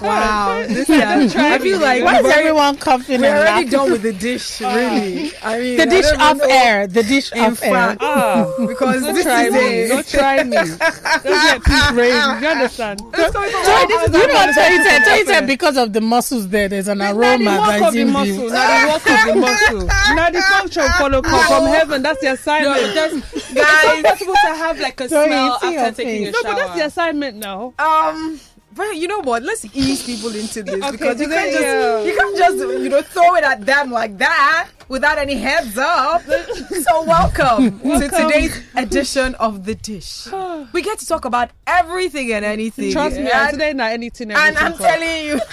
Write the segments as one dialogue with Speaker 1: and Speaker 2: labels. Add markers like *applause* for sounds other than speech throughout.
Speaker 1: Wow, *laughs* this is, I feel like
Speaker 2: Why is
Speaker 1: we're,
Speaker 2: everyone coughing
Speaker 1: we're already
Speaker 2: laughing?
Speaker 1: done with the dish. *laughs* Really, I mean
Speaker 2: The dish
Speaker 1: I
Speaker 2: off
Speaker 1: know-
Speaker 2: air. The dish
Speaker 1: In
Speaker 2: off air.
Speaker 1: fact,
Speaker 3: Ah, *laughs*
Speaker 1: because
Speaker 3: don't
Speaker 1: this
Speaker 3: try
Speaker 1: is
Speaker 3: me.
Speaker 1: a
Speaker 3: Don't try me. Don't get peace raised. You understand?
Speaker 1: Let's go with the
Speaker 2: So,
Speaker 1: right-
Speaker 2: you know what Toyin said? Toyin said because of the muscles there, there's an
Speaker 3: Now
Speaker 2: aroma
Speaker 3: work
Speaker 2: that
Speaker 3: of
Speaker 2: is in
Speaker 3: muscle.
Speaker 2: you.
Speaker 3: Now the work of the muscle. Now the function follow come from heaven. That's the assignment.
Speaker 4: there's, it's not possible to have like a smell after taking a
Speaker 2: face.
Speaker 3: no, but that's the assignment now.
Speaker 1: Um, but you know what? Let's ease people into this because you can't just
Speaker 3: yeah.
Speaker 1: you can't just you know throw it at them like that without any heads up. so welcome, to today's edition of the dish. *sighs* We get to talk about everything and anything.
Speaker 3: Trust me,
Speaker 1: and,
Speaker 3: today not anything.
Speaker 1: and I'm telling you, *laughs*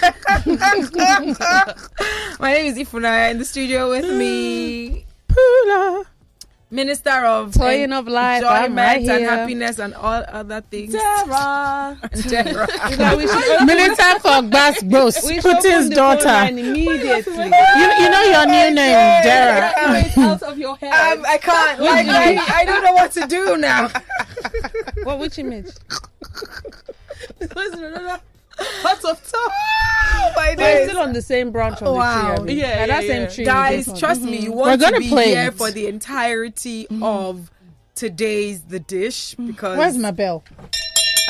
Speaker 1: my name is Ifuna. In the studio with me,
Speaker 2: Pula.
Speaker 1: Minister of
Speaker 3: Toyin of life, I'm
Speaker 1: enjoyment
Speaker 3: right
Speaker 1: and happiness and all other things.
Speaker 4: Sarah.
Speaker 1: Dara. *laughs*
Speaker 3: You know, we should,
Speaker 2: Militant for Bass *laughs* Bros,
Speaker 3: we should open
Speaker 2: Putin's
Speaker 3: the phone line
Speaker 2: daughter.
Speaker 3: immediately. *laughs*
Speaker 2: You, you know your new name, Dara.
Speaker 4: It's out of your head.
Speaker 1: Um, I can't. Like, I, I don't know what to do now.
Speaker 3: What which image? *laughs*
Speaker 1: Hot of top. Oh my
Speaker 3: We're
Speaker 1: days.
Speaker 3: still on the same branch of
Speaker 1: Wow.
Speaker 3: the tree.
Speaker 4: Yeah,
Speaker 3: Like,
Speaker 4: yeah,
Speaker 3: that
Speaker 4: yeah.
Speaker 3: same tree.
Speaker 1: Guys,
Speaker 3: this one.
Speaker 1: trust me, you
Speaker 2: We're
Speaker 1: want to
Speaker 2: gonna
Speaker 1: be
Speaker 2: play
Speaker 1: here
Speaker 2: it.
Speaker 1: for the entirety of today's the dish because
Speaker 2: Where's my bell?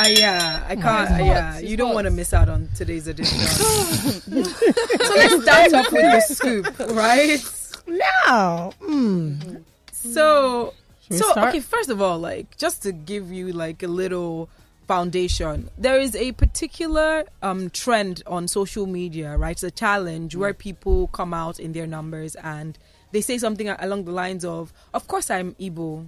Speaker 1: Uh, yeah, I can't. uh, yeah, you don't want to miss out on today's edition. *laughs* so let's start off with the scoop, right?
Speaker 2: Now, Mm.
Speaker 1: So, so
Speaker 2: start?
Speaker 1: okay. First of all, like just to give you like a little foundation, there is a particular um trend on social media, right? It's a challenge where mm. people come out in their numbers and they say something along the lines of, "Of course I'm Igbo."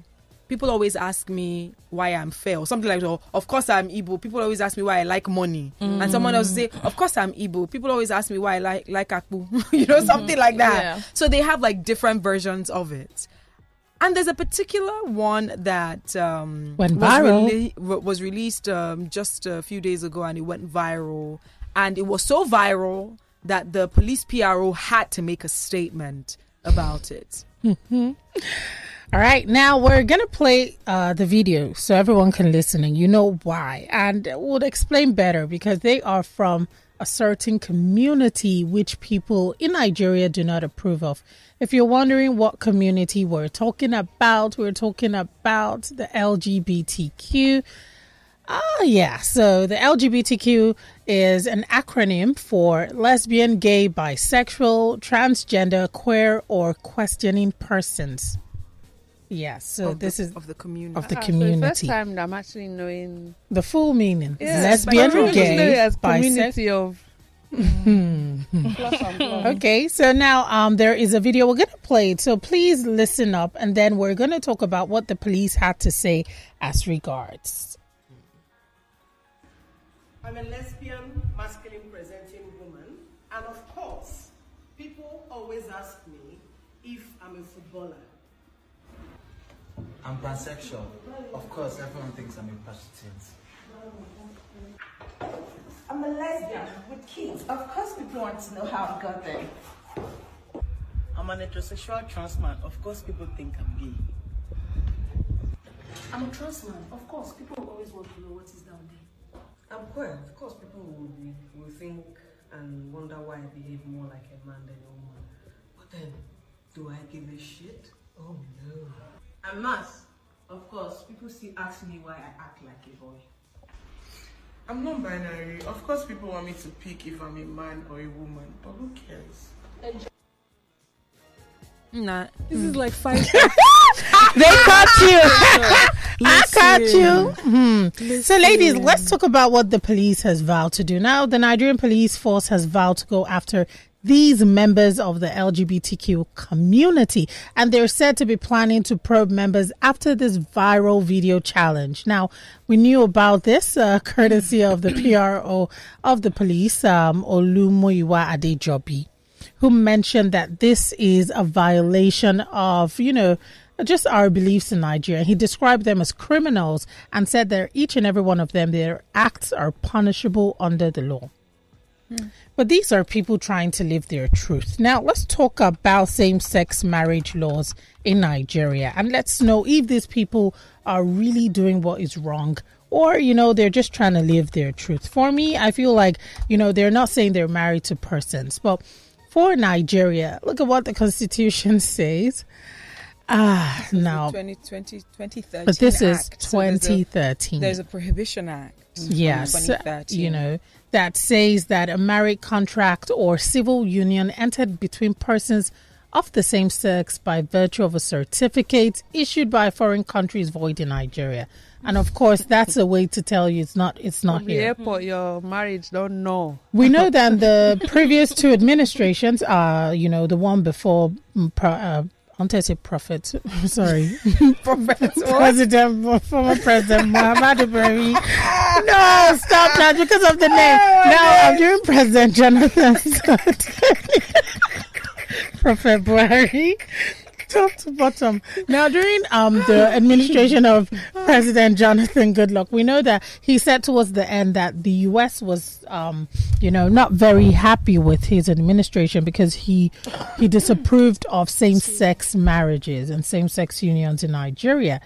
Speaker 1: People always ask me why I'm fair, or something like that. Of course I'm Igbo. People always ask me why I like money, and mm. someone else say, "Of course I'm Igbo." People always ask me why I like like akpu, *laughs* you know, mm-hmm. something like that.
Speaker 4: Yeah.
Speaker 1: So they have like different versions of it. And there's a particular one that um,
Speaker 2: Went
Speaker 1: was,
Speaker 2: viral.
Speaker 1: rele- w- was released um, just a few days ago, and it went viral. And it was so viral that the police PRO had to make a statement about it. *laughs*
Speaker 2: All right, now we're gonna play uh, the video so everyone can listen and you know why, and we'll explain better because they are from a certain community which people in Nigeria do not approve of. If you're wondering what community we're talking about, we're talking about the LGBTQ. Oh, ah, yeah. So the LGBTQ is an acronym for lesbian, gay, bisexual, transgender, queer, or questioning persons. Yeah. So this
Speaker 1: the,
Speaker 2: is
Speaker 1: of the community.
Speaker 2: of the
Speaker 3: Ah, so
Speaker 2: community.
Speaker 3: first time I'm actually knowing.
Speaker 2: the full meaning.
Speaker 3: Yeah,
Speaker 2: lesbian,
Speaker 3: but I really know it
Speaker 2: gay,
Speaker 3: as
Speaker 2: bisexual.
Speaker 3: of. *laughs* Plus.
Speaker 2: Okay, so now um, there is a video we're going to play. So please listen up, and then we're going to talk about what the police had to say as regards.
Speaker 5: I'm a lesbian, masculine presenting woman, and of course, people always ask me if I'm a footballer.
Speaker 6: I'm pansexual. Of course, everyone thinks I'm a prostitute.
Speaker 7: I'm a lesbian with kids. Of course, people want to know how I got there.
Speaker 5: I'm an heterosexual trans man. Of course, people think I'm gay.
Speaker 7: I'm a trans man. Of course, people always want to know what is down there.
Speaker 8: I'm queer. Of course, people will, be, will think and wonder why I behave more like a man than a woman. But then, do I give a shit? Oh no.
Speaker 7: I'm mass. Of course, people still ask me why I act like a boy.
Speaker 5: I'm non binary. Of course, people want me to pick if I'm a man or a woman, but who cares?
Speaker 1: Nah,
Speaker 3: This is like five. *laughs*
Speaker 2: They caught you. *laughs* I caught you. Hmm. So, ladies, let's talk about what the police has vowed to do. Now, the Nigerian police force has vowed to go after these members of the LGBTQ community, and they're said to be planning to probe members after this viral video challenge. Now, we knew about this uh, courtesy of the PRO of the police, um, Olumuyiwa Adejobi who mentioned that this is a violation of, you know, just our beliefs in Nigeria. He described them as criminals and said that each and every one of them, their acts are punishable under the law. But these are people trying to live their truth. Now, let's talk about same sex marriage laws in Nigeria and let's know if these people are really doing what is wrong or, you know, they're just trying to live their truth. For me, I feel like, you know, they're not saying they're married to persons, but for Nigeria, look at what the constitution *laughs* says. Ah, now,
Speaker 1: 2020, 2013
Speaker 2: but this is
Speaker 1: Act. So there's a-
Speaker 2: 2013.
Speaker 1: There's a prohibition act.
Speaker 2: Yes,
Speaker 1: 2013.
Speaker 2: you know, that says that a marriage contract or civil union entered between persons of the same sex by virtue of a certificate issued by a foreign country is void in Nigeria. And of course, that's a way to tell you it's not it's not
Speaker 3: From the
Speaker 2: here.
Speaker 3: airport, your marriage don't know.
Speaker 2: We know that the previous two administrations, uh, you know, the one before, mm, uh, I want to say prophet, *laughs* sorry, *laughs* President, former President Muhammad Buhari. *laughs* No, stop that because of the name. Now I'm doing President Jonathan Prophet Buhari. Top to bottom. Now, during um the administration of President Jonathan Goodluck, we know that he said towards the end that the U.S. was, um, you know, not very happy with his administration because he he disapproved of same-sex marriages and same-sex unions in Nigeria,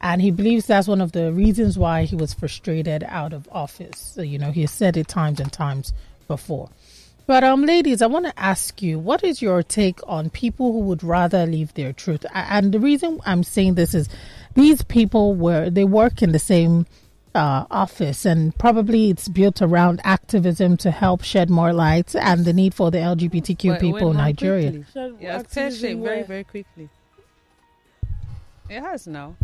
Speaker 2: and he believes that's one of the reasons why he was frustrated out of office. So, you know, he has said it times and times before. But um, ladies, I want to ask you, what is your take on people who would rather leave their truth? A- And the reason I'm saying this is, these people were they work in the same uh, office, and probably it's built around activism to help shed more light and the need for the LGBTQ
Speaker 3: But
Speaker 2: people in
Speaker 3: went on
Speaker 2: Nigeria.
Speaker 3: quickly. Yeah,
Speaker 8: Activism
Speaker 3: it's changing very,
Speaker 8: where?
Speaker 3: very quickly. It has now.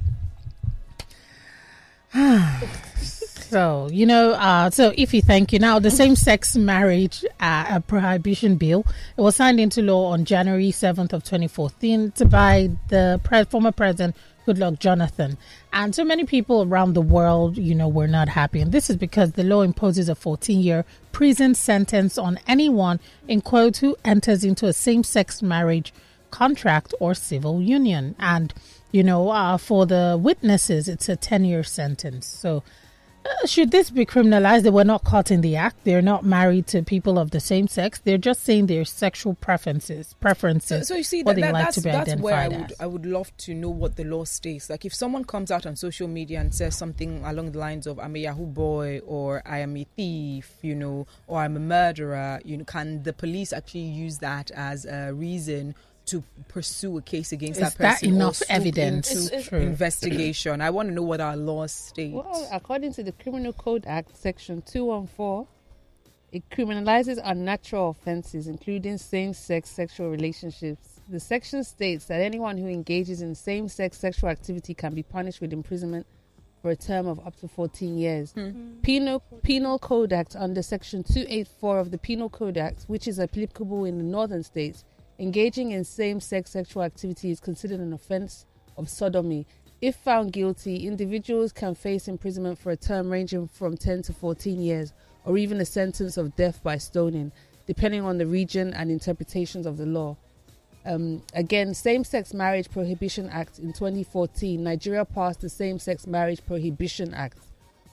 Speaker 3: *sighs* *sighs* *sighs*
Speaker 2: So, you know, uh, so if you thank you. Now, the same sex marriage uh, prohibition bill, it was signed into law on January 7th of 2014 to by the pre- former president, Goodluck Jonathan. And so many people around the world, you know, were not happy. And this is because the law imposes a 14 year prison sentence on anyone, in quote, who enters into a same sex marriage contract or civil union. And, you know, uh, for the witnesses, it's a 10 year sentence. So, Uh, should this be criminalized? They were not caught in the act. They're not married to people of the same sex. They're just saying their sexual preferences, preferences,
Speaker 1: so you see, that, that-
Speaker 2: like
Speaker 1: that's,
Speaker 2: to be
Speaker 1: that's where I would
Speaker 2: as.
Speaker 1: I would love to know what the law states. Like if someone comes out on social media and says something along the lines of "I'm a Yahoo boy" or "I am a thief," you know, or "I'm a murderer," you know, can the police actually use that as a reason? To pursue a case against
Speaker 2: Is
Speaker 1: that
Speaker 2: that
Speaker 1: person, or
Speaker 2: enough
Speaker 1: stoop
Speaker 2: evidence?
Speaker 1: into
Speaker 2: It's- True.
Speaker 1: investigation. I want to know what our laws state.
Speaker 3: Well, according to the Criminal Code Act, Section 214, it criminalizes unnatural offenses, including same sex sexual relationships. The section states that anyone who engages in same sex sexual activity can be punished with imprisonment for a term of up to 14 years. Hmm. Penal, Penal Code Act under Section 284 of the Penal Code Act, which is applicable in the northern states, engaging in same sex sexual activity is considered an offense of sodomy. If found guilty, individuals can face imprisonment for a term ranging from 10 to 14 years, or even a sentence of death by stoning, depending on the region and interpretations of the law. Um, again, Same Sex Marriage Prohibition Act in 2014, Nigeria passed the Same Sex Marriage Prohibition Act,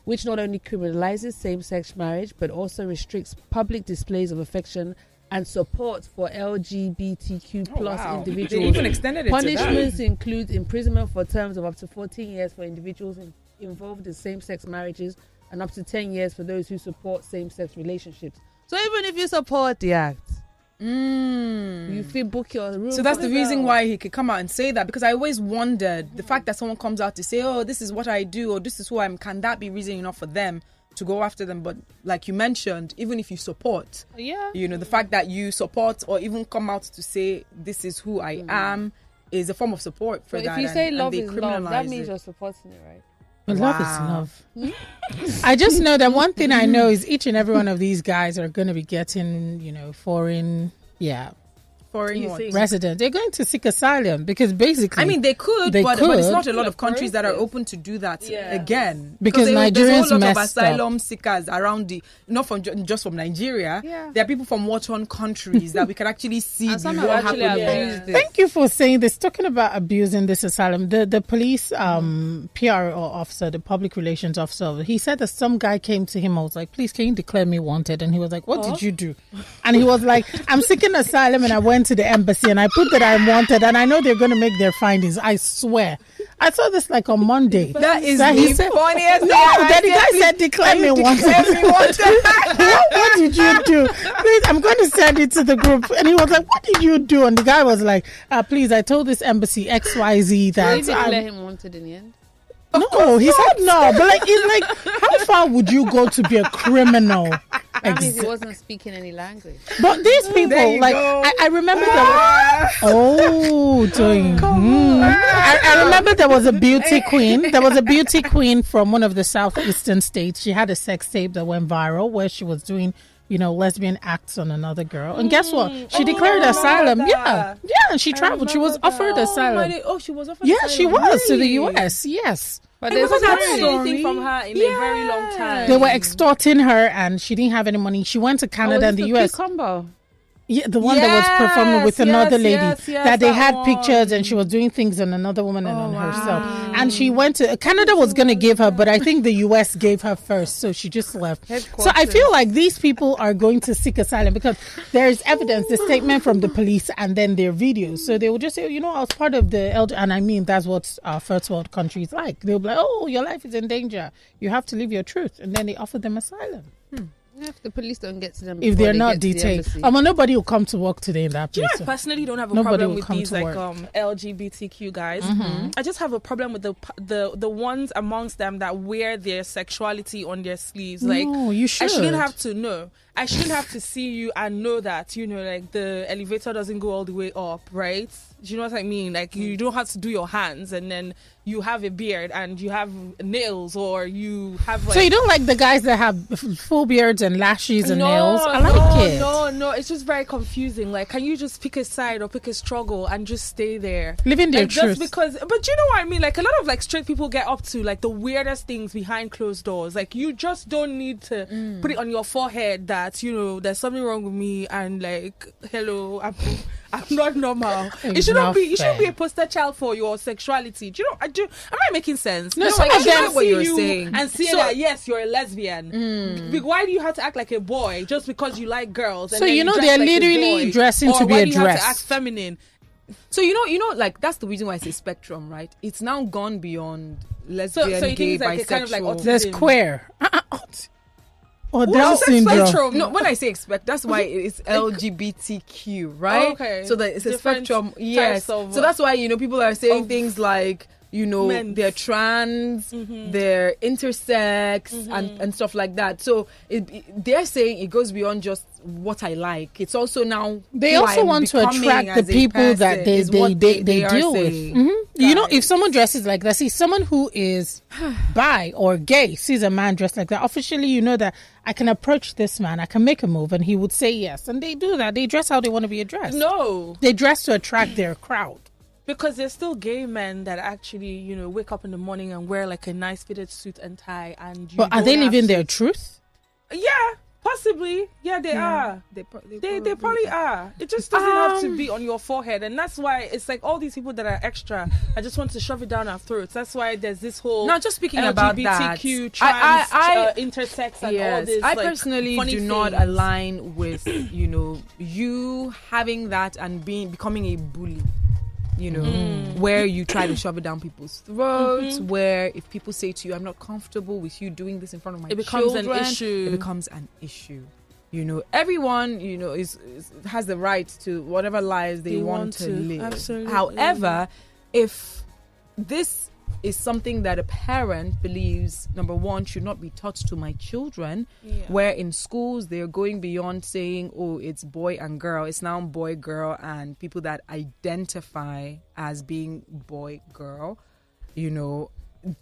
Speaker 3: which not only criminalizes same sex marriage but also restricts public displays of affection and support for LGBTQ
Speaker 1: Oh,
Speaker 3: plus
Speaker 1: wow. They
Speaker 3: individuals.
Speaker 1: even extended it to.
Speaker 3: Punishments include imprisonment for terms of up to 14 years for individuals in, involved in same sex marriages and up to 10 years for those who support same sex relationships. So even if you support the act,
Speaker 1: Mm.
Speaker 3: you feel book your room.
Speaker 1: So that's the reason
Speaker 3: girl.
Speaker 1: why he could come out and say that because I always wondered the fact that someone comes out to say, "Oh, this is what I do," or "This is who I am." Can that be reason enough for them to go after them? But like you mentioned, even if you support,
Speaker 3: Yeah.
Speaker 1: you know, the fact that you support or even come out to say, "This is who I mm. am," is a form of support for
Speaker 3: But
Speaker 1: that.
Speaker 3: if you
Speaker 1: and-
Speaker 3: say love is love, that means
Speaker 1: it.
Speaker 3: you're supporting it, right?
Speaker 2: But love is love. *laughs* I just know that one thing I know is each and every one of these guys are going to be getting, you know, foreign, yeah,
Speaker 1: foreign
Speaker 4: You
Speaker 2: resident. They're going to seek asylum because basically,
Speaker 1: I mean, they could,
Speaker 2: They
Speaker 1: but, but it's not a lot of countries that are open to do that
Speaker 4: Yeah.
Speaker 1: again.
Speaker 2: Because
Speaker 1: there-
Speaker 2: Nigerians
Speaker 1: there's a whole lot of
Speaker 2: messed up.
Speaker 1: asylum seekers around the not from just from Nigeria.
Speaker 3: Yeah.
Speaker 1: There are people from war-torn countries that we can actually *laughs* see
Speaker 3: And
Speaker 1: the
Speaker 3: some actually
Speaker 1: happening.
Speaker 3: abused.
Speaker 2: Thank you for saying this. Talking about abusing this asylum, the the police um, PRO officer, the public relations officer, he said that some guy came to him. I was like, "Please, can you declare me wanted?" And he was like, "What did you do?" And he was like, "I'm seeking asylum, and I went to the embassy, and I put that I'm wanted, and I know they're going to make their findings. I swear." I saw this like on Monday.
Speaker 1: That is
Speaker 2: That
Speaker 1: the
Speaker 2: he said-
Speaker 1: funniest
Speaker 2: No,
Speaker 1: thing I
Speaker 2: then the guy
Speaker 1: please,
Speaker 2: said, "Declare me wanted."
Speaker 1: declare me wanted? *laughs*
Speaker 2: what, what did you do? Please, I'm going to send it to the group. And he was like, What did you do? And the guy was like, uh, Please, I told this embassy XYZ
Speaker 3: They
Speaker 2: that.
Speaker 3: didn't
Speaker 2: I'm-
Speaker 3: let him wanted in the end.
Speaker 2: No, *laughs* he said no. But like, it's like, how far would you go to be a criminal?
Speaker 3: That means he wasn't speaking any language.
Speaker 2: but these people, like. I, I remember there was, oh, doing. mm. I, I remember there was a beauty queen. There was a beauty queen from one of the southeastern states. She had a sex tape that went viral where she was doing. You know, lesbian acts on another girl, and guess what? Mm. She oh, declared asylum. Yeah, yeah, and she traveled. She was offered
Speaker 1: Oh,
Speaker 2: asylum.
Speaker 1: my- oh, she was offered
Speaker 2: Yeah, she
Speaker 1: asylum.
Speaker 2: was to the U.S. Yes,
Speaker 3: But
Speaker 4: I
Speaker 3: there's
Speaker 4: haven't heard anything from her in a very long time.
Speaker 2: they were extorting her, and she didn't have any money. She went to Canada
Speaker 3: oh,
Speaker 2: and the
Speaker 3: it's
Speaker 2: U.S.
Speaker 3: Cucumber.
Speaker 2: Yeah, the one that was performing with another
Speaker 1: yes,
Speaker 2: lady
Speaker 1: yes, yes,
Speaker 2: that they
Speaker 1: that
Speaker 2: had
Speaker 1: one.
Speaker 2: pictures and she was doing things on another woman and
Speaker 1: Oh,
Speaker 2: on herself. And she went to Canada was going to give her, but I think the US gave her first, so she just left. So I feel like these people are going to seek asylum because there is evidence, the statement from the police, and then their videos. So they will just say, oh, you know, I was part of the elder, and I mean that's what our first world countries like. They'll be like, oh, your life is in danger. You have to live your truth, and then they offer them asylum hmm.
Speaker 3: If the police don't get to them,
Speaker 2: if they're
Speaker 3: they
Speaker 2: not
Speaker 3: get to the
Speaker 2: detained. I mean, nobody will come to work today in that
Speaker 4: Do you know. I personally don't have a
Speaker 2: Nobody
Speaker 4: problem with these like
Speaker 2: work.
Speaker 4: um LGBTQ guys.
Speaker 1: Mm-hmm.
Speaker 4: I just have a problem with the the the ones amongst them that wear their sexuality on their sleeves. Like
Speaker 2: No, you
Speaker 4: I shouldn't have to know. I shouldn't have to see you and know that you know like the elevator doesn't go all the way up, right? Do you know what I mean? Like you don't have to do your hands and then you have a beard and you have nails or you have like
Speaker 2: So you don't like the guys that have full beards and lashes and
Speaker 4: no,
Speaker 2: nails? I like
Speaker 4: no,
Speaker 2: it.
Speaker 4: No, no, it's just very confusing. Like, can you just pick a side or pick a struggle and just stay there?
Speaker 2: Living their
Speaker 4: like,
Speaker 2: truth.
Speaker 4: Just because, but you know what I mean? Like, a lot of like straight people get up to like the weirdest things behind closed doors. Like, you just don't need to
Speaker 2: Mm.
Speaker 4: put it on your forehead that you know there's something wrong with me and like, hello, I'm. *laughs* I'm not normal. *laughs* It shouldn't
Speaker 2: not
Speaker 4: be. You shouldn't be a poster child for your sexuality. Do you know? I do. Am I making sense?
Speaker 2: No, some
Speaker 4: like,
Speaker 2: of
Speaker 4: I shouldn't
Speaker 2: them-
Speaker 1: what
Speaker 4: see
Speaker 1: you're
Speaker 4: you
Speaker 1: saying.
Speaker 4: and see
Speaker 1: So-
Speaker 4: that yes, you're a lesbian. Mm. Be- Why do you have to act like a boy just because you like girls? and
Speaker 2: So you know
Speaker 4: dress
Speaker 2: they're
Speaker 4: like
Speaker 2: literally
Speaker 4: boy?
Speaker 2: dressing
Speaker 4: or
Speaker 2: to be
Speaker 4: why do you have
Speaker 2: addressed.
Speaker 4: to act feminine?
Speaker 1: So you know, you know, like that's the reason why I say spectrum, right? It's now gone beyond lesbian,
Speaker 4: so you think
Speaker 1: gay,
Speaker 4: it's like a kind of like
Speaker 1: bisexual.
Speaker 4: autism?
Speaker 2: There's queer. Uh-uh. Or
Speaker 1: Well,
Speaker 2: Down
Speaker 1: that's
Speaker 2: syndrome.
Speaker 1: spectrum. No, when I say expect, that's why it's *laughs* LGBTQ, right?
Speaker 4: Oh, okay.
Speaker 1: So that it's a
Speaker 4: Different
Speaker 1: spectrum. Yes.
Speaker 4: of-
Speaker 1: so that's why you know people are saying
Speaker 4: of
Speaker 1: things like you know
Speaker 4: men.
Speaker 1: they're trans,
Speaker 4: Mm-hmm.
Speaker 1: they're intersex, and and stuff like that. So it, it- they're saying it goes beyond just what I like. It's also now
Speaker 2: They also
Speaker 1: I'm
Speaker 2: want to attract the people that
Speaker 1: person
Speaker 2: they
Speaker 1: is
Speaker 2: they, they, they,
Speaker 1: are
Speaker 2: deal with.
Speaker 1: saying.
Speaker 2: Mhm. You know, if someone dresses like that, see someone who is *sighs* bi or gay sees a man dressed like that. Officially, you know that I can approach this man, I can make a move, and he would say yes. And they do that. They dress how they want to be addressed.
Speaker 4: No,
Speaker 2: They dress to attract their crowd.
Speaker 4: Because there's still gay men that actually you know wake up in the morning and wear like a nice fitted suit and tie. And you
Speaker 2: But are they living
Speaker 4: to-
Speaker 2: their truth?
Speaker 4: Yeah, possibly. Yeah, they are.
Speaker 1: They, pro-
Speaker 4: They, they probably are. It just doesn't have to be on your forehead, and that's why it's like all these people that are extra. I just want to shove it down our throats. That's why there's this whole
Speaker 1: Now, just speaking about that,
Speaker 4: LGBTQ,
Speaker 1: I-
Speaker 4: trans,
Speaker 1: I- I-
Speaker 4: uh, intersex, and all this.
Speaker 1: I
Speaker 4: like,
Speaker 1: personally
Speaker 4: funny
Speaker 1: do not
Speaker 4: things.
Speaker 1: align with you know you having that and being becoming a bully. You know,
Speaker 4: Mm.
Speaker 1: where you try to shove it down people's throats.
Speaker 4: Mm-hmm.
Speaker 1: Where if people say to you, "I'm not comfortable with you doing this in front of my
Speaker 4: It becomes an issue.
Speaker 1: It becomes an issue. You know, everyone you know is, is has the right to whatever lives they,
Speaker 4: They
Speaker 1: want,
Speaker 4: want
Speaker 1: to,
Speaker 4: to,
Speaker 1: live.
Speaker 4: absolutely.
Speaker 1: However, if this is something that a parent believes number one should not be taught to my children
Speaker 4: Yeah.
Speaker 1: where in schools they're going beyond saying oh it's boy and girl it's now boy girl and people that identify as being boy girl you know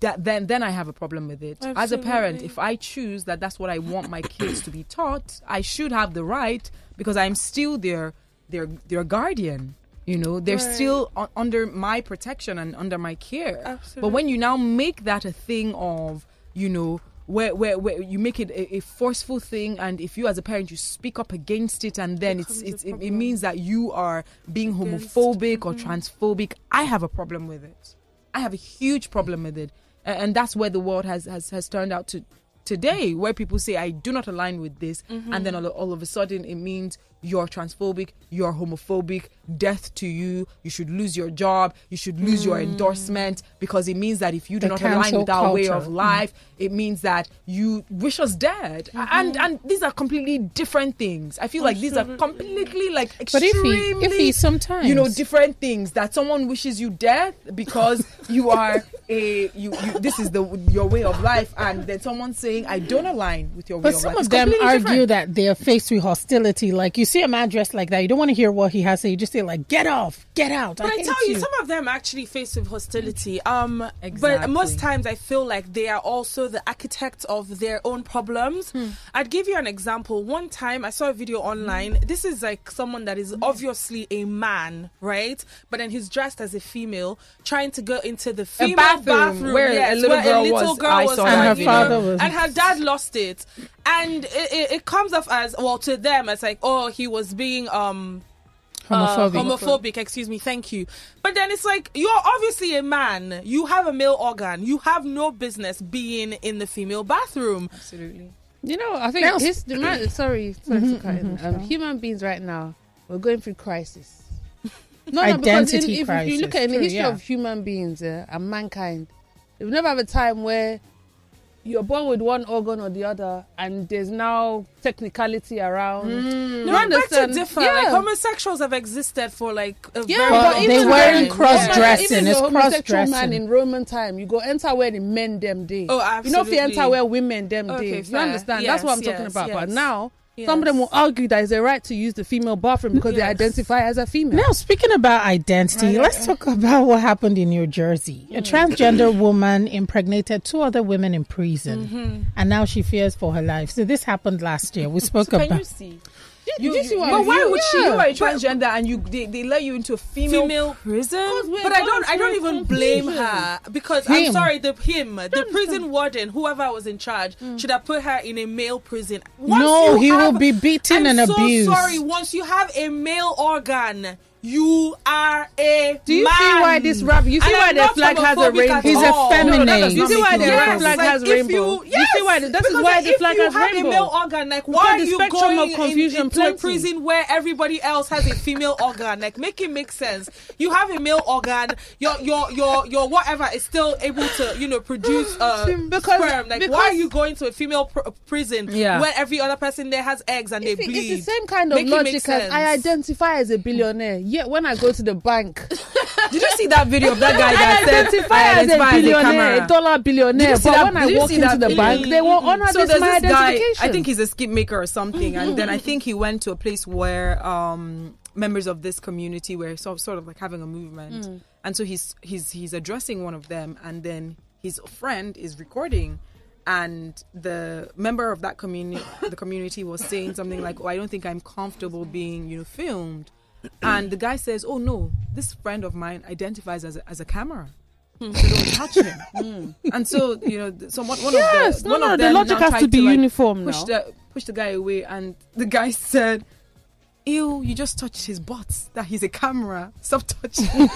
Speaker 1: that then then i have a problem with it as a parent if i choose that that's what i want my kids to be taught i should have the right because i'm still their their their guardian. You know, they're
Speaker 4: Right.
Speaker 1: still u- under my protection and under my care.
Speaker 4: Absolutely.
Speaker 1: But when you now make that a thing of, you know, where, where, where you make it a, a forceful thing, and if you as a parent you speak up against it, and then it's, it's it, it means that you are being
Speaker 4: Against-
Speaker 1: homophobic or transphobic. I have a problem with it. I have a huge problem with it, A- and that's where the world has has, has turned out to today, where people say I do not align with this, and then all, all of a sudden it means you're transphobic, you're homophobic, death to you. You should lose your job. You should lose your mm. endorsement because it means that if you do
Speaker 2: The
Speaker 1: not align with our way of mm. life, it means that you wish us dead. Mm-hmm. And and these are completely different things. I feel like these are completely like
Speaker 2: But
Speaker 1: extremely
Speaker 2: if he, if he sometimes,
Speaker 1: you know different things that someone wishes you death because *laughs* you are a you, you this is the your way of life and then someone saying i don't align with your way
Speaker 2: But
Speaker 1: of
Speaker 2: some
Speaker 1: life
Speaker 2: of them argue
Speaker 1: different.
Speaker 2: that they're faced with hostility. Like you see a man dressed like that, you don't want to hear what he has to say. You just say like, "Get off, get out."
Speaker 4: But I,
Speaker 2: hate
Speaker 4: tell you, some of them actually face with hostility. Um, but most times I feel like they are also the architects of their own problems.
Speaker 1: Hmm.
Speaker 4: I'd give you an example. One time I saw a video online. This is like someone that is obviously a man, right? But then he's dressed as a female, trying to go into the female
Speaker 1: bathroom where a little
Speaker 4: where
Speaker 1: girl
Speaker 4: a little
Speaker 1: was.
Speaker 4: girl was,
Speaker 1: saw
Speaker 4: like,
Speaker 2: that
Speaker 4: you
Speaker 2: video.
Speaker 4: know,
Speaker 2: And her father was-
Speaker 4: and her dad lost it, and it, it, it comes off as well to them. as like, oh, he was being um
Speaker 2: homophobic.
Speaker 4: uh, homophobic, excuse me, thank you. But then it's like you're obviously a man. You have a male organ. You have no business being in the female bathroom.
Speaker 1: absolutely
Speaker 3: You know, I think
Speaker 2: Now-
Speaker 3: his, the man, *clears throat* sorry, sorry to cut in. Um, human beings right now, we're going through crisis. *laughs* No, no, because in, if, if you look at in the history
Speaker 2: yeah.
Speaker 3: of human beings uh, and mankind, we've never have a time where you're born with one organ or the other, and there's now technicality around. Mm. You
Speaker 4: No, I beg to
Speaker 3: understand?
Speaker 4: differ.
Speaker 3: Yeah.
Speaker 4: Like homosexuals have existed for like a
Speaker 3: Yeah,
Speaker 4: very
Speaker 2: But
Speaker 4: long
Speaker 2: they
Speaker 3: even
Speaker 2: weren't
Speaker 3: then-
Speaker 2: cross-dressing,
Speaker 3: Even
Speaker 2: it's
Speaker 3: homosexual
Speaker 2: cross-dressing.
Speaker 3: man in Roman time, you go enter where the men them day.
Speaker 4: Oh, absolutely.
Speaker 3: You know, if you enter where women them
Speaker 4: Okay,
Speaker 3: day. You understand? That's what I'm
Speaker 4: Yes,
Speaker 3: talking
Speaker 4: yes,
Speaker 3: about. But
Speaker 4: yes.
Speaker 3: some of them will argue that it's a right to use the female bathroom because they identify as a female.
Speaker 2: Now, speaking about identity, let's talk about what happened in New Jersey. A mm-hmm. transgender woman impregnated two other women in prison, mm-hmm. and now she fears for her life. So this happened last year. We *laughs* spoke
Speaker 1: can
Speaker 2: about.
Speaker 1: you see
Speaker 3: You see what
Speaker 1: but why would she you are a transgender and you they, they let you into a female,
Speaker 4: Female
Speaker 1: prison
Speaker 4: But I don't. I don't even blame her because
Speaker 2: Him.
Speaker 4: I'm sorry. The him, the prison warden, whoever was in charge, mm. should have put her in a male prison. Once
Speaker 2: No,
Speaker 4: you
Speaker 2: he will be beaten and abused.
Speaker 4: I'm
Speaker 2: and
Speaker 4: so
Speaker 2: abused.
Speaker 4: Sorry. Once you have a male organ, you are a
Speaker 3: Do you
Speaker 4: man.
Speaker 3: see why this rap? You see
Speaker 4: And
Speaker 3: why
Speaker 4: I'm
Speaker 3: the flag has a rainbow?
Speaker 2: He's a feminine.
Speaker 4: No, does
Speaker 3: You see why the
Speaker 4: yes,
Speaker 3: flag
Speaker 4: like
Speaker 3: has
Speaker 4: if
Speaker 3: rainbow?
Speaker 4: You,
Speaker 3: You see why that is
Speaker 4: because
Speaker 3: why
Speaker 4: like
Speaker 3: the
Speaker 4: if
Speaker 3: flag
Speaker 4: you
Speaker 3: has
Speaker 4: have a male organ, like why are you
Speaker 3: spectrum
Speaker 4: going
Speaker 3: of
Speaker 4: in-
Speaker 3: confusion
Speaker 4: into a prison where everybody else has a female organ? Like make it make sense. You have a male organ. Your your your your whatever is still able to you know produce uh, *sighs*
Speaker 3: Because-
Speaker 4: sperm. Like why are you going to a female pr- prison
Speaker 1: Yeah.
Speaker 4: when every other person there has eggs and they
Speaker 3: It's,
Speaker 4: bleed?
Speaker 3: it's the same kind of
Speaker 4: Make
Speaker 3: logic as. I identify as a billionaire. Yet when I go to the bank, *laughs*
Speaker 1: did you see that video of that guy that said I identify as a
Speaker 3: billionaire, a dollar billionaire. But
Speaker 1: that-
Speaker 3: when I walk into the bank, they will honor
Speaker 1: so
Speaker 3: this my
Speaker 1: this guy i think he's a skip maker or something and then i think he went to a place where um members of this community were so, sort of like having a movement. And so he's he's he's addressing one of them and then his friend is recording and the member of that community the community was saying something like oh i don't think i'm comfortable being you know filmed and the guy says oh no this friend of mine identifies as a, as a camera so don't touch him hmm. and so you know th- so one, one
Speaker 3: yes,
Speaker 1: of the
Speaker 3: no,
Speaker 1: one
Speaker 3: no,
Speaker 1: of
Speaker 3: the logic has to be
Speaker 1: like,
Speaker 3: uniform
Speaker 1: push
Speaker 3: now.
Speaker 1: the push the guy away and the guy *laughs* said ew you just touched his butt that he's a camera stop touching *laughs*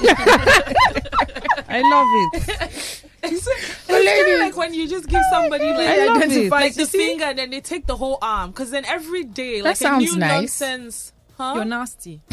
Speaker 3: I love it. *laughs*
Speaker 4: It's, it's kind of like when you just give somebody like
Speaker 3: I
Speaker 4: identify like the
Speaker 1: see?
Speaker 4: finger and then they take the whole arm because then every day
Speaker 2: That
Speaker 4: like a new
Speaker 2: nice.
Speaker 4: nonsense. Huh?
Speaker 1: you're nasty *laughs*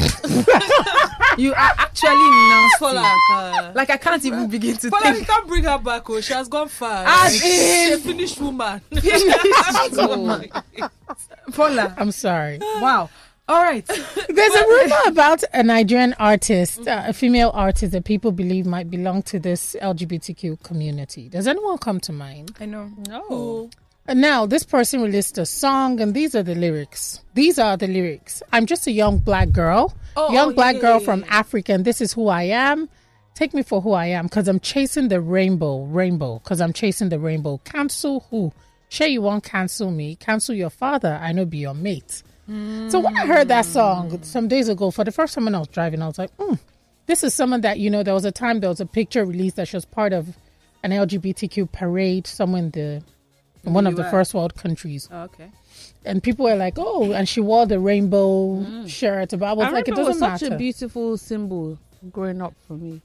Speaker 1: you are actually nasty
Speaker 4: Pola,
Speaker 1: like i can't even begin to
Speaker 4: Pola, you
Speaker 1: think
Speaker 4: can't bring her back. Oh, she has gone far.
Speaker 1: As
Speaker 4: Like,
Speaker 1: in-
Speaker 4: she's a finished woman. *laughs*
Speaker 1: Paula.
Speaker 2: I'm sorry.
Speaker 1: wow all right
Speaker 2: There's a rumor about a Nigerian artist, uh, a female artist that people believe might belong to this LGBTQ community. Does anyone come to mind?
Speaker 1: i know
Speaker 3: No.
Speaker 2: And now, this person released a song, and these are the lyrics. These are the lyrics. I'm just a young black girl,
Speaker 4: Oh,
Speaker 2: young
Speaker 4: oh,
Speaker 2: black
Speaker 4: yeah,
Speaker 2: girl
Speaker 4: yeah,
Speaker 2: from
Speaker 4: yeah.
Speaker 2: Africa, and this is who I am. Take me for who I am, because I'm chasing the rainbow, rainbow, because I'm chasing the rainbow. Cancel who? Sure, you won't cancel me. Cancel your father. I know be your mate. So when I heard that song some days ago, for the first time when I was driving, I was like, mm, this is someone that, you know, there was a time there was a picture released that she was part of an LGBTQ parade somewhere in the in one of the first world countries.
Speaker 1: Oh, okay.
Speaker 2: And people were like, oh, and she wore the rainbow mm. shirt. But I was
Speaker 3: I
Speaker 2: like, it doesn't
Speaker 3: was such a beautiful symbol growing up for me.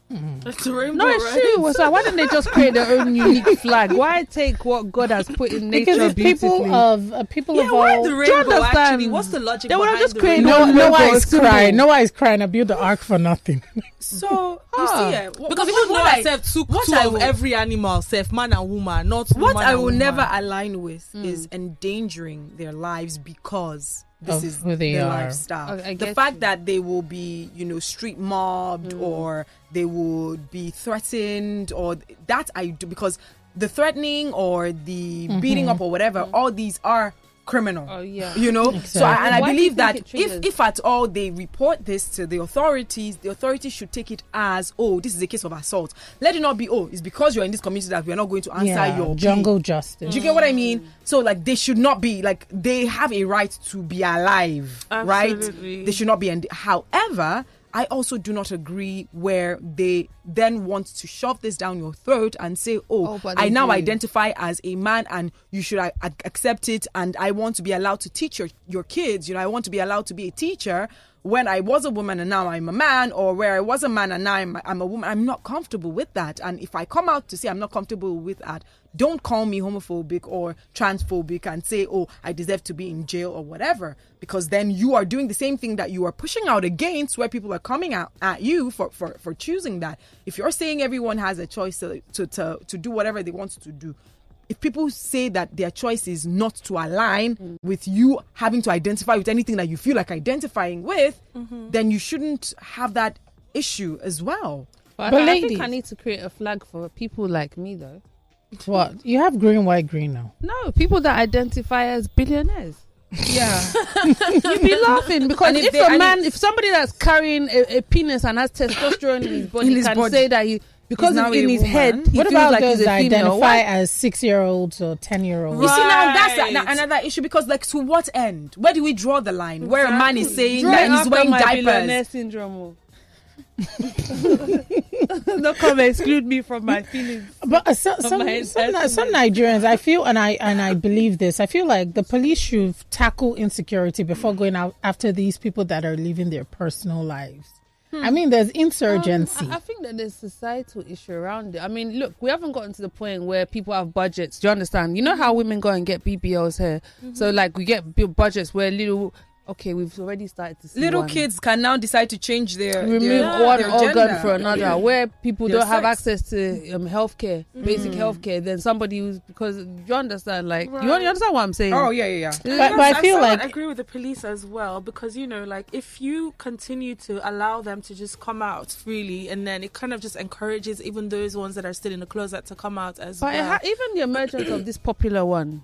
Speaker 4: It's a rainbow,
Speaker 3: No, it's true. It was like, why didn't they just create their own unique flag? Why take what God has put in nature
Speaker 2: because
Speaker 3: beautifully?
Speaker 2: people of uh, people
Speaker 4: Yeah,
Speaker 2: of
Speaker 4: why
Speaker 2: all.
Speaker 4: the
Speaker 3: you
Speaker 4: rainbow?
Speaker 3: understand?
Speaker 4: Actually, what's the logic
Speaker 3: They would have just
Speaker 4: the
Speaker 3: created
Speaker 2: no,
Speaker 3: one
Speaker 2: no one is crying. No one is crying. I built the ark for nothing. *laughs*
Speaker 1: So you
Speaker 3: Ah.
Speaker 1: see, eh, wh-
Speaker 4: Because
Speaker 1: what,
Speaker 4: even
Speaker 1: what
Speaker 4: I
Speaker 1: I,
Speaker 4: said two,
Speaker 1: what
Speaker 4: two
Speaker 1: I
Speaker 4: of every animal, self man and woman, not
Speaker 1: what
Speaker 4: woman
Speaker 1: I will
Speaker 4: woman.
Speaker 1: never align with
Speaker 3: Hmm.
Speaker 1: is endangering their lives because this is
Speaker 2: who they
Speaker 1: their
Speaker 2: are.
Speaker 1: lifestyle.
Speaker 3: Okay,
Speaker 1: the fact
Speaker 3: you.
Speaker 1: that they will be, you know, street mobbed
Speaker 3: Hmm.
Speaker 1: or they would be threatened or that I do because the threatening or the beating up or whatever, all these are criminal.
Speaker 3: Oh, yeah.
Speaker 1: You know, so I, and I
Speaker 3: Why
Speaker 1: believe that if if at all they report this to the authorities, the authorities should take it as oh, this is a case of assault. Let it not be oh, it's because you're in this community that we are not going to answer
Speaker 2: yeah,
Speaker 1: your plea."
Speaker 2: jungle justice.
Speaker 1: Do you get what I mean? So like they should not be like they have a right to be alive,
Speaker 4: Absolutely.
Speaker 1: right? They should not be. And however, I also do not agree where they then want to shove this down your throat and say, "Oh,
Speaker 3: Oh,
Speaker 1: I now
Speaker 3: do.
Speaker 1: identify as a man, and you should ac- accept it, and I want to be allowed to teach your your kids. You know, I want to be allowed to be a teacher." When I was a woman and now I'm a man, or where I was a man and now I'm, I'm a woman, I'm not comfortable with that. And if I come out to say I'm not comfortable with that, don't call me homophobic or transphobic and say, oh, I deserve to be in jail or whatever. Because then you are doing the same thing that you are pushing out against where people are coming out at you for, for, for choosing that. If you're saying everyone has a choice to, to, to, to do whatever they want to do, if people say that their choice is not to align mm. with you having to identify with anything that you feel like identifying with, mm-hmm. then you shouldn't have that issue as well.
Speaker 3: But,
Speaker 2: But
Speaker 3: I, I think I need to create a flag for people like me, though.
Speaker 2: What you have green, white, green now.
Speaker 3: No, people that identify as billionaires.
Speaker 1: Yeah. *laughs*
Speaker 3: You'd be laughing because
Speaker 1: And if
Speaker 3: if,
Speaker 1: they-
Speaker 3: a
Speaker 1: and
Speaker 3: man,
Speaker 1: if-
Speaker 3: if somebody that's carrying a, a penis and has testosterone in his body
Speaker 1: In his
Speaker 3: can
Speaker 1: body.
Speaker 3: say that he because
Speaker 1: now
Speaker 3: in
Speaker 1: a
Speaker 3: his
Speaker 1: woman.
Speaker 3: head he
Speaker 2: what
Speaker 3: feels
Speaker 2: about
Speaker 3: like
Speaker 2: those
Speaker 3: he's a
Speaker 2: that
Speaker 3: female.
Speaker 2: identify
Speaker 3: Why-
Speaker 2: as six-year-olds or ten-year-olds?
Speaker 1: You see now that's
Speaker 4: Right.
Speaker 1: a, another issue because like to what end? Where do we draw the line? Where a man is saying
Speaker 3: Draw
Speaker 1: that
Speaker 3: it
Speaker 1: he's
Speaker 3: after
Speaker 1: wearing
Speaker 3: my billionaire
Speaker 1: diapers.
Speaker 3: syndrome. oh. *laughs* Don't come exclude me from my feelings.
Speaker 2: But uh, some, some, some, some Nigerians, I feel, and I and I believe this. I feel like the police should tackle insecurity before going out after these people that are living their personal lives. I mean, there's insurgency.
Speaker 3: Um, I, I think that there's societal issue around it. I mean, look, we haven't gotten to the point where people have budgets. Do you understand? You know how women go and get BBLs here. So like we get budgets where little. Okay, we've already started to see
Speaker 1: Little
Speaker 3: one.
Speaker 1: kids can now decide to change their
Speaker 3: remove
Speaker 1: their,
Speaker 3: one
Speaker 1: their
Speaker 3: organ
Speaker 1: gender.
Speaker 3: for another where people
Speaker 1: Their
Speaker 3: don't have access to um, healthcare basic healthcare then somebody who's because you understand like you,
Speaker 4: Right.
Speaker 3: you understand what i'm saying
Speaker 1: Oh yeah, yeah, yeah.
Speaker 2: But- but I feel
Speaker 4: somewhat
Speaker 2: like-
Speaker 4: agree with the police as well because you know, like if you continue to allow them to just come out freely, and then it kind of just encourages even those ones that are still in the closet to come out as
Speaker 3: but
Speaker 4: well.
Speaker 3: ha- even the emergence of this popular one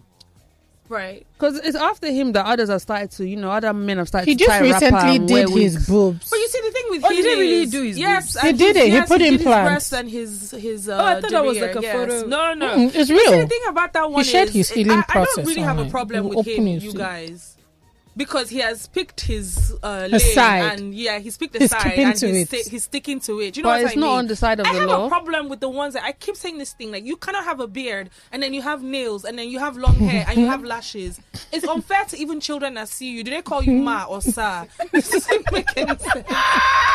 Speaker 4: right.
Speaker 3: because it's after him that others have started to you know other men have started
Speaker 2: he
Speaker 3: to
Speaker 2: just
Speaker 3: tie
Speaker 2: recently
Speaker 3: and
Speaker 2: did his
Speaker 3: wigs. *laughs*
Speaker 2: boobs.
Speaker 4: But you see, the thing with
Speaker 1: Oh,
Speaker 4: him
Speaker 1: he didn't really do his
Speaker 4: yes,
Speaker 1: boobs.
Speaker 2: He did
Speaker 4: his-
Speaker 2: it. He
Speaker 4: yes,
Speaker 2: put
Speaker 4: did his
Speaker 2: implants.
Speaker 4: breast and his his. Uh,
Speaker 1: Oh, I thought that was like a
Speaker 4: yes.
Speaker 1: photo.
Speaker 4: No, no.
Speaker 2: Mm, it's
Speaker 4: You see,
Speaker 2: real.
Speaker 4: the thing about that one
Speaker 2: shared
Speaker 4: is,
Speaker 2: his healing
Speaker 4: I, I don't really have a problem
Speaker 2: You
Speaker 4: with him, you guys, because he has picked his uh,
Speaker 2: His
Speaker 4: lane
Speaker 2: side.
Speaker 4: and yeah, he's picked a
Speaker 2: He's
Speaker 4: side and
Speaker 2: to
Speaker 4: he's,
Speaker 2: it.
Speaker 4: sti- he's sticking to it. You know
Speaker 3: but
Speaker 4: what
Speaker 3: it's
Speaker 4: I
Speaker 3: not
Speaker 4: mean?
Speaker 3: on the side of
Speaker 4: I
Speaker 3: the
Speaker 4: have
Speaker 3: law
Speaker 4: a problem with the ones that I keep saying this thing like you cannot have a beard and then you have nails and then you have long hair and you have *laughs* lashes. It's unfair to even children that see you. Do they call you ma or sir? *laughs* It doesn't make any sense.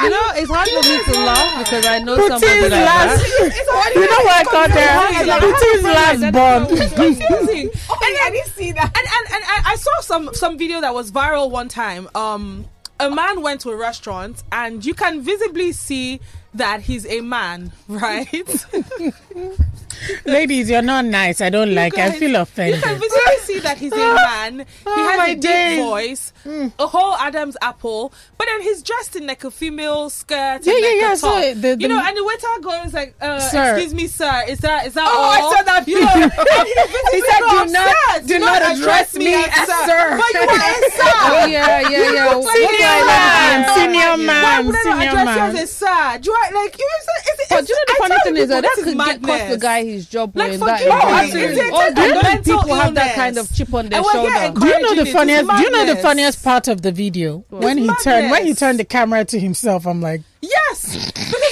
Speaker 3: you know it's hard for me to *laughs* laugh because i know somebody
Speaker 2: Putin
Speaker 3: like
Speaker 2: last,
Speaker 3: that
Speaker 2: you know what I called
Speaker 4: It's like,
Speaker 2: her? Putin's last born.
Speaker 4: It's confusing. and I didn't see that. And and, and I, I saw some some video that was viral one time. Um, a man went to a restaurant and you can visibly see that he's a man, *laughs* right? *laughs*
Speaker 2: Ladies, you're not nice. I don't like. it. I
Speaker 4: guys-
Speaker 2: feel
Speaker 4: You
Speaker 2: offended.
Speaker 4: can visibly see that he's a *laughs* man. He
Speaker 2: Oh,
Speaker 4: has
Speaker 2: my
Speaker 4: a deep
Speaker 2: days.
Speaker 4: voice, a whole Adam's apple, but then he's dressed in like a female skirt.
Speaker 2: Yeah,
Speaker 4: and
Speaker 2: yeah,
Speaker 4: like
Speaker 2: yeah,
Speaker 4: A
Speaker 2: so the- the-
Speaker 4: you know, and the waiter goes like, uh,
Speaker 2: Sir.
Speaker 4: "Excuse me, sir, is that is that
Speaker 1: Oh,
Speaker 4: all?"
Speaker 1: I saw that
Speaker 4: You know, he,
Speaker 1: He said, "Do not-
Speaker 4: upset.
Speaker 1: do not address me as sir."
Speaker 4: But you are a *laughs* sir.
Speaker 3: oh yeah yeah yeah
Speaker 4: like a
Speaker 3: do I
Speaker 2: man, senior
Speaker 4: Why would I address you as a sir? Do I like you? Know, it's, it's,
Speaker 3: But do you know the funny thing is that that could get cost the guy his job
Speaker 4: Like,
Speaker 3: were in
Speaker 4: for
Speaker 3: that
Speaker 4: you,
Speaker 3: environment.
Speaker 4: it's- it's
Speaker 3: Or
Speaker 4: a
Speaker 3: do you know people have that kind of chip on their shoulder?
Speaker 2: Do you know the funniest? Do you know the funniest part of the video when he turned when he turned the camera to himself? I'm like,
Speaker 4: Yes, because *laughs*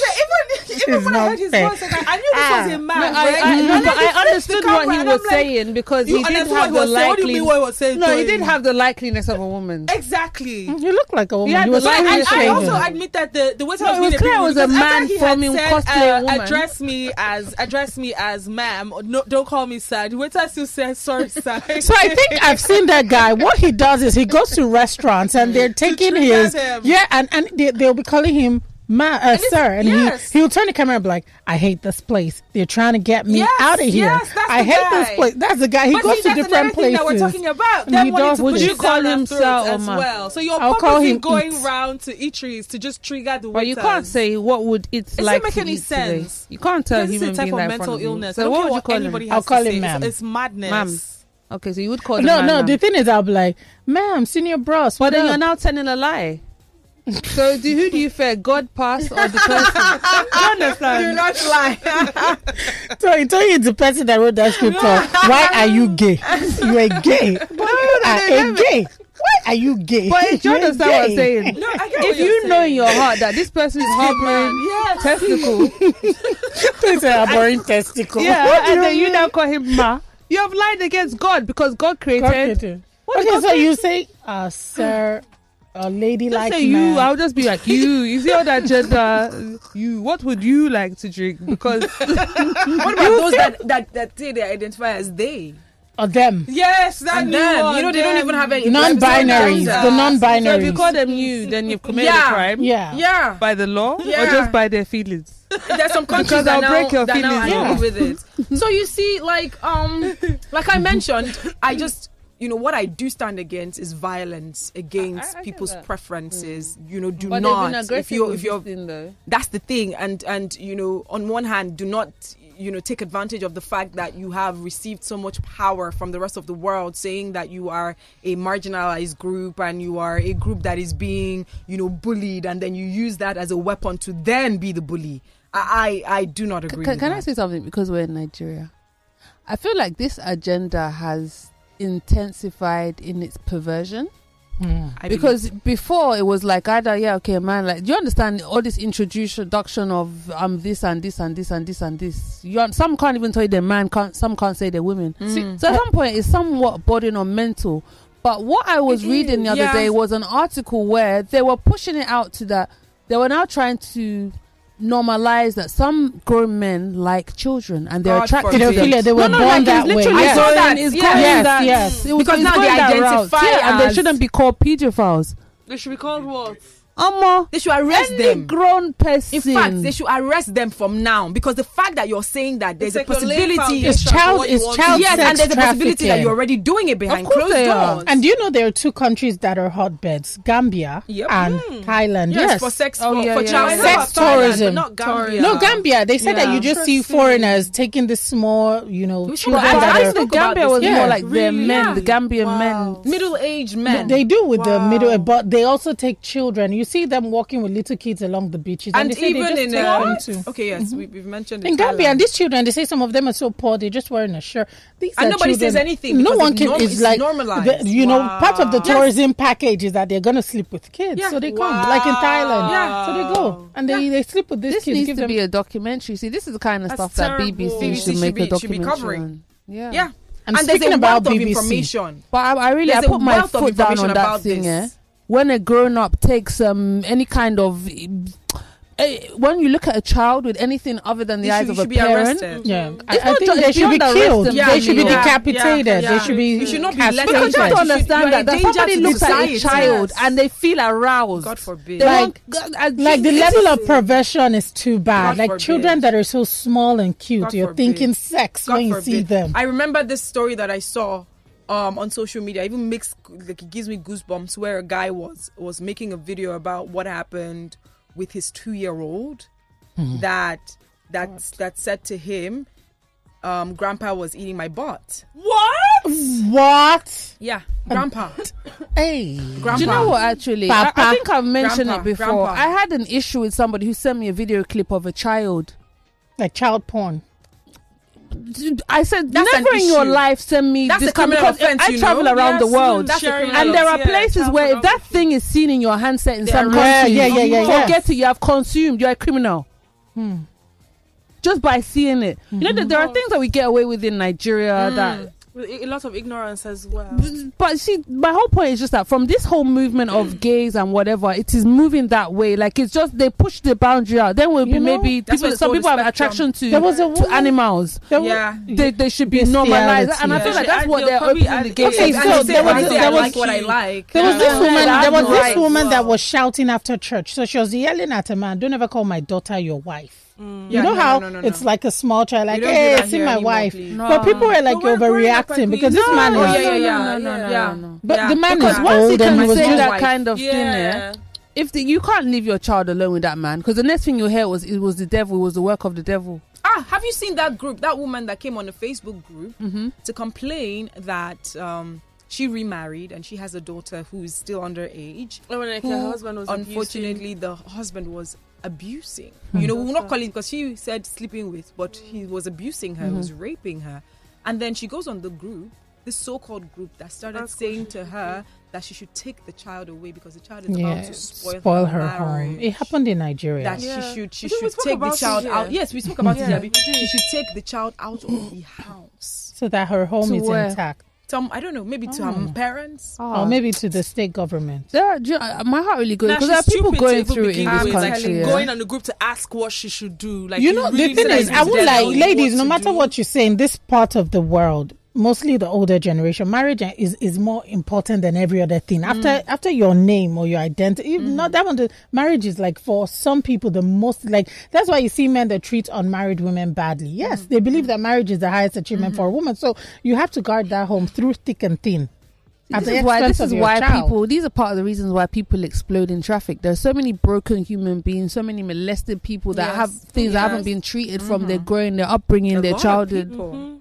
Speaker 4: even even
Speaker 2: It's
Speaker 4: when I
Speaker 2: not
Speaker 4: heard his
Speaker 2: fair.
Speaker 4: voice, like, I knew this
Speaker 2: Ah.
Speaker 4: was a man.
Speaker 3: No, I,
Speaker 4: right?
Speaker 3: I,
Speaker 4: And
Speaker 3: no,
Speaker 4: then
Speaker 3: but I understood what he was
Speaker 4: like,
Speaker 3: saying because he did
Speaker 4: understood
Speaker 3: have the
Speaker 4: he was saying. What do you
Speaker 3: likely.
Speaker 4: mean what he was saying?
Speaker 3: No, he did
Speaker 4: him?
Speaker 3: have the likeliness of a woman.
Speaker 4: exactly.
Speaker 2: you look like a woman.
Speaker 3: had
Speaker 2: He
Speaker 3: the
Speaker 2: was
Speaker 3: light
Speaker 2: so
Speaker 4: And
Speaker 3: and
Speaker 4: I also admit that the the way
Speaker 3: No, it was clear it was a man forming cosplay woman.
Speaker 4: Address me as address me as ma'am. No, don't call me sir. The waiter still says sorry, sir. *laughs*
Speaker 2: So I think I've seen that guy. What he does is he goes to restaurants and *laughs* they're taking his
Speaker 4: him.
Speaker 2: yeah, and and they, they'll be calling him ma uh,
Speaker 4: it's-
Speaker 2: sir, and
Speaker 4: yes.
Speaker 2: he he'll turn the camera and be like, "I hate this place. They're trying to get me
Speaker 4: Yes,
Speaker 2: out of here.
Speaker 4: yes, that's
Speaker 2: I
Speaker 4: the
Speaker 2: hate
Speaker 4: guy.
Speaker 2: this place." That's the guy. He
Speaker 4: But
Speaker 2: goes
Speaker 4: see,
Speaker 2: to different places.
Speaker 4: that we're talking about.
Speaker 2: And
Speaker 4: Them wanting to push
Speaker 2: this.
Speaker 3: Would you call
Speaker 4: down
Speaker 3: him
Speaker 4: our
Speaker 3: sir or
Speaker 4: as well. So you're
Speaker 2: I'll call
Speaker 4: purposely going
Speaker 2: it.
Speaker 4: round to eateries to just trigger the
Speaker 3: But you can't say what would it
Speaker 4: Doesn't
Speaker 3: like
Speaker 4: make
Speaker 3: to
Speaker 4: any
Speaker 3: eat today.
Speaker 4: sense.
Speaker 3: You can't tell a
Speaker 4: This is a type
Speaker 3: being
Speaker 4: of
Speaker 3: that in front
Speaker 4: mental
Speaker 3: of you.
Speaker 4: illness.
Speaker 3: So what would you call
Speaker 4: anybody
Speaker 3: him?
Speaker 2: I'll call him
Speaker 4: It's-
Speaker 2: ma'am.
Speaker 4: It's madness.
Speaker 3: Ma'am. Okay, so you would call him
Speaker 2: No, no. The thing is, I'll be like, "Ma'am, senior bros,
Speaker 3: But
Speaker 2: what
Speaker 3: then you're now telling a lie. So do, who do you fear, God past or the person? you understand?
Speaker 1: Do not lie.
Speaker 2: So he told you it's the person that wrote that script. of, Why are you gay? You are gay. *laughs* You are a gay. Why are you gay?
Speaker 3: But do you *laughs*
Speaker 2: You're
Speaker 3: understand what I'm saying?
Speaker 4: No, I get
Speaker 3: if
Speaker 4: what you're
Speaker 3: you know in your heart that this person is harboring
Speaker 4: Yes.
Speaker 3: testicle, *laughs*
Speaker 2: It's a abhorrent testicle.
Speaker 3: yeah, and then you now call him ma, you have lied against God because God created.
Speaker 2: God created.
Speaker 3: What
Speaker 2: Okay,
Speaker 3: God
Speaker 2: so you say, uh, sir, a lady
Speaker 3: Just
Speaker 2: like
Speaker 3: say you.
Speaker 2: man.
Speaker 3: I'll just be like you. You see all that gender. You. What would you like to drink? Because *laughs*
Speaker 1: what about those that, that that say they identify as they?
Speaker 2: or them.
Speaker 4: Yes, that
Speaker 1: And them,
Speaker 4: one,
Speaker 1: you know, they don't even have any
Speaker 2: Non-binaries, the non-binaries.
Speaker 3: if you call them you, then you've committed
Speaker 1: Yeah.
Speaker 3: a crime.
Speaker 2: yeah.
Speaker 1: Yeah,
Speaker 3: By the law, or just by their feelings.
Speaker 1: there's some countries
Speaker 3: Because
Speaker 1: that
Speaker 3: I'll
Speaker 1: now,
Speaker 3: break your
Speaker 1: that now
Speaker 3: feelings,
Speaker 1: agree with it. So you see, like um, like I mentioned, I just you know what I do stand against is violence against
Speaker 3: I- I
Speaker 1: people's
Speaker 3: that.
Speaker 1: preferences. Mm. You know, do
Speaker 3: but
Speaker 1: not
Speaker 3: they've been
Speaker 1: if
Speaker 3: aggressive
Speaker 1: you
Speaker 3: with
Speaker 1: if you're
Speaker 3: thing, though.
Speaker 1: that's the thing and and you know on one hand do not you know take advantage of the fact that you have received so much power from the rest of the world saying that you are a marginalized group and you are a group that is being you know bullied and then you use that as a weapon to then be the bully i i, I do not agree
Speaker 3: Can,
Speaker 1: with
Speaker 3: can I say something? Because we're in Nigeria, I feel like this agenda has intensified in its perversion.
Speaker 1: I
Speaker 3: because before it was like either yeah okay man like do you understand all this introduction of um this and this and this and this and this you un- some can't even tell you the man can't some can't say the women
Speaker 1: Mm.
Speaker 3: so at some point it's somewhat bordering on mental but what I was
Speaker 1: It
Speaker 3: reading the other
Speaker 1: yeah.
Speaker 3: day was an article where they were pushing it out to that they were now trying to normalize that some grown men like children and they're
Speaker 1: God
Speaker 3: attracted to them.
Speaker 2: They were
Speaker 3: no, no,
Speaker 2: born
Speaker 3: like
Speaker 2: that way.
Speaker 3: literally
Speaker 1: I saw that.
Speaker 3: it's
Speaker 1: Yeah.
Speaker 3: going
Speaker 2: Yes,
Speaker 3: that-
Speaker 2: yes.
Speaker 3: it was
Speaker 1: Because now they identify
Speaker 3: yeah, and they shouldn't be called pedophiles.
Speaker 4: They should be called what?
Speaker 3: Amo,
Speaker 1: they should arrest
Speaker 3: any
Speaker 1: them
Speaker 3: grown person.
Speaker 1: in fact, they should arrest them from now because the fact that you're saying that there's
Speaker 4: It's
Speaker 1: a
Speaker 4: like you're laying
Speaker 1: possibility
Speaker 2: It's
Speaker 4: foundation for
Speaker 2: child-
Speaker 4: what you
Speaker 2: child
Speaker 1: yes,
Speaker 2: sex
Speaker 1: and there's a possibility that you're already doing it behind closed
Speaker 3: they are.
Speaker 1: doors.
Speaker 2: And do you know there are two countries that are hotbeds, Gambia
Speaker 1: Yep.
Speaker 2: and hmm. Thailand.
Speaker 1: yes,
Speaker 2: Yes,
Speaker 1: for sex,
Speaker 3: Oh,
Speaker 1: for,
Speaker 3: yeah,
Speaker 1: for
Speaker 3: yeah,
Speaker 1: child
Speaker 3: yeah.
Speaker 2: Sex
Speaker 1: Thailand,
Speaker 2: tourism.
Speaker 4: but not Gambia.
Speaker 2: No, Gambia. They said that you just see foreigners taking the small, you know,
Speaker 1: We should
Speaker 2: children
Speaker 1: have-
Speaker 3: But I think the Gambia was more like the men, the Gambian men.
Speaker 1: middle-aged men.
Speaker 2: They do with the middle, but they also take children. You see them walking with little kids along the beaches, and,
Speaker 1: and
Speaker 2: they say they
Speaker 1: even in
Speaker 2: take
Speaker 1: um,
Speaker 2: them too.
Speaker 1: okay, yes, we, we've mentioned
Speaker 2: In
Speaker 1: in
Speaker 2: Gambia,
Speaker 1: Thailand.
Speaker 2: and these children, they say some of them are so poor, they're just wearing a shirt. These
Speaker 1: And
Speaker 2: are
Speaker 1: nobody says anything
Speaker 2: No one
Speaker 1: it's
Speaker 2: can.
Speaker 1: norm-
Speaker 2: it's
Speaker 1: it's
Speaker 2: like
Speaker 1: normalized.
Speaker 2: the- you know, part of the
Speaker 4: Wow.
Speaker 2: tourism package is that they're gonna sleep with kids,
Speaker 1: Yeah.
Speaker 2: so they come like in Thailand.
Speaker 1: Yeah.
Speaker 2: so they go and they they sleep with these
Speaker 3: This
Speaker 2: kids.
Speaker 3: needs
Speaker 2: give
Speaker 3: to
Speaker 2: them
Speaker 3: be a documentary. See, this is the kind of
Speaker 4: That's
Speaker 3: stuff that. BBC,
Speaker 4: BBC
Speaker 3: should
Speaker 1: should
Speaker 3: make
Speaker 1: be-
Speaker 3: a documentary
Speaker 1: covering.
Speaker 3: on. Yeah.
Speaker 1: yeah,
Speaker 2: And
Speaker 1: and there's
Speaker 2: speaking
Speaker 1: a
Speaker 2: about
Speaker 1: wealth of
Speaker 2: BBC.
Speaker 1: information.
Speaker 3: But I, I really,
Speaker 1: There's a
Speaker 3: put my
Speaker 1: wealth of
Speaker 3: foot down
Speaker 1: information
Speaker 3: on that
Speaker 1: about
Speaker 3: thing.
Speaker 1: this.
Speaker 3: Eh? When a grown up takes um any kind of, eh, when you look at a child with anything other than the
Speaker 1: They
Speaker 3: eyes
Speaker 1: should-
Speaker 3: of a parent,
Speaker 1: arrested.
Speaker 2: Yeah,
Speaker 3: It's
Speaker 2: I, I think
Speaker 3: ju-
Speaker 2: they should be killed.
Speaker 3: them,
Speaker 2: they should be
Speaker 1: yeah,
Speaker 2: decapitated.
Speaker 1: yeah,
Speaker 2: They should be.
Speaker 1: You should not be
Speaker 2: castrated.
Speaker 1: left
Speaker 3: Because you have to
Speaker 1: You should-
Speaker 3: understand
Speaker 1: you are
Speaker 3: that,
Speaker 1: a
Speaker 3: that
Speaker 1: danger
Speaker 3: somebody looks at a child
Speaker 1: Yes.
Speaker 3: and they feel aroused.
Speaker 1: God forbid.
Speaker 3: They
Speaker 2: Like-
Speaker 3: want- I
Speaker 2: like the level of perversion is too bad.
Speaker 1: God
Speaker 2: like
Speaker 1: forbid.
Speaker 2: children that are so small and cute,
Speaker 1: God
Speaker 2: you're
Speaker 1: forbid.
Speaker 2: thinking sex
Speaker 1: God
Speaker 2: when you
Speaker 1: forbid.
Speaker 2: see them.
Speaker 1: I remember this story that I saw um, on social media. Even makes like it gives me goosebumps. Where a guy was was making a video about what happened with his two year old. That that that said to him, um, "Grandpa was eating my butt."
Speaker 4: What?
Speaker 2: What?
Speaker 1: Yeah, Grandpa. *coughs*
Speaker 2: Hey,
Speaker 1: Grandpa.
Speaker 3: Do you know what? Actually, I, I think I've mentioned
Speaker 1: Grandpa,
Speaker 3: it before.
Speaker 1: grandpa.
Speaker 3: I had an issue with somebody who sent me a video clip of a child.
Speaker 2: like child porn.
Speaker 3: I said
Speaker 1: That's
Speaker 3: never in your life send me
Speaker 1: That's
Speaker 3: this because
Speaker 1: offense,
Speaker 3: I travel
Speaker 1: know?
Speaker 3: around the world. and there are.
Speaker 4: Yeah,
Speaker 3: places where if that thing is seen in your handset in some
Speaker 1: are
Speaker 3: countries,
Speaker 2: Yeah, yeah, yeah,
Speaker 3: you
Speaker 2: yeah.
Speaker 3: forget it. You have consumed. You're a criminal. Just by seeing it, you know that there are things that we get away with in Nigeria that
Speaker 4: With a lot of ignorance as well.
Speaker 3: but see, my whole point is just that from this whole movement of mm. gays and whatever, it is moving that way. Like it's just they push the boundary out. Then will be
Speaker 2: know,
Speaker 3: maybe people, some people have attraction to
Speaker 2: There was a
Speaker 3: to animals.
Speaker 2: There was-
Speaker 1: Yeah.
Speaker 3: They, they should be
Speaker 2: Bestiality.
Speaker 3: normalized, and I feel
Speaker 4: Yeah.
Speaker 3: like that's
Speaker 4: And
Speaker 3: what
Speaker 4: they'll
Speaker 3: they're
Speaker 4: probably
Speaker 3: opening the
Speaker 4: add-
Speaker 3: gays.
Speaker 2: Okay,
Speaker 1: And
Speaker 2: so
Speaker 1: they
Speaker 2: there was-
Speaker 1: I
Speaker 2: there was-
Speaker 1: like what I like.
Speaker 2: There was this
Speaker 3: Yeah.
Speaker 2: woman. There was this woman that was shouting after church. So she was yelling at a man, "Don't ever call my daughter your wife." You
Speaker 1: Mm. Yeah,
Speaker 2: know
Speaker 1: no, no,
Speaker 2: how
Speaker 1: no, no, no.
Speaker 2: it's like a small child, like, "Hey,
Speaker 1: that
Speaker 2: see
Speaker 1: here
Speaker 2: my
Speaker 1: anymore,
Speaker 2: wife."
Speaker 1: please.
Speaker 2: But people were like
Speaker 4: But we're
Speaker 2: overreacting because this man is.
Speaker 1: Yeah, yeah, yeah, yeah.
Speaker 3: no, no.
Speaker 2: But the man
Speaker 3: Because
Speaker 2: is
Speaker 3: once he can
Speaker 2: was
Speaker 3: say that kind of thing,
Speaker 4: Yeah.
Speaker 3: yeah. If the, you can't leave your child alone with that man, because the next thing you hear was it was the devil, it was the work of the devil.
Speaker 1: Ah, have you seen that group? That woman that came on the Facebook group
Speaker 3: Mm-hmm.
Speaker 1: to complain that um, she remarried and she has a daughter who is still underage.
Speaker 4: Oh, like,
Speaker 1: who,
Speaker 4: her husband was
Speaker 1: unfortunately the husband was abusing. Hmm. You know, we're not calling because she said sleeping with, but he was abusing her, he was mm-hmm. raping her. And then she goes on the group, this so-called group that started
Speaker 4: That's
Speaker 1: saying to her that she should take the child away because the child is about to spoil,
Speaker 2: spoil
Speaker 1: her,
Speaker 2: her home. It happened in Nigeria.
Speaker 1: That
Speaker 4: Yeah.
Speaker 1: she should she
Speaker 4: I think we
Speaker 1: should take the
Speaker 4: it
Speaker 1: child out. Yes, we spoke about
Speaker 4: Yeah,
Speaker 1: it. She should take the child out of the house.
Speaker 2: so that her home
Speaker 3: To
Speaker 2: is
Speaker 3: where?
Speaker 2: intact,
Speaker 1: Some I don't know, maybe to her parents.
Speaker 2: or maybe to the state government.
Speaker 3: There are, you- uh, my heart really goes because there are people going through it in this
Speaker 4: with, like,
Speaker 3: country. yeah.
Speaker 4: Going on the group to ask what she should do. Like
Speaker 2: you know,
Speaker 4: really
Speaker 2: the thing is, I would like, ladies, no matter
Speaker 4: do.
Speaker 2: what you say, in this part of the world, mostly the older generation, marriage is, is more important than every other thing. Mm. After after your name or your identity, even mm. not that one. The marriage is like for some people the most like. That's why you see men that treat unmarried women badly. Yes, mm. they believe that marriage is the highest achievement for a woman. So you have to guard that home through thick and thin. At
Speaker 3: this is why this is why
Speaker 2: child.
Speaker 3: people these are part of the reasons why people explode in traffic There are so many broken human beings so many molested people that
Speaker 1: Yes.
Speaker 3: have things that haven't been treated from mm-hmm. their growing their upbringing
Speaker 1: A
Speaker 3: their childhood.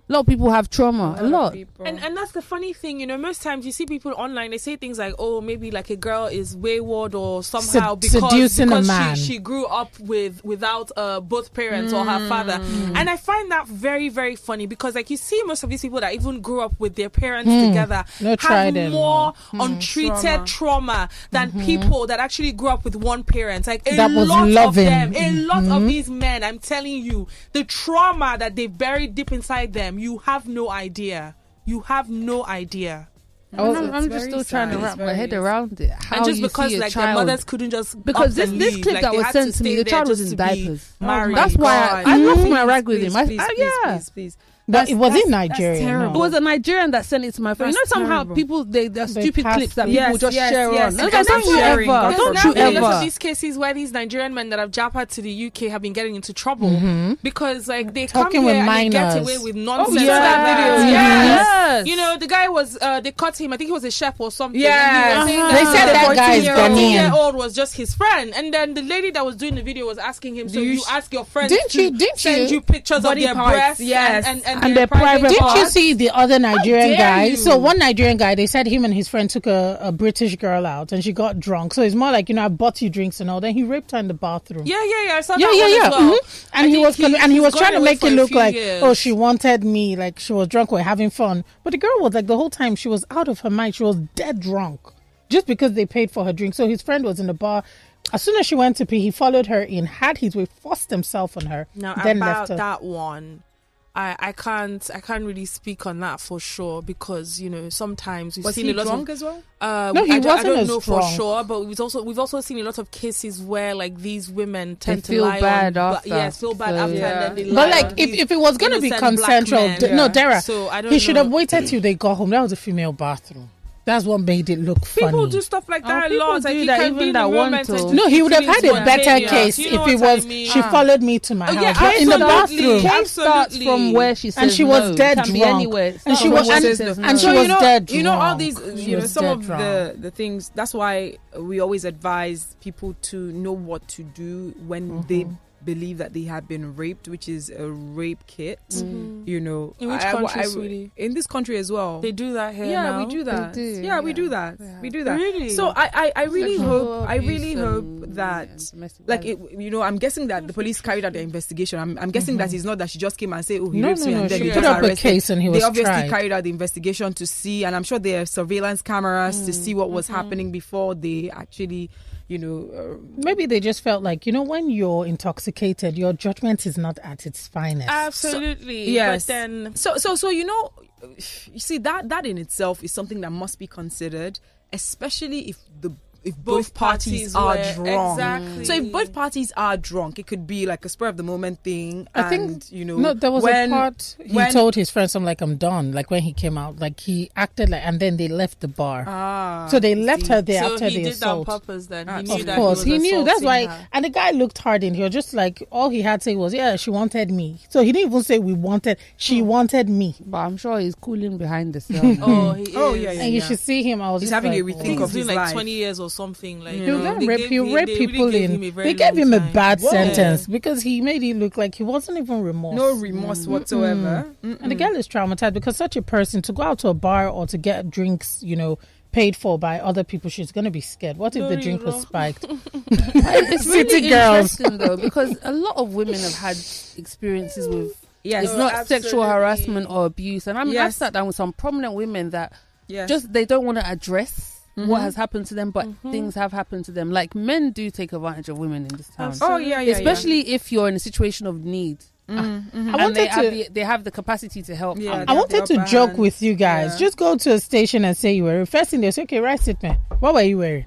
Speaker 3: A lot of people have trauma a
Speaker 1: of
Speaker 3: lot.
Speaker 4: And and that's the funny thing, you know. Most times you see people online, they say things like, "Oh, maybe like a girl is wayward or somehow
Speaker 2: Sed-
Speaker 4: because,
Speaker 2: seducing a
Speaker 4: because
Speaker 2: man.
Speaker 4: She, she grew up with without uh, both parents or her father." Mm. And I find that very very funny because like you see most of these people that even grew up with their parents mm. together
Speaker 2: No
Speaker 4: have
Speaker 2: trident.
Speaker 4: more mm. untreated trauma, than mm-hmm. people that actually grew up with one parent. Like a
Speaker 2: That was
Speaker 4: lot
Speaker 2: loving.
Speaker 4: of them, a lot of mm-hmm. these men. I'm telling you, the trauma that they buried deep inside them, you have no idea. You have no idea.
Speaker 3: I'm, I'm just
Speaker 1: very
Speaker 3: still trying to wrap my head around it how
Speaker 4: and just
Speaker 3: you
Speaker 4: because
Speaker 3: see a
Speaker 4: like their mothers couldn't just
Speaker 3: because
Speaker 4: up
Speaker 3: this
Speaker 4: and
Speaker 3: this
Speaker 4: leave,
Speaker 3: clip
Speaker 4: like,
Speaker 3: that was sent to me the child was in diapers
Speaker 4: married.
Speaker 3: That's why I- I
Speaker 1: God.
Speaker 3: lost my rag with
Speaker 1: Please,
Speaker 3: him. I-
Speaker 1: please,
Speaker 3: I-
Speaker 1: please, ah,
Speaker 3: yeah.
Speaker 1: please, please.
Speaker 2: But it was
Speaker 1: That's-
Speaker 2: in
Speaker 1: that's
Speaker 2: Nigeria.
Speaker 1: terrible.
Speaker 3: It was a Nigerian that sent it to my phone. You know somehow
Speaker 1: terrible.
Speaker 3: people they they're
Speaker 2: They
Speaker 3: stupid clips that
Speaker 2: through.
Speaker 3: people
Speaker 1: Yes,
Speaker 3: just
Speaker 1: yes,
Speaker 3: share
Speaker 1: yes.
Speaker 3: on.
Speaker 1: And
Speaker 3: Don't
Speaker 1: that's
Speaker 3: don't you ever,
Speaker 1: That's
Speaker 3: don't
Speaker 4: There's
Speaker 3: you
Speaker 4: now a lot of these cases where these Nigerian men that have japaed to the UK have been getting into trouble because like they
Speaker 2: Talking
Speaker 4: come
Speaker 2: with
Speaker 4: here and they get away with nonsense.
Speaker 3: yeah.
Speaker 4: like that.
Speaker 3: Mhm.
Speaker 4: Yes.
Speaker 3: Yes.
Speaker 4: You know, the guy was uh, they caught him. I think he was a chef or something.
Speaker 1: Yeah,
Speaker 4: And he was saying
Speaker 2: They
Speaker 4: that
Speaker 2: said
Speaker 4: the
Speaker 2: that guy is
Speaker 4: Ghanaian. Year old was just his friend, and then the lady that was doing the video was asking him, "So
Speaker 1: you
Speaker 4: you, ask your friends
Speaker 2: Didn't
Speaker 4: to
Speaker 2: you- didn't
Speaker 4: send
Speaker 2: you-
Speaker 4: you pictures of their
Speaker 1: parts,
Speaker 4: breasts
Speaker 1: yes.
Speaker 4: and, and,
Speaker 3: And their private
Speaker 2: Didn't
Speaker 3: parts.
Speaker 2: you see the other Nigerian
Speaker 4: dare
Speaker 2: guy?
Speaker 4: you?
Speaker 2: So one Nigerian guy, they said him and his friend took a, a British girl out and she got drunk. So it's more like you know I bought you drinks and all. Then he raped her in the bathroom.
Speaker 4: Yeah, yeah, yeah. I saw
Speaker 2: yeah,
Speaker 4: that
Speaker 2: yeah,
Speaker 4: one
Speaker 2: yeah.
Speaker 4: as well.
Speaker 2: mhm. And
Speaker 4: I
Speaker 2: he was con- and he was trying to make it look like
Speaker 4: years.
Speaker 2: oh she wanted me, like she was drunk, we're having fun. But the girl was like the whole time she was out of her mind. She was dead drunk just because they paid for her drink. So his friend was in the bar. As soon as she went to pee, he followed her in, had his way, forced himself on her,
Speaker 4: Now
Speaker 2: then
Speaker 4: about
Speaker 2: left her.
Speaker 4: that one, I I can't I can't really speak on that for sure because you know sometimes we've
Speaker 1: Was
Speaker 4: seen
Speaker 1: he
Speaker 4: a lot
Speaker 1: drunk
Speaker 4: of.
Speaker 1: as well?
Speaker 4: Uh,
Speaker 2: No, he
Speaker 4: I, don't- I
Speaker 2: wasn't
Speaker 4: don't
Speaker 2: as
Speaker 4: know for sure, but we've also we've also seen a lot of cases where like these women tend to
Speaker 3: feel
Speaker 4: lie
Speaker 3: bad
Speaker 4: on,
Speaker 3: after.
Speaker 4: But, yes, feel bad
Speaker 3: So,
Speaker 4: after,
Speaker 1: yeah.
Speaker 4: and then they
Speaker 2: But like, if, if it was gonna be
Speaker 4: innocent
Speaker 2: consensual,
Speaker 4: men.
Speaker 2: d- no, Dara,
Speaker 4: So I don't
Speaker 2: he should have waited till they got home. That was a female bathroom. That's what made it look
Speaker 4: People
Speaker 2: funny.
Speaker 4: do stuff like
Speaker 3: Oh,
Speaker 4: that a
Speaker 3: people
Speaker 4: lot.
Speaker 3: do
Speaker 4: Like,
Speaker 3: that
Speaker 4: can
Speaker 3: even that
Speaker 4: the
Speaker 3: want to.
Speaker 2: no, he would have had a better
Speaker 4: spontaneous.
Speaker 2: case
Speaker 4: You
Speaker 2: if
Speaker 4: know
Speaker 2: it
Speaker 4: what I
Speaker 2: was
Speaker 4: mean?
Speaker 2: she ah. followed me to my
Speaker 4: Oh,
Speaker 2: house
Speaker 4: yeah,
Speaker 2: in the bathroom.
Speaker 4: Yeah.
Speaker 3: Case starts from where she says
Speaker 2: And she was
Speaker 3: no.
Speaker 2: dead
Speaker 3: Can be
Speaker 2: drunk.
Speaker 3: anywhere.
Speaker 2: And she was-
Speaker 3: where
Speaker 2: and-
Speaker 3: says
Speaker 2: and she
Speaker 1: so
Speaker 2: was
Speaker 1: you know,
Speaker 2: dead
Speaker 1: you know all these,
Speaker 2: She
Speaker 1: you know, some of the the things. That's why we always advise people to know what to do when they mm-hmm. Believe that they had been raped, which is a rape kit. Mm-hmm. You know,
Speaker 4: In which
Speaker 1: I- I-
Speaker 4: country,
Speaker 1: I-
Speaker 4: sweetie?
Speaker 1: In this country as well.
Speaker 4: They do that here
Speaker 1: yeah,
Speaker 4: now.
Speaker 1: we do that.
Speaker 3: do,
Speaker 1: yeah, we do that.
Speaker 3: Yeah.
Speaker 1: We do that.
Speaker 4: Really?
Speaker 1: So I, I, I really
Speaker 3: Sexual
Speaker 1: hope, I really hope that,
Speaker 3: and
Speaker 1: like, it, you know, I'm guessing that the police carried out their investigation. I'm, I'm guessing that mm-hmm. it's not that she just came and say, oh, he
Speaker 2: No,
Speaker 1: raped
Speaker 2: no,
Speaker 1: me,
Speaker 2: no,
Speaker 1: and then they
Speaker 2: put
Speaker 1: just
Speaker 2: up a case and he was they
Speaker 1: obviously
Speaker 2: tried.
Speaker 1: carried out the investigation to see, and I'm sure there are surveillance cameras to mm. see what was mm-hmm. happening before they actually, you know, uh,
Speaker 2: Maybe they just felt like, you know, when you're intoxicated, your judgment is not at its finest.
Speaker 4: Absolutely.
Speaker 1: Yes.
Speaker 4: But then
Speaker 1: so so so you know *sighs* you see that that in itself is something that must be considered especially if the if both,
Speaker 4: Both
Speaker 1: parties,
Speaker 4: parties
Speaker 1: are
Speaker 4: were-
Speaker 1: drunk
Speaker 4: exactly.
Speaker 1: so if both parties are drunk it could be like a spur of the moment thing
Speaker 2: I
Speaker 1: and,
Speaker 2: think
Speaker 1: you know
Speaker 2: no, there was
Speaker 1: when,
Speaker 2: a part he
Speaker 1: when-
Speaker 2: told his friends, "I'm like I'm done." Like when he came out, like he acted like, and then they left the bar.
Speaker 1: ah,
Speaker 2: so they left her there
Speaker 4: so
Speaker 2: after
Speaker 4: he
Speaker 2: the
Speaker 4: did
Speaker 2: assault.
Speaker 4: that on purpose then.
Speaker 1: Ah,
Speaker 4: He knew
Speaker 1: of
Speaker 4: that
Speaker 2: course,
Speaker 4: he,
Speaker 2: he, knew. That's why.
Speaker 4: her.
Speaker 2: And the guy looked hard in. He was just like, all he had to say was, "Yeah, she wanted me." So he didn't even say we wanted. She
Speaker 1: Hmm.
Speaker 2: wanted me.
Speaker 3: But I'm sure he's cooling behind the *laughs* cell.
Speaker 4: Oh, he
Speaker 1: Oh, yeah, yeah,
Speaker 2: and you should see him. I was
Speaker 1: He's
Speaker 2: just
Speaker 1: having a
Speaker 2: like,
Speaker 1: rethink
Speaker 2: oh.
Speaker 1: of his
Speaker 4: doing like
Speaker 1: life.
Speaker 4: 20 years or something. Like,
Speaker 1: Yeah.
Speaker 2: He'll
Speaker 1: know,
Speaker 2: get
Speaker 4: they
Speaker 2: rape.
Speaker 4: gave-
Speaker 2: He'll
Speaker 4: they-
Speaker 2: rape
Speaker 4: they really
Speaker 2: people
Speaker 4: gave
Speaker 2: in.
Speaker 4: him a very
Speaker 2: They gave
Speaker 4: long
Speaker 2: him a bad
Speaker 1: Whoa.
Speaker 2: sentence because he made it look like he wasn't even remorse.
Speaker 1: no remorse whatsoever
Speaker 2: And the girl is traumatized because such a person to go out to a bar or to get drinks, you know, paid for by other people, she's going to be scared. What if
Speaker 4: No,
Speaker 2: the drink was spiked? *laughs*
Speaker 3: it's really
Speaker 2: City girls.
Speaker 3: interesting though because a lot of women have had experiences with
Speaker 1: yes
Speaker 3: it's
Speaker 4: Oh,
Speaker 3: not sexual harassment or abuse and i mean i've sat down with some prominent women that
Speaker 1: yes.
Speaker 3: just they don't want to address
Speaker 1: Mm-hmm.
Speaker 3: what has happened to them but things have happened to them like men do take advantage of women in this town
Speaker 1: oh yeah yeah
Speaker 3: especially if you're in a situation of need
Speaker 1: yeah. Mhm, mhm.
Speaker 2: I wanted
Speaker 3: they have,
Speaker 2: to.
Speaker 3: the, they have the capacity to help
Speaker 1: Yeah,
Speaker 3: out.
Speaker 2: I wanted to
Speaker 1: upper
Speaker 2: joke with you guys.
Speaker 1: Yeah.
Speaker 2: Just go to a station and say you were. First thing they say, okay, right statement. What were you wearing?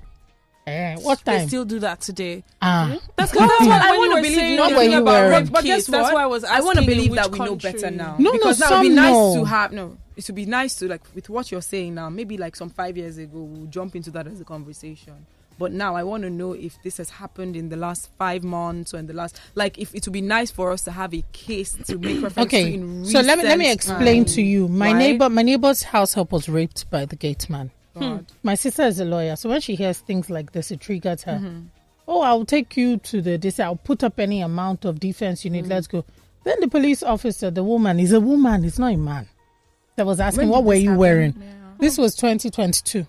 Speaker 2: Eh, what
Speaker 4: They still do that today.
Speaker 2: Ah,
Speaker 4: That's, that's what I want to believe.
Speaker 2: Not
Speaker 4: the
Speaker 2: what
Speaker 4: thing
Speaker 2: you were.
Speaker 4: rape
Speaker 1: But guess
Speaker 4: case, That's why I was.
Speaker 1: I want to believe that we know better now.
Speaker 2: No, no,
Speaker 1: because now it'd be
Speaker 2: some
Speaker 1: nice
Speaker 2: know.
Speaker 1: to have no. It would be nice to like with what you're saying now. Maybe like some five years ago, we'll jump into that as a conversation. But now I want to know if this has happened in the last five months or in the last like if it would be nice for us to have a case to make reference to
Speaker 2: okay.
Speaker 1: in
Speaker 2: So let me let me explain
Speaker 1: time.
Speaker 2: to you. My
Speaker 1: Right?
Speaker 2: neighbor, my neighbor's house help was raped by the gate man.
Speaker 1: God.
Speaker 2: My sister is a lawyer, so when she hears things like this, it triggers her.
Speaker 1: Mm-hmm.
Speaker 2: Oh, I'll take you to the this. I'll put up any amount of defense you need.
Speaker 1: Mm.
Speaker 2: Let's go. Then the police officer, the woman, is a woman. It's not a man. That was asking, what were you
Speaker 1: happen?
Speaker 2: wearing? This was 2022,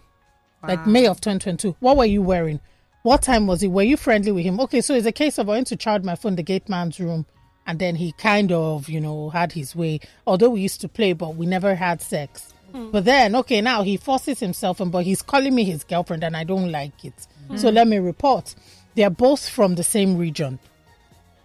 Speaker 2: like May of 2022. What were you wearing? What time was it? Were you friendly with him? Okay, so it's a case of I went to charge my phone the gate man's room, and then he kind of, you know, had his way. Although we used to play, but we never had sex. But then, okay, now he forces himself, and but he's calling me his girlfriend, and I don't like it. So let me report. They are both from the same region.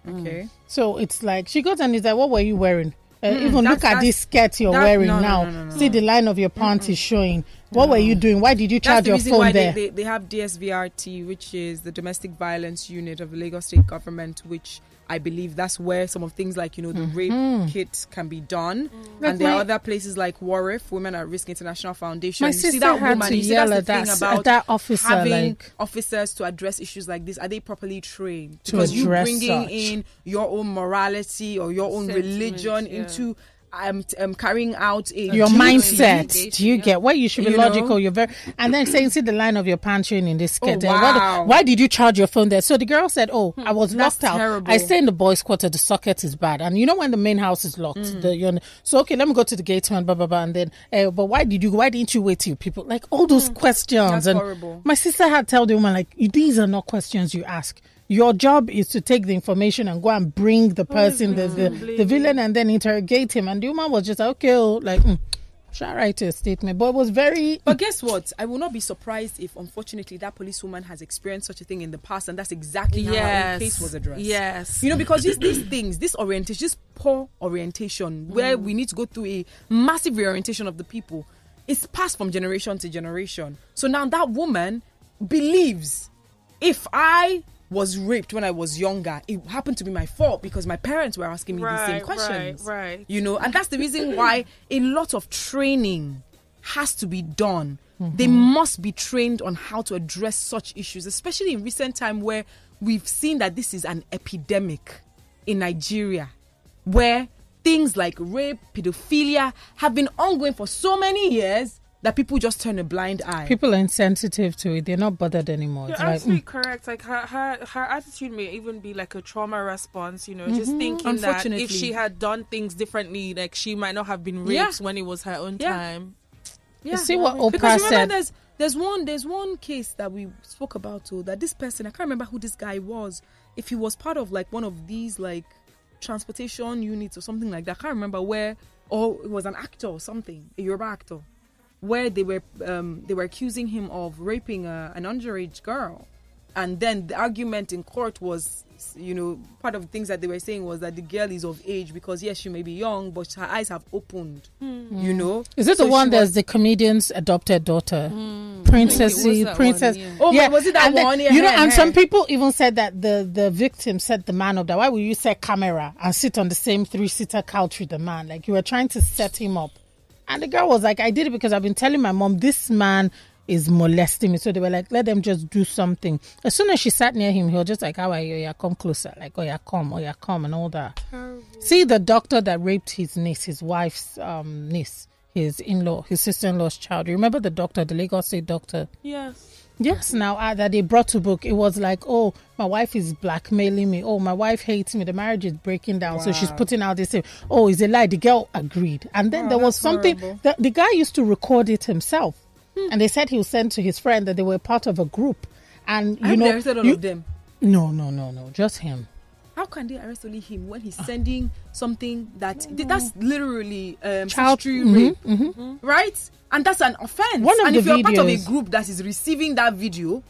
Speaker 1: Okay.
Speaker 2: So it's like she goes and he's like, "What were you wearing?" Uh, even look at this skirt you're wearing
Speaker 1: no, no,
Speaker 2: now.
Speaker 1: no, no,
Speaker 2: See the line of your pants is showing. What were you doing? Why did you charge your phone there?
Speaker 1: They, they, they have DSVRT, which is the Domestic Violence Unit of the Lagos State Government, which I believe that's where some of things like, you know, the rape mm-hmm. kit can be done. Mm.
Speaker 2: Like
Speaker 1: and there are other places like Warif, Women at Risk International Foundation.
Speaker 2: My
Speaker 1: you see that
Speaker 2: had
Speaker 1: woman,
Speaker 2: to
Speaker 1: you see
Speaker 2: yell
Speaker 1: that's the
Speaker 2: at
Speaker 1: thing
Speaker 2: that-
Speaker 1: about
Speaker 2: that officer,
Speaker 1: having
Speaker 2: like-
Speaker 1: officers to address issues like this. Are they properly trained? Because you
Speaker 2: address
Speaker 1: bringing
Speaker 2: such.
Speaker 1: in your own morality or your own
Speaker 4: Sentiment,
Speaker 1: religion
Speaker 4: yeah.
Speaker 1: into um, t- um, carrying out a
Speaker 2: your mindset. Do you get where you should be
Speaker 1: You know?
Speaker 2: logical? You're very, and then saying, see the line of your showing in this skirt.
Speaker 1: Oh, wow.
Speaker 2: why did you charge your phone there? So the girl said, oh, I was
Speaker 1: That's
Speaker 2: locked out.
Speaker 1: terrible.
Speaker 2: I stay in the boys' quarter. The socket is bad, and you know when the main house is locked.
Speaker 1: Mm.
Speaker 2: The, you're, so okay, let me go to the gate man, blah blah blah, and then, uh, but why did you? Why didn't you wait till people like all those questions?
Speaker 1: Mm. That's
Speaker 2: and
Speaker 1: horrible.
Speaker 2: My sister had told the woman like, these are not questions you ask. Your job is to take the information and go and bring the person, the, the, the villain, and then interrogate him. And the woman was just like, okay, oh, like, mm, should I write a statement? But it was very.
Speaker 1: But guess what? I will not be surprised if, unfortunately, that policewoman has experienced such a thing in the past, and that's exactly how her
Speaker 4: Yes.
Speaker 1: case was addressed.
Speaker 4: Yes.
Speaker 1: You know, because these, these things, this orientation, this poor orientation, where we need to go through a massive reorientation of the people, is passed from generation to generation. So now that woman believes if I was raped when I was younger, it happened to be my fault because my parents were asking me the same
Speaker 4: Right,
Speaker 1: questions.
Speaker 4: right, right.
Speaker 1: You know, and that's the reason why a lot of training has to be done. They mm-hmm. must be trained on how to address such issues, especially in recent time where we've seen that this is an epidemic in Nigeria, where things like rape, pedophilia have been ongoing for so many years, that people just turn a blind eye.
Speaker 2: People are insensitive to it. They're not bothered anymore.
Speaker 4: You're
Speaker 2: It's like,
Speaker 4: absolutely
Speaker 2: mm,
Speaker 4: correct. Like her, her, her attitude may even be like a trauma response. You know, just
Speaker 2: Mhm.
Speaker 4: thinking that if she had done things differently, like she might not have been
Speaker 1: Yeah.
Speaker 4: raped when it was her own
Speaker 1: Yeah.
Speaker 4: time.
Speaker 1: Yeah.
Speaker 2: see what
Speaker 1: because
Speaker 2: Oprah
Speaker 1: remember
Speaker 2: said.
Speaker 1: there's there's one there's one case that we spoke about too that this person I can't remember who this guy was if he was part of like one of these like transportation units or something like that I can't remember where or it was an actor or something a Yoruba actor where they were um, they were accusing him of raping a, an underage girl and then the argument in court was you know part of the things that they were saying was that the girl is of age because yes she may be young but her eyes have opened you know
Speaker 2: Mm. Is it
Speaker 1: So
Speaker 2: the one that's
Speaker 1: was-
Speaker 2: the comedian's adopted daughter?
Speaker 3: Mm.
Speaker 2: Princess,
Speaker 3: I think it was that
Speaker 2: princess.
Speaker 3: one, yeah.
Speaker 1: Oh, but was it that
Speaker 2: and then-
Speaker 1: one? Yeah,
Speaker 2: you know,
Speaker 1: yeah,
Speaker 2: and
Speaker 1: yeah.
Speaker 2: some people even said that the the victim set the man up. That why would you set camera and sit on the same three seater couch with the man? Like you were trying to set him up. And the girl was like, I did it because I've been telling my mom this man is molesting me. So they were like, let them just do something. As soon as she sat near him, he was just like, How are you? Yeah, come closer. Like, oh yeah, come, oh yeah, come, and all that. See the doctor that raped his niece, his wife's um, niece, his in-law, his sister-in-law's child. You remember the doctor, the Lagos State doctor?
Speaker 4: Yes.
Speaker 2: Yes, now uh, that they brought to book, it was like, oh, my wife is blackmailing me. Oh, my wife hates me. The marriage is breaking down. So she's putting out this. thing. Oh, it's a lie. The girl agreed. And then there was something that the guy used to record it himself. And they said he was sent to his friend that they were part of a group. And you know,
Speaker 1: they arrested all
Speaker 2: you-
Speaker 1: of them.
Speaker 2: no, no, no, no, just him.
Speaker 1: How can they arrest only him when he's sending something that that's literally um,
Speaker 2: Child- mhm,
Speaker 1: rape, right? And that's an offense.
Speaker 2: One of
Speaker 1: and
Speaker 2: the
Speaker 1: if you're part of a group that is receiving that video,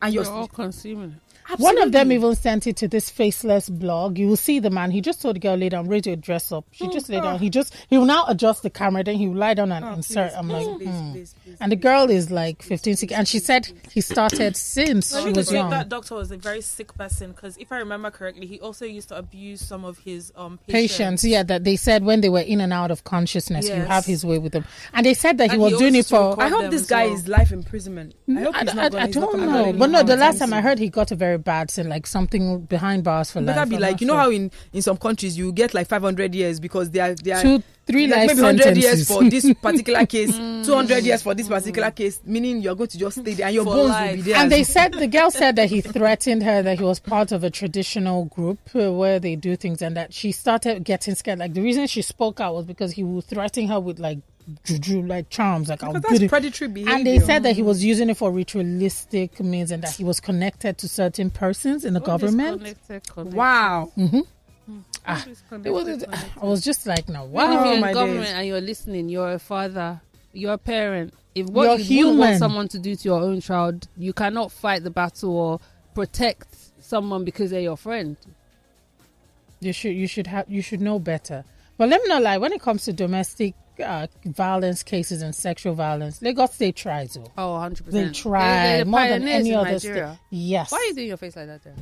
Speaker 1: and you're
Speaker 3: You're all consuming it.
Speaker 2: One of them even sent it to this faceless blog. You will see the man. He just told the girl lay down, ready to dress up. She just lay down. He just he will now adjust the camera. Then he will lie down and insert.
Speaker 1: Oh, please,
Speaker 2: I'm
Speaker 1: please,
Speaker 2: like,
Speaker 1: please,
Speaker 2: hmm.
Speaker 1: please, please,
Speaker 2: and the girl is like 15, 16, and she said he started since
Speaker 4: I
Speaker 2: she was
Speaker 4: the-
Speaker 2: young.
Speaker 4: that doctor was a very sick person because if I remember correctly, he also used to abuse some of his um patients.
Speaker 2: Patients, yeah, that they said when they were in and out of consciousness, you have his way with them, and they said that he was
Speaker 4: he
Speaker 2: doing it for.
Speaker 1: I hope this guy
Speaker 4: well.
Speaker 1: is life imprisonment. I hope
Speaker 2: I,
Speaker 1: he's
Speaker 2: I-
Speaker 1: not gonna,
Speaker 2: I
Speaker 1: he's not
Speaker 2: don't know, but no. The last time I heard he got a very bad sin, like something behind bars for
Speaker 1: It
Speaker 2: life.
Speaker 1: better be
Speaker 2: I'm
Speaker 1: like
Speaker 2: not
Speaker 1: you know how in in some countries you get like 500 years because they are they are
Speaker 2: two, three
Speaker 1: like
Speaker 2: life
Speaker 1: maybe 100 *laughs* years for this particular case 200 years for this particular case meaning you're going to just stay there and your
Speaker 4: For
Speaker 1: bones will be there
Speaker 2: And they said the girl said that he threatened her that he was part of a traditional group uh, where they do things, and that she started getting scared. Like the reason she spoke out was because he was threatening her with like juju, like charms, like I'll
Speaker 1: Because that's predatory behavior
Speaker 2: And they said that he was using it for ritualistic means, and that he was connected to certain persons in the government.
Speaker 3: Connected, connected.
Speaker 1: wow
Speaker 2: Ah, It was.
Speaker 3: connected, connected.
Speaker 2: I was just like, no,
Speaker 3: When if
Speaker 2: wow.
Speaker 3: you're
Speaker 1: Oh,
Speaker 3: in
Speaker 1: my
Speaker 3: government
Speaker 1: days.
Speaker 3: and you're listening, you're a father, you're a parent. If what
Speaker 2: You're
Speaker 3: you wouldn't want someone to do to your own child, you cannot fight the battle or protect someone because they're your friend.
Speaker 2: You should. You should have. You should know better. But let me not lie. When it comes to domestic uh, violence cases and sexual violence, Lagos State tries. Oh.
Speaker 3: Oh, 100%.
Speaker 2: They try
Speaker 3: they're
Speaker 2: more than any other state. Yes.
Speaker 3: Why are you doing your face like that?
Speaker 2: There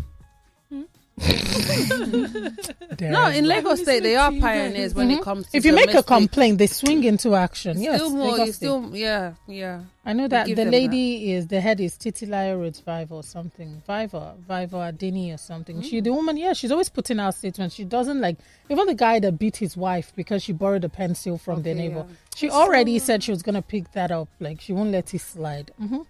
Speaker 3: No, in
Speaker 2: one.
Speaker 3: Lagos State, they are
Speaker 4: to you guys.
Speaker 3: pioneers when it comes to
Speaker 2: Mm-hmm. if you make a complaint, they swing into action. Yes,
Speaker 3: Still more,
Speaker 2: Lagos
Speaker 3: you
Speaker 2: State.
Speaker 3: still, yeah, yeah.
Speaker 2: I know that the lady is the head is Titilayo Roots Viva or something. Viva, Viva Adini or something. She the woman, yeah, she's always putting out statements. She doesn't like even the guy that beat his wife because she borrowed a pencil from their
Speaker 3: Okay,
Speaker 2: neighbor.
Speaker 3: yeah.
Speaker 2: She already said she was gonna pick that up. Like she won't let it slide. hmm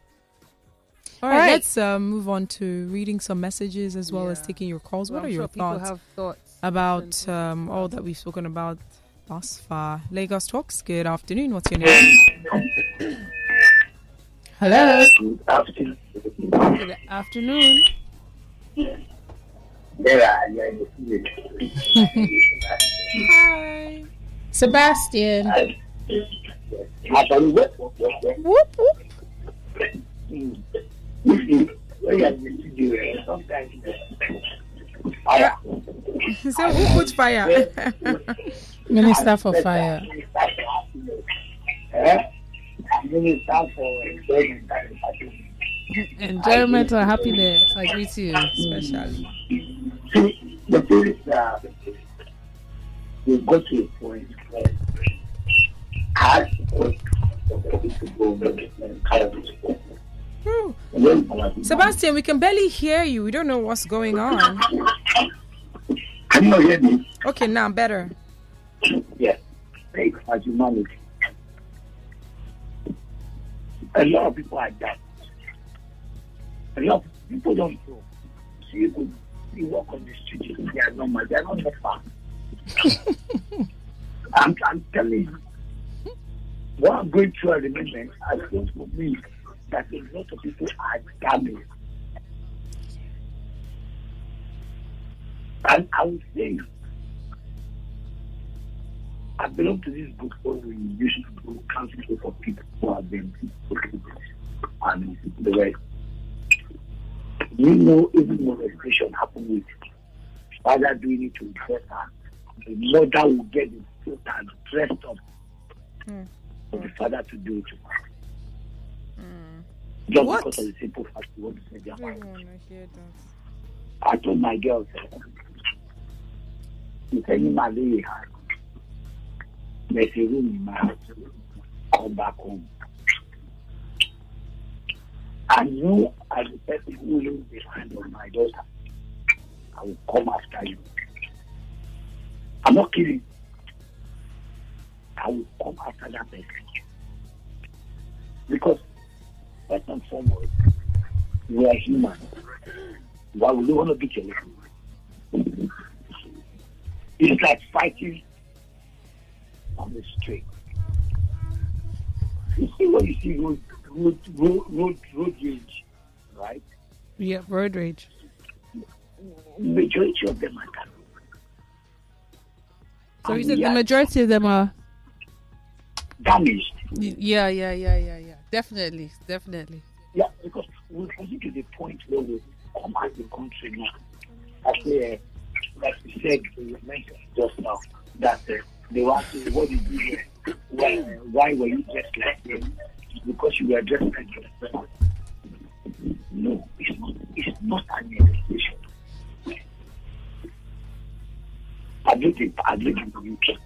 Speaker 1: all right,
Speaker 2: right.
Speaker 1: let's um, move on to reading some messages as well as taking your calls
Speaker 3: Well,
Speaker 1: what
Speaker 3: I'm
Speaker 1: are
Speaker 3: sure
Speaker 1: your thoughts
Speaker 3: have thoughts.
Speaker 1: about um, all that we've spoken about thus far lagos talks good afternoon what's your name
Speaker 2: Hello.
Speaker 9: After
Speaker 3: Good afternoon.
Speaker 9: there are yeah,
Speaker 1: hi
Speaker 2: Sebastian.
Speaker 9: After?
Speaker 2: Whoop whoop.
Speaker 9: Sometimes. *laughs* Fire.
Speaker 1: so who put fire *laughs*
Speaker 2: Minister for Fire.
Speaker 9: Minister for enjoyment and happiness.
Speaker 3: Enjoyment and happiness. I agree to you.
Speaker 1: especially
Speaker 9: the mm. thing is that we got to a point where I had to go to go and carry this book.
Speaker 1: Whew.
Speaker 9: And then I was-
Speaker 1: sebastian we can barely hear you we don't know what's going on
Speaker 9: Can you hear me?
Speaker 1: okay now better
Speaker 9: Yes. Take for humanity. a lot of people are dying. A lot of people don't know. See people, you walk on the street, you they are normal, they are not that far. *laughs* I'm, I'm telling you, what I'm going through at the moment, I for me that a lot of people are damaged. And I would say, I belong to this book where we used to do counseling for people who have been and the rest. You know, even molestation happened with father doing it to his daughter. The mother will get the and dressed up
Speaker 1: Hmm.
Speaker 9: for the father to do it to her. Just
Speaker 1: What?
Speaker 9: because of the simple fact you want to say their
Speaker 1: that.
Speaker 9: I told my girls, eh, if any has, there's a room in my house, come back home. I know as the person who lives behind of my daughter, I will come after you. I'm not kidding. I will come after that person. Because, first and foremost, we are human. Why would you want to beat your leg? It's like fighting on the street. You see when you see road, road, road, road, road rage, right?
Speaker 3: Yeah, road rage.
Speaker 9: Majority of them are that.
Speaker 3: So you
Speaker 9: And
Speaker 3: said the majority of them are.
Speaker 9: damaged.
Speaker 3: Yeah, yeah, yeah, yeah, yeah. Definitely, definitely.
Speaker 9: Yeah, because we're getting to the point where we come as a country now. I say, uh, like you said, you mentioned just now, that uh, they want to, what did you do? Why, why were you dressed like this? Because you were dressed like your. No, it's not, it's not an investigation. I've lived in, I've lived in the UK.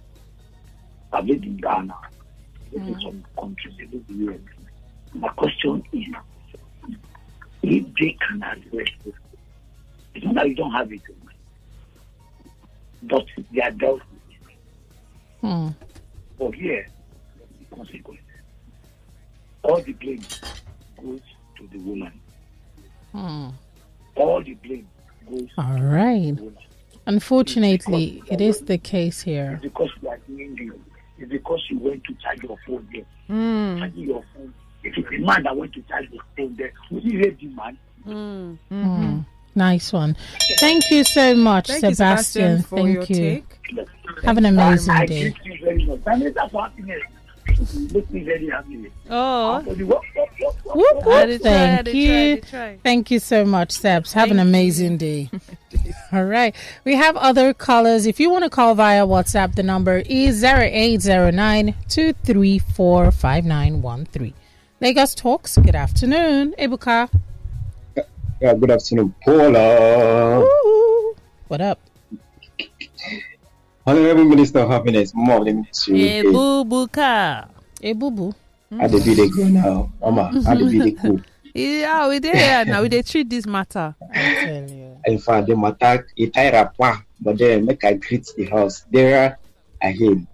Speaker 9: I've lived in Ghana. I've lived in some countries, I've lived in Europe. My question is, if they can address this, it's not that you don't have it, but they are dealt with.
Speaker 2: Hmm.
Speaker 9: But here, the consequence. All the blame goes to the woman.
Speaker 2: Hmm.
Speaker 9: All the blame goes
Speaker 2: All
Speaker 9: to the woman.
Speaker 2: Unfortunately, it is the case here.
Speaker 9: It's because you are doing this. It's because you went to charge your phone there.
Speaker 1: Mm.
Speaker 9: Charging your phone. If it's a man that went to charge the phone there, would he rape the man?
Speaker 3: Mm.
Speaker 2: Hmm. Nice one. Thank you so much,
Speaker 1: Thank you,
Speaker 2: Sebastian.
Speaker 1: Sebastian,
Speaker 2: Thank you.
Speaker 1: take.
Speaker 2: Have an amazing
Speaker 9: I
Speaker 2: day.
Speaker 9: greet you very much. That means that for happiness. You make me very happy.
Speaker 3: Oh,
Speaker 2: Whoop, whoop.
Speaker 3: did try, I
Speaker 2: Thank
Speaker 3: did try, I
Speaker 2: you. Thank you so much, Sebs. Have an amazing day. *laughs* All right. We have other callers. If you want to call via WhatsApp, the number is 0809 234 5913. Lagos Talks. Good afternoon. Ebuka.
Speaker 10: Yeah, good afternoon, Paula.
Speaker 2: Ooh. What up?
Speaker 10: Honorable Minister of Happiness, more of the ministry.
Speaker 3: Hey, boo boo car.
Speaker 2: Hey, boo boo.
Speaker 10: How the be go now? Mama, how the be they go?
Speaker 3: Yeah, we there here now. We they treat this matter.
Speaker 2: I tell you.
Speaker 10: In fact, the matter, it tire but then make I greet the house. There I him.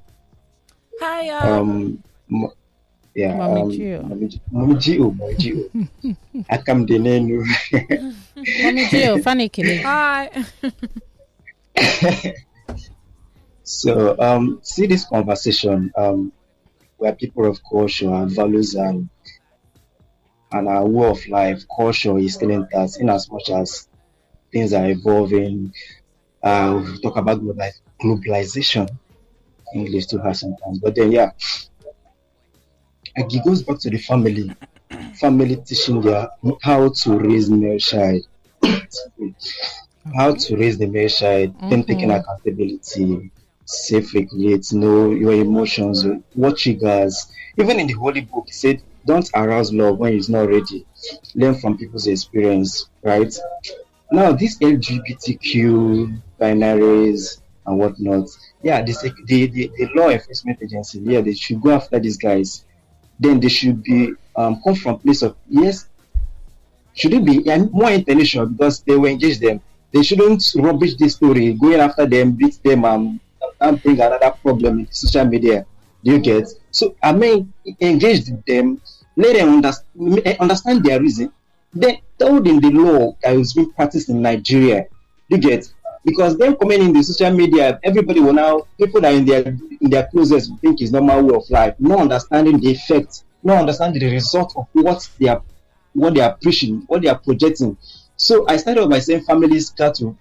Speaker 1: Hi,
Speaker 10: Um, m- yeah,
Speaker 2: Mommy
Speaker 10: um,
Speaker 2: Gio.
Speaker 10: Mommy G- Mommy Gio, I come the name.
Speaker 2: Funny killing.
Speaker 1: Hi. *laughs*
Speaker 10: So, um, see this conversation, um, where people of culture and values and and our way of life, culture is still us in as much as things are evolving. Uh, we talk about globali- globalization, English too hard sometimes, but then yeah, and it goes back to the family, family teaching their how to raise male child, how to raise the male child, then taking
Speaker 2: Mhm.
Speaker 10: accountability, self regulate, know your emotions, what triggers. Even in the Holy Book, it said, Don't arouse love when it's not ready. Learn from people's experience, right? Now, these LGBTQ binaries and whatnot, yeah, the, the, the, the law enforcement agency, yeah, they should go after these guys. Then they should be um, come from place of yes, should it be and more international because they will engage them. They shouldn't rubbish this story, going after them, beat them, and, and bring another problem in social media. Do you get? So I mean, engage them, let them understand, understand their reason. Then tell them the law that that is being practiced in Nigeria. Do You get because them coming in the social media, everybody will now people that are in their in their closest think is normal way of life, not understanding the effect, not understanding the result of what they are what they are preaching, what they are projecting. So I started by saying families got to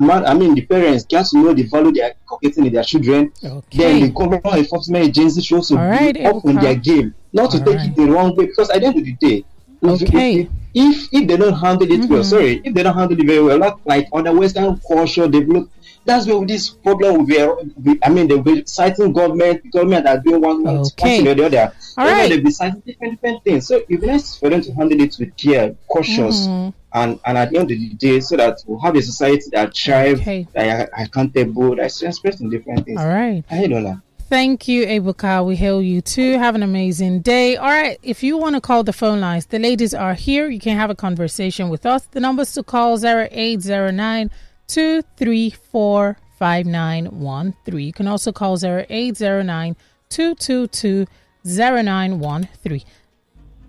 Speaker 10: man, I mean the parents got to know the value they are getting in their children.
Speaker 2: Okay.
Speaker 10: Then the government enforcement agencies should also
Speaker 2: All right,
Speaker 10: be up on their game, not to
Speaker 2: All
Speaker 10: take
Speaker 2: right.
Speaker 10: it the wrong way. Because at the end of the day,
Speaker 2: Okay.
Speaker 10: if, if they don't handle it well,
Speaker 2: Mhm.
Speaker 10: sorry, if they don't handle it very well, not like other Western culture develop, that's where this problem will be. be- I mean, they'll be citing government, government are doing one
Speaker 2: Okay.
Speaker 10: thing or the other.
Speaker 2: All right.
Speaker 10: They'll be citing different different things. So it's nice for them to handle it with care, cautious,
Speaker 2: Mhm.
Speaker 10: and and at the end of the day, so that we'll have a society that thrive,
Speaker 2: Okay.
Speaker 10: that are accountable, that's expressed in different things.
Speaker 2: All right.
Speaker 10: I don't know.
Speaker 2: Thank you, Ebuka. We hail you too. Have an amazing day. All right. If you want to call the phone lines, the ladies are here. You can have a conversation with us. The numbers to call 0809 234 5913. You can also call 0809 222 0913.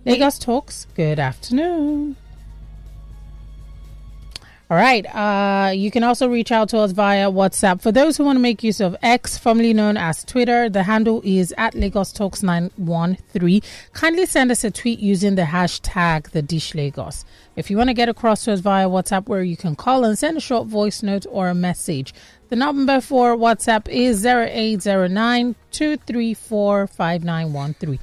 Speaker 2: Lagos Talks, good afternoon. All right. Uh, you can also reach out to us via WhatsApp. For those who want to make use of X, formerly known as Twitter, the handle is at Lagos Talks 913. Kindly send us a tweet using the hashtag the Dish Lagos. If you want to get across to us via WhatsApp, where you can call and send a short voice note or a message. The number for WhatsApp is 0809 234 5913.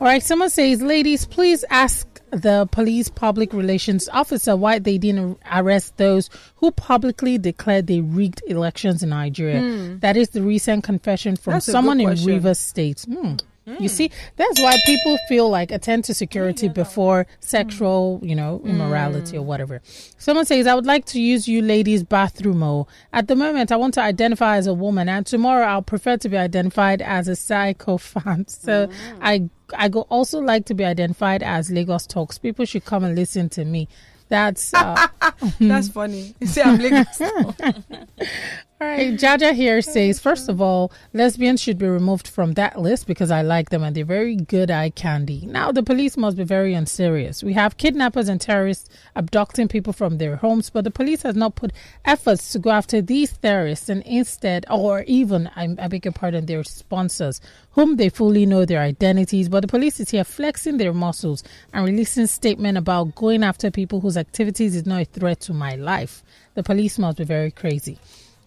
Speaker 2: All right, someone says, ladies, please ask the police public relations officer why they didn't arrest those who publicly declared they rigged elections in Nigeria.
Speaker 1: Hmm.
Speaker 2: That is the recent confession from
Speaker 1: That's
Speaker 2: someone in. Rivers State. Hmm. You see, that's why people feel like attend to security before sexual, you know, immorality or whatever. Someone says, I would like to use you ladies' bathroom. Oh, at the moment, I want to identify as a woman, and tomorrow I'll prefer to be identified as a *laughs* psycho fan. So I, I go also like to be identified as Lagos Talks. People should come and listen to me. That's uh, *laughs*
Speaker 1: That's funny. You say I'm Lagos. *laughs*
Speaker 2: all right, Jaja here says, first of all, lesbians should be removed from that list because I like them and they're very good eye candy. Now, the police must be very unserious. We have kidnappers and terrorists abducting people from their homes, but the police has not put efforts to go after these terrorists and instead, or even, I, I beg your pardon, their sponsors, whom they fully know their identities. But the police is here flexing their muscles and releasing statement about going after people whose activities is not a threat to my life. The police must be very crazy.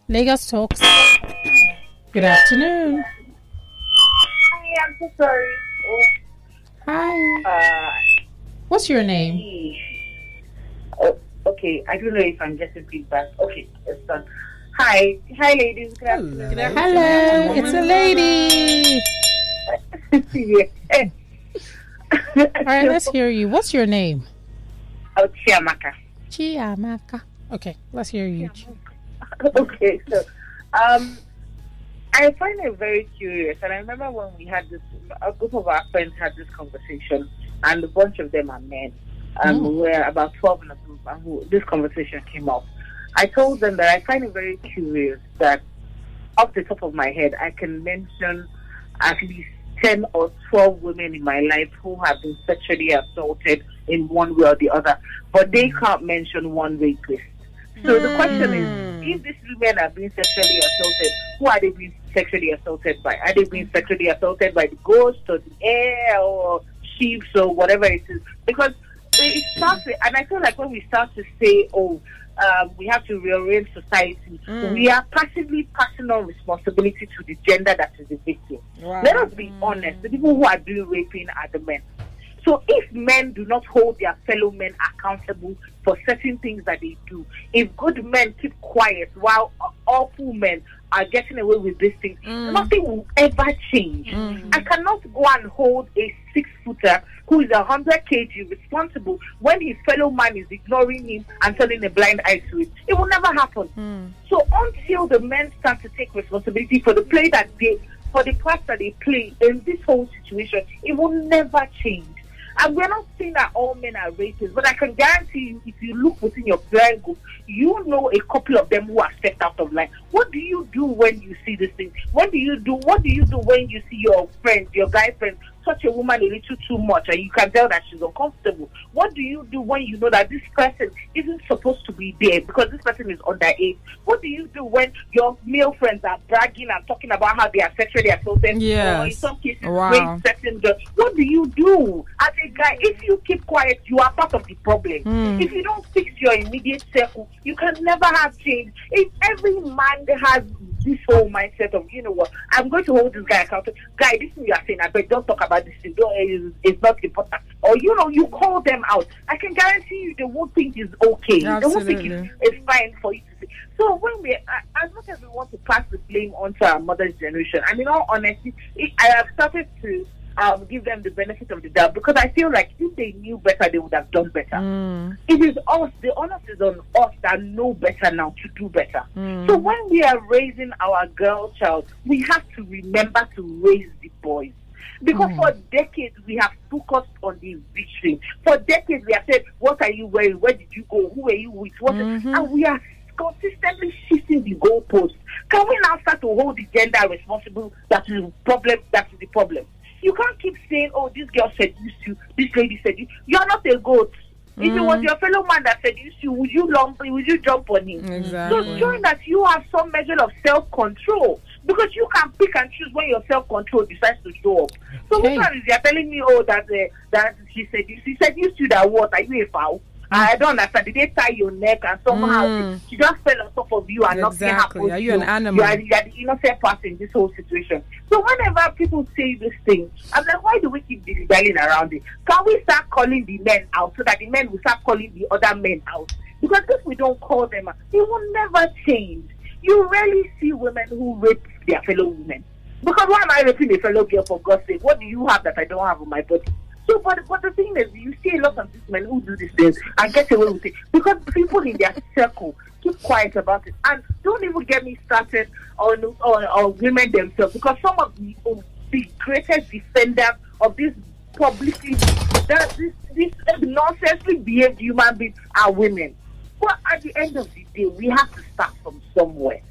Speaker 2: Lagos Talks. Good afternoon.
Speaker 11: Hi, I'm so sorry. Oh,
Speaker 2: Hi.
Speaker 11: uh,
Speaker 2: What's your name?
Speaker 11: oh, okay, I don't know if I'm getting feedback. Okay, it's done. Hi, hi, ladies. Good afternoon.
Speaker 2: Hello, it's a lady. *laughs*
Speaker 11: yeah.
Speaker 2: All right, let's hear you. What's your name?
Speaker 11: Oh, Chiamaka.
Speaker 2: Chiamaka. Okay, let's hear you. *laughs*
Speaker 11: okay, so um, I find it very curious, and I remember when we had this, a group of our friends had this conversation, and a bunch of them are men. Um,
Speaker 2: Mm.
Speaker 11: we were about twelve in a group, and who, this conversation came up. I told them that I find it very curious that, off the top of my head, I can mention at least ten or twelve women in my life who have been sexually assaulted in one way or the other, but they can't mention one rapist. So the question is, if these women are being sexually assaulted, who are they being sexually assaulted by? Are they being sexually assaulted by the ghost or the air or sheep or whatever it is? Because it starts, and I feel like when we start to say, oh, um, we have to rearrange society,
Speaker 1: Mm.
Speaker 11: we are passively passing on responsibility to the gender that is the victim.
Speaker 1: Wow.
Speaker 11: Let us be honest, the people who are doing raping are the men. So if men do not hold their fellow men accountable for certain things that they do, if good men keep quiet while awful men are getting away with these things, mm. nothing will ever change. Mm. I cannot go and hold a six footer who is a hundred kg responsible when his fellow man is ignoring him and turning a blind eye to it. It will never happen. Mm. So until the men start to take responsibility for the play that they for the part that they play in this whole situation, it will never change. And we're not saying that all men are rapists, but I can guarantee you, if you look within your friend group, you know a couple of them who are stepped out of line. What do you do when you see this thing? What do you do? What do you do when you see your friends, your guy friends, touch a woman a little too much and you can tell that she's uncomfortable, what do you do when you know that this person isn't supposed to be there because this person is underage? What do you do when your male friends are bragging and talking about how they are sexually assaulted?
Speaker 1: Yes.
Speaker 11: Or in some cases,
Speaker 1: Wow.
Speaker 11: certain girls? What do you do? As a guy, if you keep quiet, you are part of the problem.
Speaker 1: Hmm.
Speaker 11: If you don't fix your immediate circle, you can never have change. If every man has this whole mindset of, you know what, I'm going to hold this guy accountable. Guy, this thing you are saying, I bet don't talk about this thing. Don't, it's, it's not important. Or, you know, you call them out. I can guarantee you they won't think it's okay. They won't think it's, it's fine for you to say. So when we, as much as we want to pass the blame onto our mother's generation, I mean, all honesty, I have started to um, give them the benefit of the doubt because I feel like if they knew better, they would have done better.
Speaker 1: Mm.
Speaker 11: It is us, the onus is on us that know better now to do better.
Speaker 1: Mm.
Speaker 11: So when we are raising our girl child, we have to remember to raise the boys. Because
Speaker 1: Mm.
Speaker 11: for decades we have focused on the victory. For decades we have said, What are you wearing? Where did you go? Who are you with? What
Speaker 1: Mm-hmm.
Speaker 11: and we are consistently shifting the goalposts. Can we now start to hold the gender responsible that is the problem that is the problem? You can't keep saying, Oh, this girl seduced you, this lady said you you're not a goat. If it was
Speaker 1: Mm.
Speaker 11: your fellow man that seduced you, would you lump would you jump on him?
Speaker 1: Exactly.
Speaker 11: So showing that you have some measure of self control because you can pick and choose when your self control decides to show up. So
Speaker 2: Okay.
Speaker 11: is you're telling me, oh, that uh, that she said you she said you that what? Are you a foul? I don't understand. Did they tie your neck and somehow
Speaker 1: Mm.
Speaker 11: she just fell on top of you and nothing
Speaker 1: Exactly.
Speaker 11: happened?
Speaker 1: Are you an animal?
Speaker 11: You are, you are the innocent person in this whole situation. So whenever people say this thing, I'm like, why do we keep dilly around it? Can we start calling the men out so that the men will start calling the other men out? Because if we don't call them out, they will never change. You rarely see women who rape their fellow women. Because why am I raping a fellow girl for God's sake? What do you have that I don't have on my body? So, but, but the thing is, you see a lot of these men who do these things and get away with it because people in their circle keep quiet about it. And don't even get me started on, on, on women themselves because some of the, of the greatest defenders of this publicly, that this, this nonsensely behaved human beings are women. But at the end of the day, we have to start from somewhere.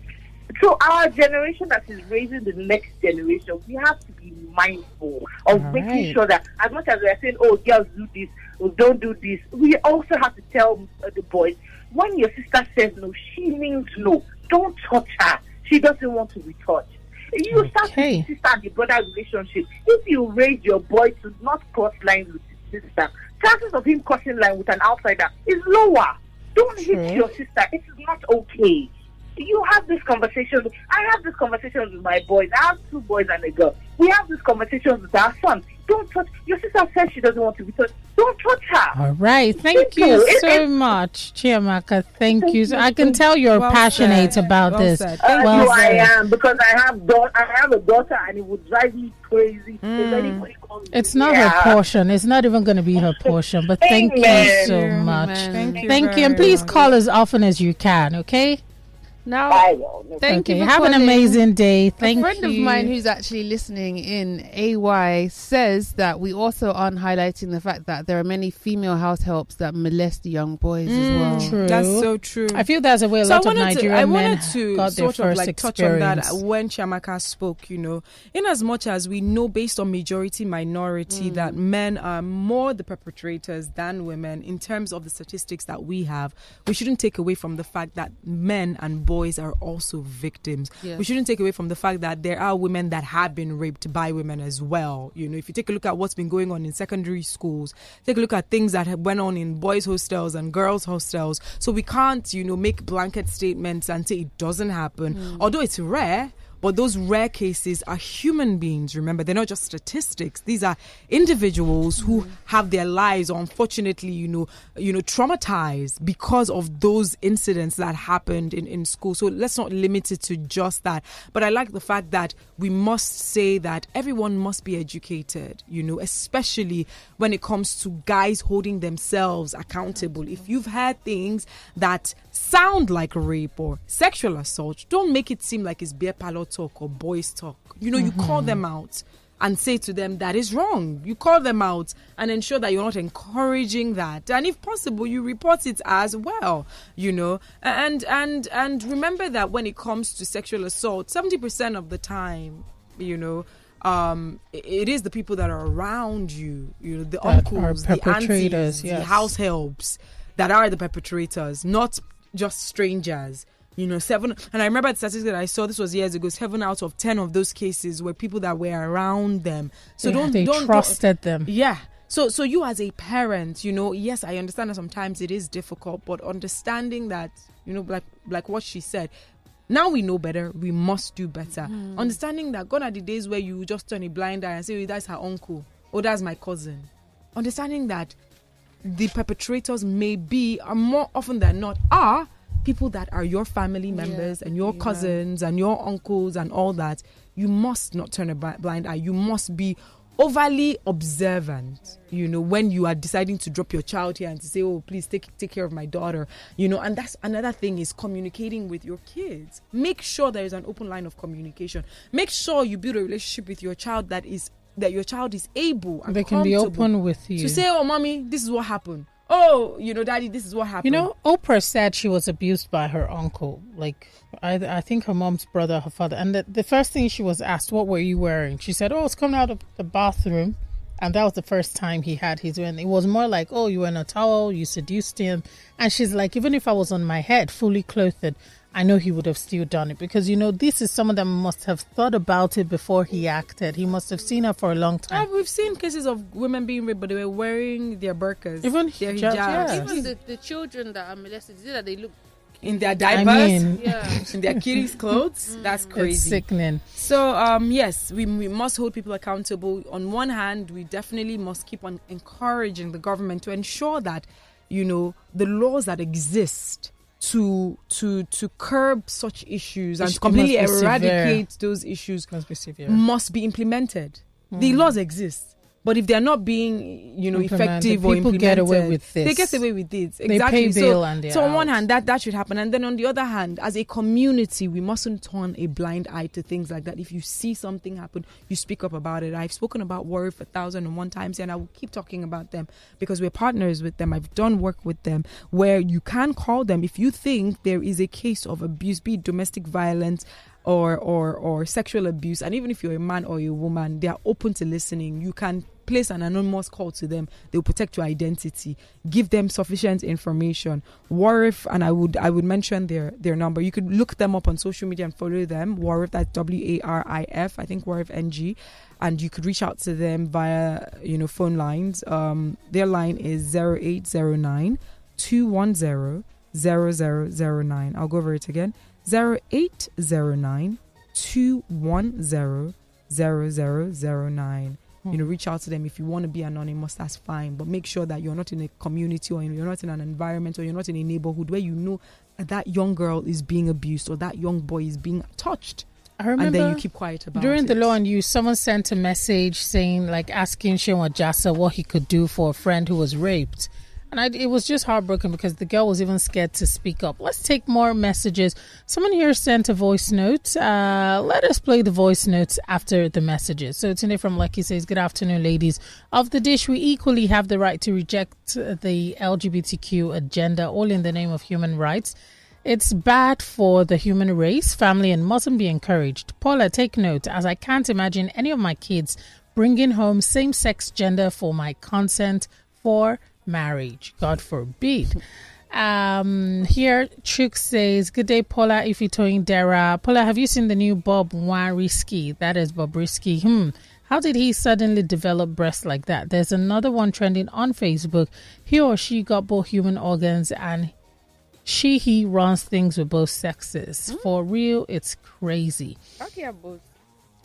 Speaker 11: So our generation that is raising the next generation, we have to be mindful of
Speaker 2: All
Speaker 11: making
Speaker 2: right.
Speaker 11: sure that as much as we are saying, "Oh, girls do this, oh, don't do this," we also have to tell uh, the boys when your sister says no, she means no. Don't touch her. She doesn't want to be touched. You start with
Speaker 2: Okay.
Speaker 11: the sister and the brother relationship. If you raise your boy to not cross lines with his sister, chances of him crossing line with an outsider is lower. Don't
Speaker 2: True.
Speaker 11: hit your sister. It is not okay. You have this conversation. I have this conversation with my boys. I have two boys and a girl. We have this conversation with our son. Don't touch. Your sister says she doesn't want to be touched. Don't touch her.
Speaker 2: All right. Thank you
Speaker 11: Simple. It-
Speaker 2: so
Speaker 11: it-
Speaker 2: much, Chiamaka. Thank you. So. I can tell you're
Speaker 1: Well
Speaker 2: passionate
Speaker 1: said.
Speaker 2: about
Speaker 1: Well
Speaker 2: this.
Speaker 1: said.
Speaker 11: Uh,
Speaker 2: Well
Speaker 11: no, I am because I have daughter. I have a daughter, and it would drive me crazy if anybody comes.
Speaker 2: Mm. It's not
Speaker 11: yeah.
Speaker 2: her portion. It's not even going to be her *laughs* portion. But thank you
Speaker 11: Amen.
Speaker 2: so
Speaker 3: Amen.
Speaker 2: much.
Speaker 1: Thank you.
Speaker 2: Thank you. And please
Speaker 1: much.
Speaker 2: call as often as you can, okay?
Speaker 3: Now,
Speaker 11: I will. No
Speaker 3: thank
Speaker 2: okay.
Speaker 3: you. For
Speaker 2: Have an amazing day. Thank you.
Speaker 3: a friend
Speaker 2: you.
Speaker 3: of mine who's actually listening in AY says that we also aren't highlighting the fact that there are many female house helps that molest young boys as well.
Speaker 2: Mm, True.
Speaker 1: That's so true.
Speaker 2: I feel that's a way a
Speaker 1: so
Speaker 2: lot
Speaker 1: I
Speaker 2: of
Speaker 1: wanted to,
Speaker 2: Nigerian
Speaker 1: I wanted to
Speaker 2: got
Speaker 1: sort of
Speaker 2: first
Speaker 1: like touch on that when Chiamaka spoke. You know, in as much as we know based on majority minority
Speaker 2: Mm.
Speaker 1: that men are more the perpetrators than women in terms of the statistics that we have, we shouldn't take away from the fact that men and boys are also victims.
Speaker 3: Yeah.
Speaker 1: We shouldn't take away from the fact that there are women that have been raped by women as well. You know, if you take a look at what's been going on in secondary schools, take a look at things that have went on in boys' hostels and girls' hostels. So we can't, you know, make blanket statements and say it doesn't happen. Mm. Although it's rare, but those rare cases are human beings. Remember, they're not just statistics. These are individuals who mm. have their lives, unfortunately, you know, you know, traumatized because of those incidents that happened in, in school. So let's not limit it to just that. But I like the fact that we must say that everyone must be educated, you know, especially when it comes to guys holding themselves accountable. If you've heard things that sound like rape or sexual assault, don't make it seem like it's beer parlor talk or boys talk. You know, you call them out and say to them that is wrong. You call them out and ensure that you're not encouraging that. And if possible, you report it as well, you know. And and and remember that when it comes to sexual assault, 70% of the time, you know, um, it is the people that are around you, you know, the
Speaker 2: That
Speaker 1: uncles, the
Speaker 2: perpetrators,
Speaker 1: aunties, the house helps that are the perpetrators, not just strangers. You know, seven, and I remember the statistic that I saw. This was years ago. Seven out of ten of those cases were people that were around them. So
Speaker 2: Yeah,
Speaker 1: don't
Speaker 2: they
Speaker 1: don't don't-
Speaker 2: trusted them.
Speaker 1: yeah. So so you as a parent, you know, yes, I understand that sometimes it is difficult, but understanding that, you know, like like what she said, now we know better, we must do better.
Speaker 2: Mm.
Speaker 1: Understanding that gone are the days where you just turn a blind eye and say, oh, that's her uncle, or that's my cousin. Understanding that the perpetrators may be, are more often than not, are people that are your family members and your cousins and your uncles and all that. You must not turn a blind eye. You must be overly observant you know when you are deciding to drop your child here and to say oh please take take care of my daughter you know and that's another thing is communicating with your kids make sure there is an open line of communication make sure you build a relationship with your child that is that your child is able and
Speaker 2: They can be open with you.
Speaker 1: to say oh mommy this is what happened oh you know daddy this is what happened
Speaker 2: You know, Oprah said she was abused by her uncle. Like, I, I think her mom's brother, her father. And the, the first thing she was asked, "What were you wearing?" She said, "Oh, it's coming out of the bathroom." And that was the first time he had his win. It was more like, "Oh, you were in a towel, you seduced him." And she's like, "Even if I was on my head, fully clothed, I know he would have still done it because you know this is some of them must have thought about it before he acted. He must have seen her for a long time.
Speaker 1: Ah, we've seen cases of women being raped, but they were wearing their burqas,
Speaker 2: Even
Speaker 1: their
Speaker 2: hijabs,
Speaker 1: hijabs,
Speaker 2: yeah.
Speaker 3: Even the, the children that are molested, is it that they look
Speaker 1: in their
Speaker 2: I
Speaker 1: diapers,
Speaker 2: mean- *laughs*
Speaker 3: Yeah.
Speaker 1: in their kiddies' clothes. That's
Speaker 2: It's
Speaker 1: crazy.
Speaker 2: sickening.
Speaker 1: So, um, yes, we, we must hold people accountable. On one hand, we definitely must keep on encouraging the government to ensure that, you know, the laws that exist to to to curb such issues and
Speaker 2: It
Speaker 1: completely
Speaker 2: severe.
Speaker 1: eradicate those issues
Speaker 2: Must be
Speaker 1: must be implemented. The
Speaker 2: Mm.
Speaker 1: laws exist. But if they're not being, you know, effective or
Speaker 2: people
Speaker 1: implemented,
Speaker 2: get away with
Speaker 1: They get away with it.
Speaker 2: They
Speaker 1: Exactly. so,
Speaker 2: bail and they're
Speaker 1: so on one hand, that that should happen, and then on the other hand, as a community, we mustn't turn a blind eye to things like that. If you see something happen, you speak up about it. I've spoken about Warif for thousand and one times, and I will keep talking about them because we're partners with them. I've done work with them where you can call them if you think there is a case of abuse, be it domestic violence or or or sexual abuse and even if you're a man or a woman they are open to listening you can place an anonymous call to them they'll protect your identity. Give them sufficient information. Warif and i would i would mention their their number. You could look them up on social media and follow them. Warif that's w-a-r-i-f i think warif ng and you could reach out to them via you know phone lines. Um their line is 0809 210 0009 i'll go over it again. 0809 210 0009. Hmm. You know, reach out to them if you want to be anonymous, that's fine. But make sure that you're not in a community or you're not in an environment or you're not in a neighborhood where you know that, that young girl is being abused or that young boy is being touched.
Speaker 2: I remember
Speaker 1: and then you keep quiet about
Speaker 2: during
Speaker 1: it.
Speaker 2: the law and you, someone sent a message saying, like, asking Shinwa Jasa what he could do for a friend who was raped. And I, it was just heartbroken because the girl was even scared to speak up. Let's take more messages. Someone here sent a voice note. Uh, let us play the voice notes after the messages. So today from Lucky says, Good afternoon, ladies. Of the dish, we equally have the right to reject the LGBTQ agenda, all in the name of human rights. It's bad for the human race, family, and mustn't be encouraged. Paula, take note, as I can't imagine any of my kids bringing home same sex gender for my consent for marriage. God forbid. Um, here, Chuk says, Good day, Paula If you're Ifitoin Dara. Paula, have you seen the new Bob Warisky? That is Bobrisky. Hmm. How did he suddenly develop breasts like that? There's another one trending on Facebook. He or she got both human organs and she he runs things with both sexes. For real, it's crazy.
Speaker 3: Okay, both.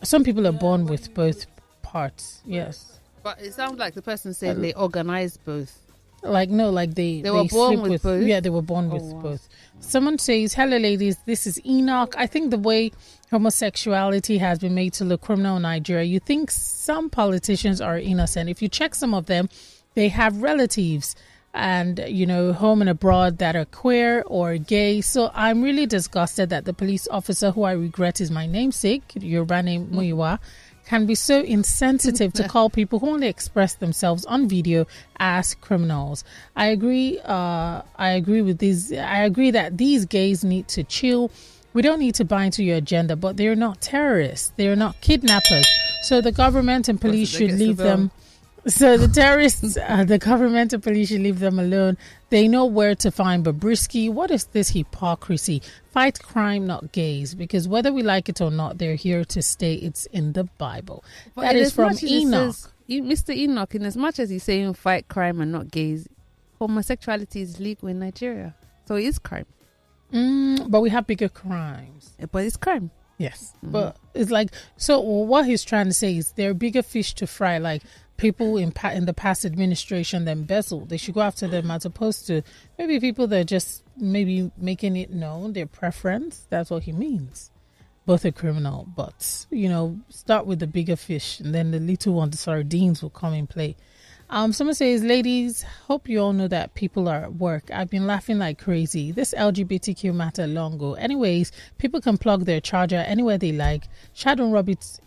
Speaker 2: Some people are born with both parts. Yes.
Speaker 3: But it sounds like the person said they organized both.
Speaker 2: Like no, like they
Speaker 3: They were born
Speaker 2: sleep
Speaker 3: with both?
Speaker 2: Yeah, they were born oh, with
Speaker 3: Oh, wow.
Speaker 2: both. Someone says, "Hello, ladies. This is Enoch. I think the way homosexuality has been made to look criminal in Nigeria, you think some politicians are innocent. If you check some of them, they have relatives." And you know, home and abroad that are queer or gay. So I'm really disgusted that the police officer, who I regret is my namesake, Yoruba name Muyiwa, can be so insensitive to *laughs* call people who only express themselves on video as criminals. I agree. Uh, I agree with these. I agree that these gays need to chill. We don't need to buy into your agenda, but they're not terrorists. They're not kidnappers. So the government and police should leave them. So the terrorists, uh, the government and police should leave them alone. They know where to find Bobrisky. What is this hypocrisy? Fight crime, not gays. Because whether we like it or not, they're here to stay. It's in the Bible.
Speaker 3: But
Speaker 2: that
Speaker 3: in as
Speaker 2: from Enoch.
Speaker 3: says- Mr. Enoch, in as much as he's saying fight crime and not gays, homosexuality is legal in Nigeria. So it is crime.
Speaker 2: Mm, but we have bigger crimes.
Speaker 3: But it's crime.
Speaker 2: Yes. But it's like, so what he's trying to say is there are bigger fish to fry, like people in, pa- in the past administration than Bezel. They should go after them as opposed to maybe people that are just maybe making it known their preference. That's what he means. Both a criminal, but, you know, start with the bigger fish and then the little ones, the sardines will come in play. Um, someone says, ladies, hope you all know that people are at work. I've been laughing like crazy. This LGBTQ matter long ago. Anyways, people can plug their charger anywhere they like. Shadow rub it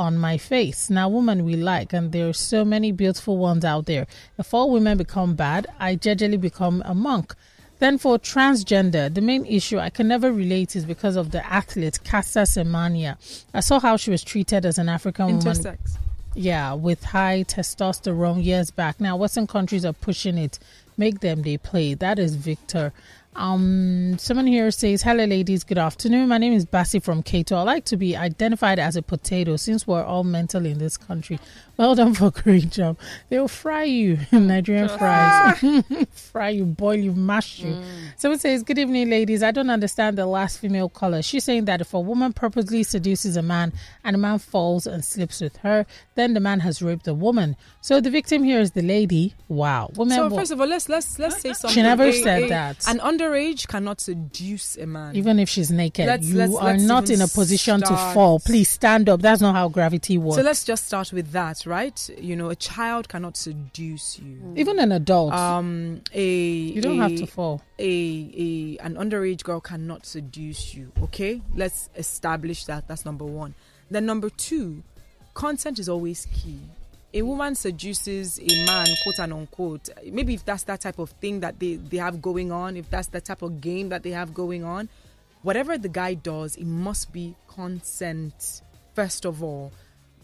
Speaker 2: on my face. Now, woman we like, and there are so many beautiful ones out there. If all women become bad, I gradually become a monk. Then for transgender, the main issue I can never relate is because of the athlete Caster Semenya. I saw how she was treated as an African woman.
Speaker 1: Intersex.
Speaker 2: Yeah, with high testosterone years back. Now, Western countries are pushing it. Make them they play. That is Victor. Um, someone here says, "Hello, ladies. Good afternoon. My name is Bassi from Cato. I like to be identified as a potato since we're all mental in this country. Well done for a great job. They'll fry you, *laughs* Nigerian fries, ah! *laughs* fry you, boil you, mash you." Mm. Someone says, "Good evening, ladies. I don't understand the last female caller. She's saying that if a woman purposely seduces a man and a man falls and sleeps with her, then the man has raped the woman. So the victim here is the lady. Wow, women.
Speaker 1: So first of all, let's let's let's say something.
Speaker 2: She never
Speaker 1: A-
Speaker 2: said
Speaker 1: a-
Speaker 2: that.
Speaker 1: An underage cannot seduce a man.
Speaker 2: even if she's naked,
Speaker 1: Let's-
Speaker 2: you
Speaker 1: let's-
Speaker 2: are
Speaker 1: let's
Speaker 2: not in a position to fall. Please stand up. That's not how gravity works.
Speaker 1: So let's just start with that, right? You know, a child cannot seduce you.
Speaker 2: even an adult,
Speaker 1: Um, a
Speaker 2: you don't have to fall.
Speaker 1: A, a an underage girl cannot seduce you. Okay, let's establish that. That's number one. Then number two, consent is always key. A woman seduces a man, quote and unquote. Maybe if that's that type of thing that they, they have going on, if that's the type of game that they have going on, whatever the guy does, it must be consent, first of all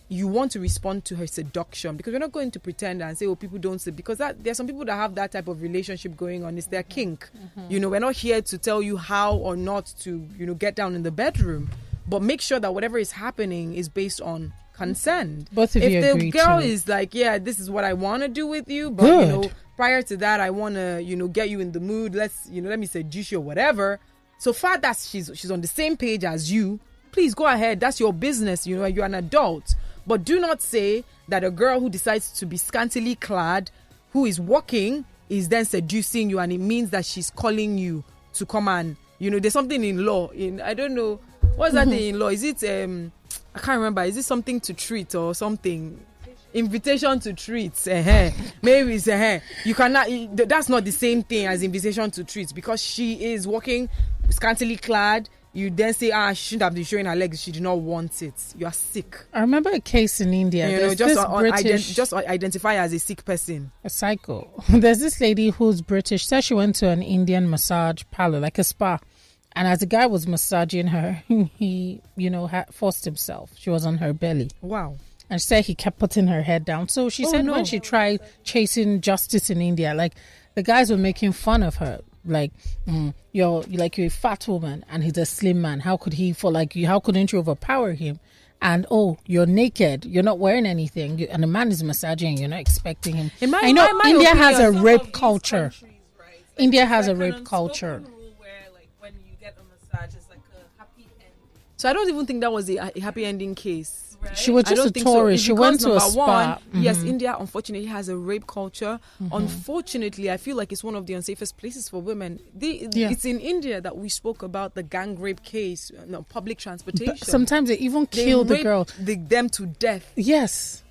Speaker 1: you want to respond to her seduction because we're not going to pretend and say oh people don't say because that there are some people that have that type of relationship going on. It's their mm-hmm. kink. Mm-hmm. You know we're not here to tell you how or not to you know get down in the bedroom but make sure that whatever is happening is based on consent. Mm-hmm.
Speaker 2: Both of
Speaker 1: if
Speaker 2: you
Speaker 1: the girl is like yeah this is what i want to do with you but
Speaker 2: Good.
Speaker 1: you know prior to that i want to you know get you in the mood. Let's you know let me seduce you or whatever. So far that she's she's on the same page as you. Please go ahead. That's your business. You know you're an adult but do not say that a girl who decides to be scantily clad who is walking is then seducing you and it means that she's calling you to come and you know there's something in law in i don't know what's that thing in law? Is it um i can't remember is it something to treat or something? Invitation to treat uh maybe it's uh you cannot that's not the same thing as invitation to treat because she is walking scantily clad you then say ah she shouldn't have been showing her legs she did not want it you are sick
Speaker 2: I remember a case in India.
Speaker 1: you know just uh, ident- just identify as a sick person
Speaker 2: a psycho. *laughs* There's this lady who's British. Said she went to an Indian massage parlor, like a spa, and as the guy was massaging her, *laughs* he, you know, forced himself. She was on her belly.
Speaker 1: wow
Speaker 2: and she said he kept putting her head down. So she
Speaker 1: Oh,
Speaker 2: said
Speaker 1: no.
Speaker 2: when she tried chasing justice in India, like the guys were making fun of her. Like mm, you're like you're a fat woman and he's a slim man. How could he fall? Like you? How couldn't you overpower him? And oh, you're naked. You're not wearing anything, you, and the man is massaging. You're not expecting him.
Speaker 1: In my-
Speaker 2: I know
Speaker 1: my- my
Speaker 2: India has a rape culture. India has a rape culture.
Speaker 1: So I don't even think that was a, a happy ending case.
Speaker 2: She was just a
Speaker 1: think so.
Speaker 2: tourist. She went to a spa.
Speaker 1: One, Yes,
Speaker 2: Mhm.
Speaker 1: India unfortunately has a rape culture.
Speaker 2: Mhm.
Speaker 1: Unfortunately, I feel like it's one of the unsafest places for women. The,
Speaker 2: Yeah.
Speaker 1: It's in India that we spoke about the gang rape case, no, public transportation.
Speaker 2: But sometimes they even
Speaker 1: They
Speaker 2: kill the
Speaker 1: rape
Speaker 2: girl.
Speaker 1: the- them to death.
Speaker 2: Yes.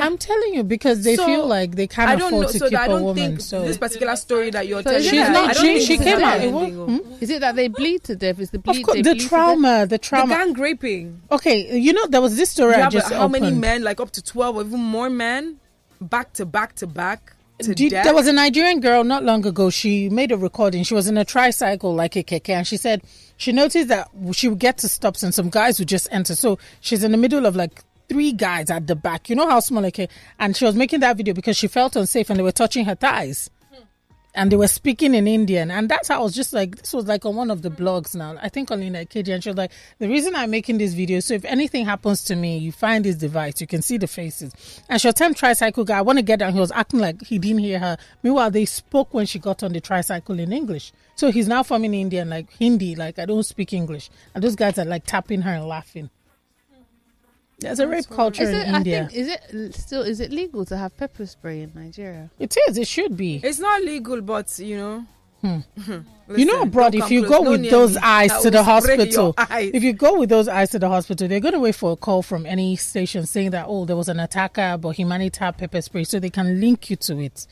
Speaker 2: I'm telling you because they
Speaker 1: So,
Speaker 2: feel like they can't afford
Speaker 1: know,
Speaker 2: to
Speaker 1: so
Speaker 2: keep
Speaker 1: I
Speaker 2: a
Speaker 1: don't
Speaker 2: woman.
Speaker 1: think
Speaker 2: So
Speaker 1: this particular story that you're
Speaker 3: So
Speaker 1: telling
Speaker 3: is
Speaker 1: me,
Speaker 3: it that-
Speaker 1: don't
Speaker 2: she- she came out,
Speaker 1: happy
Speaker 2: it
Speaker 1: ending,
Speaker 2: won't-
Speaker 1: oh.
Speaker 3: Is it that they bleed to death? Is the bleed?
Speaker 2: of course, the
Speaker 3: bleed to death?
Speaker 2: trauma, the
Speaker 1: The
Speaker 2: trauma.
Speaker 1: gang raping.
Speaker 2: Okay, you know there was this story
Speaker 1: You
Speaker 2: I just
Speaker 1: uh, how many men, like up to 12 or even more men, back to back to back? death.
Speaker 2: there was a Nigerian girl not long ago. She made a recording. She was in a tricycle like a keke, and she said she noticed that she would get to stops and some guys would just enter. So she's in the middle of like three guys at the back. You know how small like and she was making that video because she felt unsafe and they were touching her thighs. Hmm. And they were speaking in Indian, and that's how I was just like, this was like on one of the hmm. blogs now. I think on KD, and she was like, the reason I'm making this video, so if anything happens to me, you find this device, you can see the faces. And she was telling tricycle guy, I want to get down. He was acting like he didn't hear her. Meanwhile, they spoke when she got on the tricycle in English. So he's now forming Indian, like Hindi, like I don't speak English. And those guys are like tapping her and laughing. There's a rape culture
Speaker 3: Is
Speaker 2: in
Speaker 3: it, I
Speaker 2: India.
Speaker 3: think, is it still is it legal to have pepper spray in Nigeria?
Speaker 2: It is. It should be.
Speaker 1: It's not legal, but you know.
Speaker 2: Hmm.
Speaker 1: Listen, *laughs*
Speaker 2: you know, abroad, if you go
Speaker 1: don't
Speaker 2: with those
Speaker 1: me.
Speaker 2: eyes to the hospital, if you go with those eyes to the hospital, they're going to wait for a call from any station saying that, oh, there was an attacker, but he managed to pepper spray, so they can link you to it.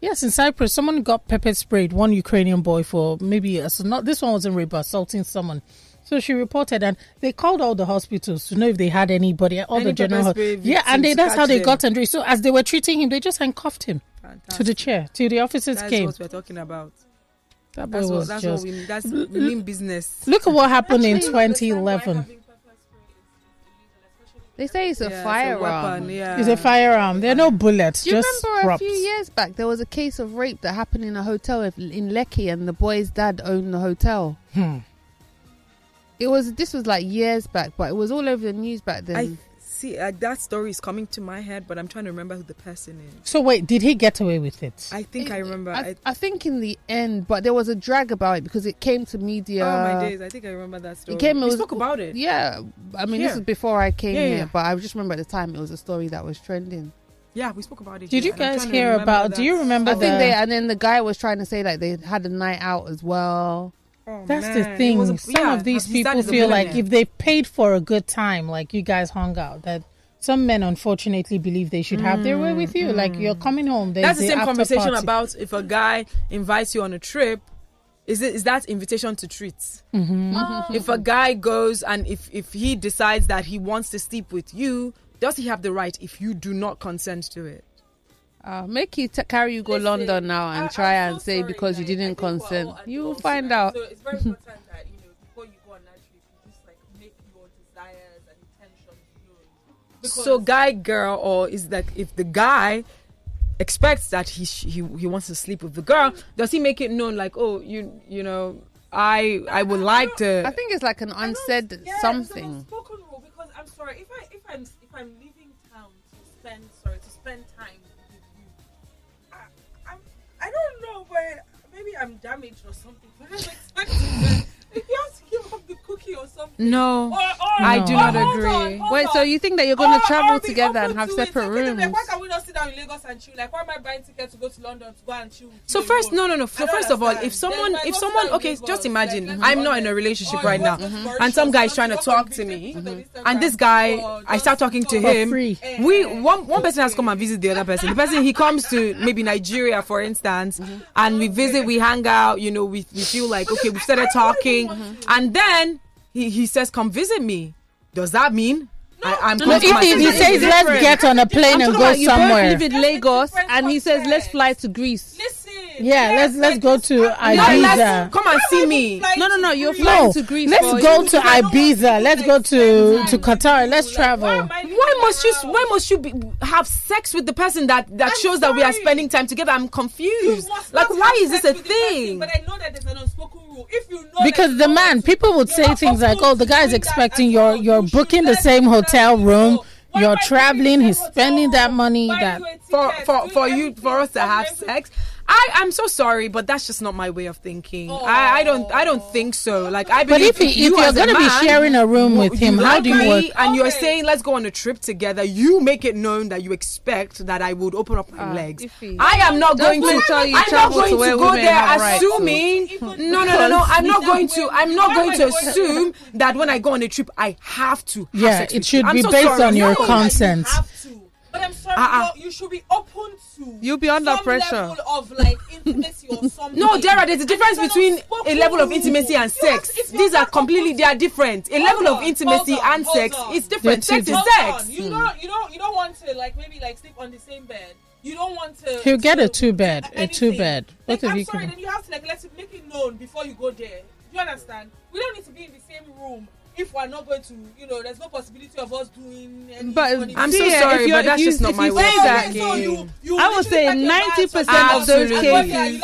Speaker 2: Yes, in Cyprus, someone got pepper sprayed, one Ukrainian boy, for maybe, a, so not this one wasn't rape, but assaulting someone. So she reported, and they called all the hospitals to know if they had anybody, all
Speaker 1: Any
Speaker 2: the general.
Speaker 1: pepper
Speaker 2: Yeah, and they, that's how they
Speaker 1: them.
Speaker 2: got Andre. So as they were treating him, they just handcuffed him to the chair till the officers
Speaker 1: That's
Speaker 2: came.
Speaker 1: That's what we're talking about.
Speaker 2: That boy
Speaker 1: That's
Speaker 2: was
Speaker 1: what, that's
Speaker 2: just.
Speaker 1: what we that's we mean business.
Speaker 2: Look at what happened in 2011.
Speaker 3: They say it's a
Speaker 1: Yeah, it's a
Speaker 3: firearm.
Speaker 1: weapon, yeah.
Speaker 2: It's a firearm. There are no bullets,
Speaker 3: Do you
Speaker 2: just
Speaker 3: remember
Speaker 2: props.
Speaker 3: a few years back there was a case of rape that happened in a hotel in in Lekki, and the boy's dad owned the hotel.
Speaker 2: Hmm.
Speaker 3: It was this was like years back, but it was all over the news back then.
Speaker 1: I see uh, that story is coming to my head, but I'm trying to remember who the person is.
Speaker 2: So wait, did he get away with it?
Speaker 1: I think I remember.
Speaker 3: I,
Speaker 1: I,
Speaker 3: I think in the end, but there was a drag about it because it came to media.
Speaker 1: oh my days! I think I remember that story.
Speaker 3: It came. It
Speaker 1: we
Speaker 3: was,
Speaker 1: spoke about it.
Speaker 3: Yeah, I mean, this
Speaker 1: Here.
Speaker 3: is before I came
Speaker 1: Yeah,
Speaker 3: here,
Speaker 1: yeah.
Speaker 3: but I just remember at the time it was a story that was trending.
Speaker 1: Yeah, we spoke about it.
Speaker 2: Did
Speaker 1: here,
Speaker 2: you
Speaker 1: and I'm
Speaker 2: guys
Speaker 1: trying to
Speaker 2: hear
Speaker 1: remember
Speaker 2: about?
Speaker 1: that.
Speaker 2: Do you remember?
Speaker 3: I think
Speaker 2: the-
Speaker 3: they, and then the guy was trying to say like they had a night out as well.
Speaker 1: Oh,
Speaker 2: That's
Speaker 1: man.
Speaker 2: the thing.
Speaker 1: a-
Speaker 2: Some
Speaker 1: yeah,
Speaker 2: of these people feel like if they paid for a good time, like you guys hung out, that some men unfortunately believe they should have their way with you. Like you're coming home. there's
Speaker 1: That's the same conversation
Speaker 2: party.
Speaker 1: about if a guy invites you on a trip. Is it is that invitation to treats?
Speaker 2: Mhm.
Speaker 1: If a guy goes and if if he decides that he wants to sleep with you, does he have the right if you do not consent to it?
Speaker 3: Uh, make you t- carry you go London now and try and say because you didn't consent. You will find out.
Speaker 4: So it's very *laughs* important that you know before you go on that trip, you just like make your desires and intentions known.
Speaker 1: so guy girl or is that if the guy expects that he sh- he he wants to sleep with the girl, does he make it known like oh you you know I I would like to
Speaker 3: I think it's like an unsaid
Speaker 4: Yeah,
Speaker 3: something.
Speaker 4: It's an unspoken rule because I'm sorry if I if I'm I'm damaged or something. Expecting if you have to give up the cookie or something.
Speaker 1: No,
Speaker 4: or, or,
Speaker 1: I do not agree.
Speaker 4: on,
Speaker 3: Wait,
Speaker 4: on.
Speaker 3: so you think that you're going to travel together and have separate rooms?
Speaker 4: Why can we not sit down in Lagos and chill? Like, why am I buying tickets to go to London to go and chill?
Speaker 1: So first, no, no, no. So first of all, if someone, if someone,
Speaker 4: sit down in
Speaker 1: okay,
Speaker 4: Lagos,
Speaker 1: just imagine, I'm not in a relationship right now, and some guy is trying to talk to me, and this guy,
Speaker 4: oh,
Speaker 1: I start talking to him.
Speaker 2: Eh, eh,
Speaker 1: we eh, one one person has come and visit the other person. The person he comes to maybe Nigeria, for instance, and we visit, we hang out. You know, we we feel like okay, we started talking, and then he he says, "Come visit me." Does that mean I, I'm
Speaker 2: No, if he, he says let's get on a plane
Speaker 3: I'm
Speaker 2: and go
Speaker 3: about you both
Speaker 2: somewhere.
Speaker 3: live in Lagos, and he says let's fly to Greece.
Speaker 4: Listen.
Speaker 2: Yeah, let's let's go to
Speaker 1: No,
Speaker 2: Ibiza.
Speaker 1: come and see me.
Speaker 3: No, no, no, you're flying
Speaker 2: No,
Speaker 3: to Greece.
Speaker 2: let's go to Ibiza. Let's go to to Qatar. Let's travel.
Speaker 1: Why must you? Why must you be, have sex with the person that that
Speaker 4: I'm
Speaker 1: shows that we are spending time together? I'm confused. Like, why is this a
Speaker 4: with the person,
Speaker 1: thing?
Speaker 4: But I know that there's an unspoken rule. If you know
Speaker 2: Because the man, people would say things like, "Oh, the guy's
Speaker 4: doing that
Speaker 2: expecting
Speaker 4: as
Speaker 2: you're
Speaker 4: well.
Speaker 2: you're booking the same hotel room,
Speaker 4: so.
Speaker 2: You're traveling, he's spending that money that
Speaker 1: for for for you for us to have
Speaker 4: something.
Speaker 1: sex. I I'm so sorry, but that's just not my way of thinking. I, I don't I don't think so. Like I
Speaker 2: But if he, if
Speaker 1: you
Speaker 2: you're
Speaker 1: as
Speaker 2: gonna be
Speaker 1: man,
Speaker 2: sharing a room with him, how do you work?
Speaker 1: And you're
Speaker 4: Okay.
Speaker 1: saying let's go on a trip together. You make it known that you expect that I would open up my
Speaker 3: Ah,
Speaker 1: legs.
Speaker 3: iffy.
Speaker 1: I am not
Speaker 3: Don't
Speaker 1: going to.
Speaker 3: make sure you
Speaker 1: I'm not
Speaker 3: travel to
Speaker 1: going to go there
Speaker 3: have rights to.
Speaker 1: assuming. No, no, no, no. I'm not going to. I'm not going to *laughs* assume that when I go on a trip, I have to. Have
Speaker 2: Yeah,
Speaker 1: sex
Speaker 2: it should
Speaker 1: you. I'm
Speaker 2: be
Speaker 1: so
Speaker 2: based
Speaker 1: sorry.
Speaker 2: on your
Speaker 1: No.
Speaker 2: Consent.
Speaker 4: But I'm sorry,
Speaker 1: uh-uh.
Speaker 4: you should be open to.
Speaker 3: You'll be under pressure.
Speaker 4: Level of like intimacy or *laughs* something.
Speaker 1: No, Dara, there's a difference between a level of intimacy and sex.
Speaker 4: Have,
Speaker 1: These are completely they are different. A level
Speaker 4: on,
Speaker 1: of
Speaker 4: intimacy on,
Speaker 1: and sex
Speaker 4: on.
Speaker 1: is different. Sex is sex.
Speaker 4: You don't you don't you don't want to like maybe like sleep on the same bed. You don't want to.
Speaker 2: He'll get a two bed. Anything. A two bed. Both
Speaker 4: like,
Speaker 2: you
Speaker 4: sorry,
Speaker 2: can.
Speaker 4: Then you have to like let it make it known before you go there. You understand? We don't need to be in the same room if we're not going to, you know, there's no possibility of us doing anything.
Speaker 3: But
Speaker 1: I'm so sorry, but that's
Speaker 3: you,
Speaker 1: just not my way.
Speaker 3: That,
Speaker 4: so you, you
Speaker 3: I would say 90% of those cases.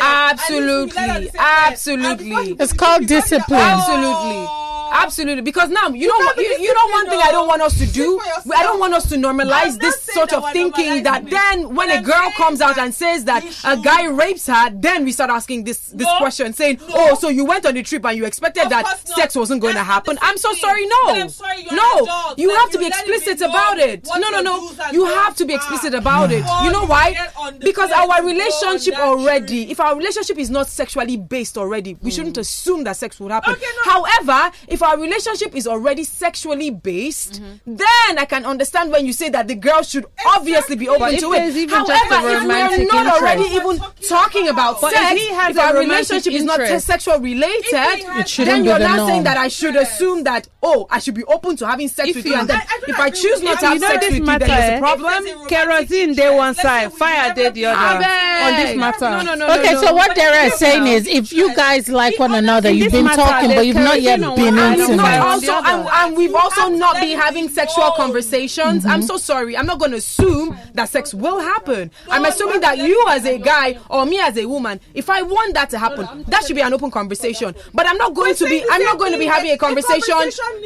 Speaker 1: Absolutely. Absolutely.
Speaker 2: It's called discipline.
Speaker 1: Absolutely. Absolutely, because now you, know you, you know one thing I don't want us to do. I don't want us to normalize this sort of thinking that then when a girl comes out and says that a guy rapes her, then we start asking this this question, saying, "Oh, so you went on the trip and you expected that sex wasn't going to Happen? I'm so sorry. No,
Speaker 4: I'm sorry,
Speaker 1: no, you have to be explicit about it. No, no, no, you have to be explicit about it. You know why? Because our relationship already, if our relationship is not sexually based already, we shouldn't assume that sex would happen. However, if our relationship is already sexually based, then I can understand when you say that the girl should obviously be open to it. However, if we are not already even
Speaker 4: talking
Speaker 1: about sex, if our relationship is not sexual related, then you're not saying that I should would assume that oh, I should be open to having sex
Speaker 3: if
Speaker 1: with
Speaker 3: you,
Speaker 1: you and then
Speaker 4: I, I
Speaker 1: if I choose not to have sex with you, then there's a problem.
Speaker 3: Kerosene day one side, fire day the other on this matter.
Speaker 1: No, no, no.
Speaker 2: Okay,
Speaker 1: no,
Speaker 2: so what Dara is saying is, if you guys like one another, you've been
Speaker 3: matter,
Speaker 2: talking, but you've not yet been
Speaker 3: intimate.
Speaker 1: Also, and, and we've also not been having sexual conversations. Mm-hmm. I'm so sorry. I'm not going to assume that sex will happen. I'm assuming that you, as a guy, or me, as a woman, if I want that to happen, that should be an open conversation. But I'm not going to be. I'm not going to be having a conversation.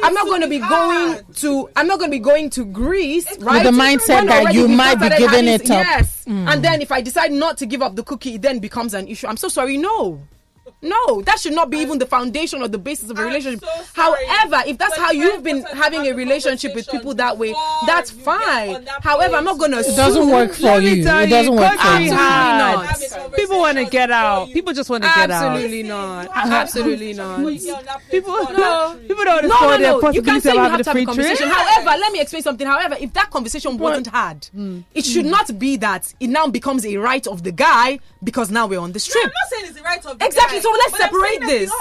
Speaker 1: I'm not going to
Speaker 4: be
Speaker 1: going to. I'm not going to be going to Greece, right?
Speaker 2: With the mindset that you might be giving it up.
Speaker 1: Yes. Mm. And then if I decide not to give up the cookie, it then becomes an issue. I'm so sorry. No. No, that should not be I'm, even the foundation or the basis of a relationship.
Speaker 4: So
Speaker 1: However, if that's
Speaker 4: but
Speaker 1: how you've been having a relationship with people that way, that's fine.
Speaker 4: That
Speaker 1: However, I'm not going to
Speaker 2: It doesn't work for you. It doesn't you,
Speaker 3: work
Speaker 2: for you.
Speaker 3: Absolutely
Speaker 1: not.
Speaker 3: People want to get out. People just want to get out.
Speaker 1: Absolutely not. Absolutely not.
Speaker 3: People
Speaker 1: no.
Speaker 3: People don't
Speaker 1: no, no, no. You can say you have to have a conversation. However, let me explain something. However, if that conversation wasn't had, hmm. it should hmm. not be that it now becomes a right of the guy because now we're on the
Speaker 4: strip. I'm not saying it's the right of the guy.
Speaker 1: Exactly. Let's
Speaker 4: but
Speaker 1: separate this.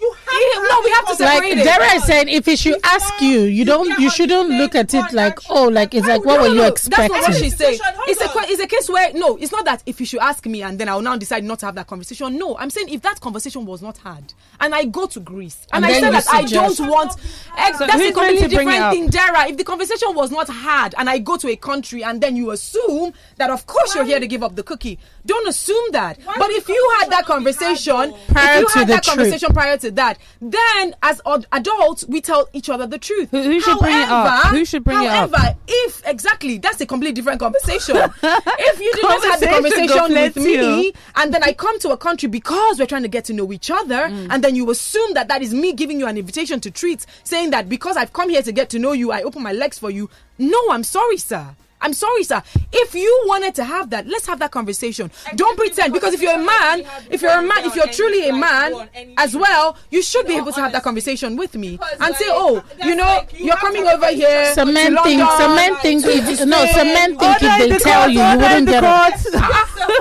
Speaker 4: You have
Speaker 1: no, we have to separate
Speaker 2: like
Speaker 1: it.
Speaker 2: Dara said, if he should ask you, you don't, you, shouldn't look at it like, oh, like it's like, what were you
Speaker 1: expecting? That's not what she's saying. It's a, it's a case where no, it's not that if you should ask me and then I will now decide not to have that conversation. No, I'm saying if that conversation was not had, and I go to Greece and,
Speaker 2: and
Speaker 1: I
Speaker 2: said
Speaker 1: that I don't want, that's a completely different thing, Dara. If the conversation was not had and I go to a country and then you assume that of course you're here to give up the cookie, don't assume that. But if you had that
Speaker 4: conversation
Speaker 2: prior
Speaker 1: if you had that conversation prior to that, then as adults we tell each other the truth.
Speaker 3: Who, who should however, bring it up? Who should bring however, it up?
Speaker 1: if exactly that's a completely different conversation. *laughs* if you did not have the
Speaker 3: conversation
Speaker 1: with me, you. and then I come to a country because we're trying to get to know each other, mm. and then you assume that that is me giving you an invitation to treat, saying that because I've come here to get to know you, I open my legs for you. No, I'm sorry, sir. I'm sorry, sir. If you wanted to have that, let's have that conversation. Exactly Don't pretend because, because if you're a man, if you're a man, if you're truly a man as well, you should be able to have that conversation with me because and like, say, oh, you know, like, you are coming over here. Cementing,
Speaker 2: cementing. think, no,
Speaker 3: cementing.
Speaker 2: If they tell you, you wouldn't get it.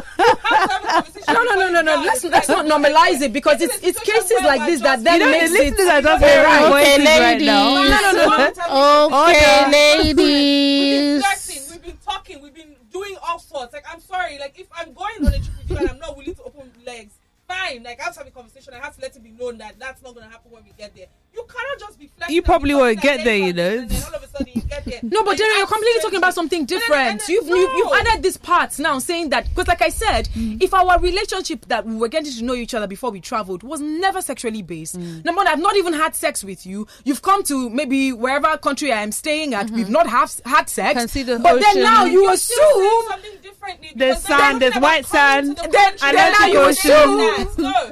Speaker 1: No, no, no, no, no. Let's let's not normalize it because it's it's cases like this that then makes it.
Speaker 2: Okay,
Speaker 3: ladies.
Speaker 1: No, no, no.
Speaker 2: Okay, ladies
Speaker 4: talking, we've been doing all sorts. Like, I'm sorry, like, if I'm going on a trip with you and I'm not willing to open legs, fine. Like, I have to have a conversation. I have to let it be known that that's not going to happen when we get there. You cannot just be.
Speaker 3: You probably won't get there, you know.
Speaker 1: No, but
Speaker 4: Jerry,
Speaker 1: you're completely talking about something different.
Speaker 4: Then,
Speaker 1: you've no. you,
Speaker 4: you've
Speaker 1: added this part now, saying that because, like I said, mm. if our relationship that we were getting to know each other before we traveled was never sexually based, mm. number one, I've not even had sex with you. You've come to maybe wherever country I am staying at. Mm-hmm. We've not have had sex,
Speaker 3: the
Speaker 1: but
Speaker 3: ocean.
Speaker 1: then now you,
Speaker 4: you
Speaker 1: assume
Speaker 4: the
Speaker 3: sand, there's white sand,
Speaker 4: the
Speaker 1: then, then now you assume,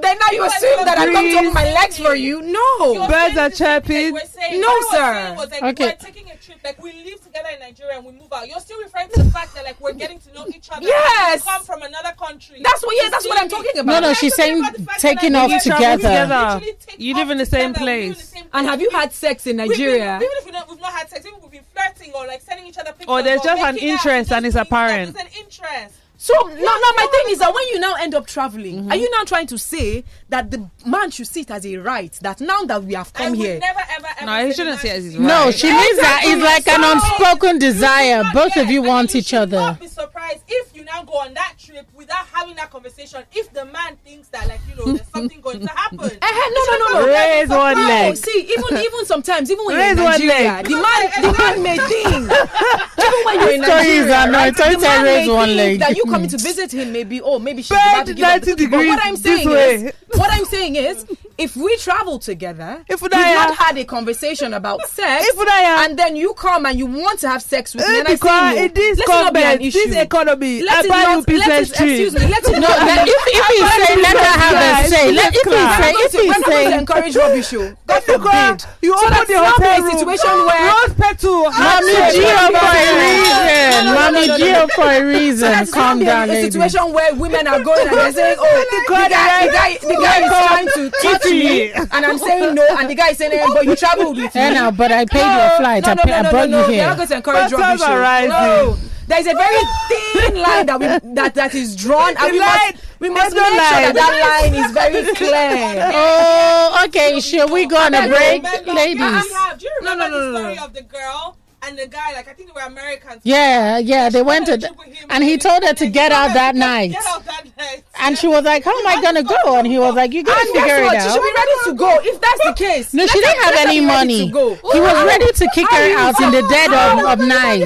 Speaker 1: then now you assume that I come to open my legs for you. No,
Speaker 3: birds
Speaker 4: kids
Speaker 3: are chirping.
Speaker 1: No, sir.
Speaker 4: Was, like,
Speaker 2: okay.
Speaker 4: We're taking a trip. Like we live together in Nigeria and we move out. You're still referring to the fact that like we're getting to know each other.
Speaker 1: Yes.
Speaker 4: come from another country.
Speaker 1: That's what. Yeah, that's what I'm talking about.
Speaker 2: No,
Speaker 4: no.
Speaker 2: She's saying taking off together.
Speaker 3: You live in the same place.
Speaker 1: And have you had sex in Nigeria?
Speaker 4: Even if we've not had sex, even if we've been flirting or like sending each other pictures.
Speaker 3: Oh, or there's just an interest and it's apparent.
Speaker 1: There's an interest. So no, no. My thing is that when you now end up traveling, mm-hmm. are you now trying to say that the man should see it as a right that now that we have come here?
Speaker 4: Never ever ever.
Speaker 3: No, he shouldn't see it as his
Speaker 2: No,
Speaker 3: right.
Speaker 2: she means that it's like an unspoken desire. Both of you want each
Speaker 1: should
Speaker 2: other.
Speaker 1: not be surprised if you
Speaker 4: now go on that trip without having that conversation if the man thinks that like you know there's something going to happen. *laughs*
Speaker 1: Eh, eh, no, no, no, no.
Speaker 3: Raise one
Speaker 1: no,
Speaker 3: leg.
Speaker 1: See, even *laughs* even sometimes, even when
Speaker 3: Raise
Speaker 1: you're in
Speaker 3: one
Speaker 1: Nigeria,
Speaker 3: leg.
Speaker 1: the man, the man may think. *laughs* even when you're in
Speaker 2: This story is
Speaker 1: Nigeria,
Speaker 2: annoying.
Speaker 1: right,
Speaker 2: Don't
Speaker 1: the man
Speaker 2: raise
Speaker 1: may
Speaker 2: one
Speaker 1: think
Speaker 2: leg.
Speaker 1: that you coming to visit him, maybe oh, maybe she's
Speaker 3: Bend
Speaker 1: about to give up the cookie. But what I'm saying is, what I'm saying is, if we travel together,
Speaker 3: If
Speaker 1: we've not
Speaker 3: yeah.
Speaker 1: had a conversation about sex,
Speaker 3: If we die,
Speaker 1: and then you come and you want to have sex with me, and I
Speaker 3: because
Speaker 1: say no,
Speaker 3: in
Speaker 1: let it not be an issue.
Speaker 3: this economy,
Speaker 1: Let
Speaker 3: I
Speaker 1: it
Speaker 3: buy you
Speaker 1: not, let it,
Speaker 3: business
Speaker 1: excuse me, let it
Speaker 2: No, let, if, if he say let her have a say, let, if he say, if he say,
Speaker 1: encourage rubbish, oh. God forbid.
Speaker 3: You
Speaker 1: So
Speaker 3: open the hotel room.
Speaker 1: situation where
Speaker 3: Rose petal.
Speaker 2: Mommy
Speaker 1: That's
Speaker 2: Gio for a reason.
Speaker 1: No, no, no,
Speaker 2: Mommy
Speaker 1: no, no,
Speaker 2: Gio for a reason. Calm down,
Speaker 1: a
Speaker 2: lady.
Speaker 1: situation where women are going and they're saying, "Oh, the guy, the guy, is trying to touch me," and I'm saying no, and the guy is saying, eh, "But you traveled with me."
Speaker 2: Eh, now, but I paid your flight.
Speaker 1: No,
Speaker 2: I
Speaker 1: no, no, no,
Speaker 2: brought
Speaker 1: no,
Speaker 2: you
Speaker 1: no.
Speaker 2: here.
Speaker 1: We're not going to encourage rubbish.
Speaker 3: are rising.
Speaker 1: No, there's a very thin line that we that that is drawn, and we must we must make sure that that line is very clear.
Speaker 2: Oh, okay. Should we go on a break,
Speaker 4: Remember-
Speaker 2: ladies?
Speaker 4: Yeah, I have. Do you
Speaker 1: No, no, no,
Speaker 4: the
Speaker 1: no,
Speaker 4: story
Speaker 1: no.
Speaker 4: Of the girl and the guy? Like I think they were Americans.
Speaker 2: Yeah, yeah. They went to, and he told her to get out that night.
Speaker 4: Get out that night.
Speaker 2: And she was like, "How am I gonna go?" And he was like, "You gotta
Speaker 1: And guess
Speaker 2: figure it
Speaker 1: what? She should be ready to go. If that's the case,
Speaker 2: No, she didn't have any money. He was ready to kick her out in the dead of, of night.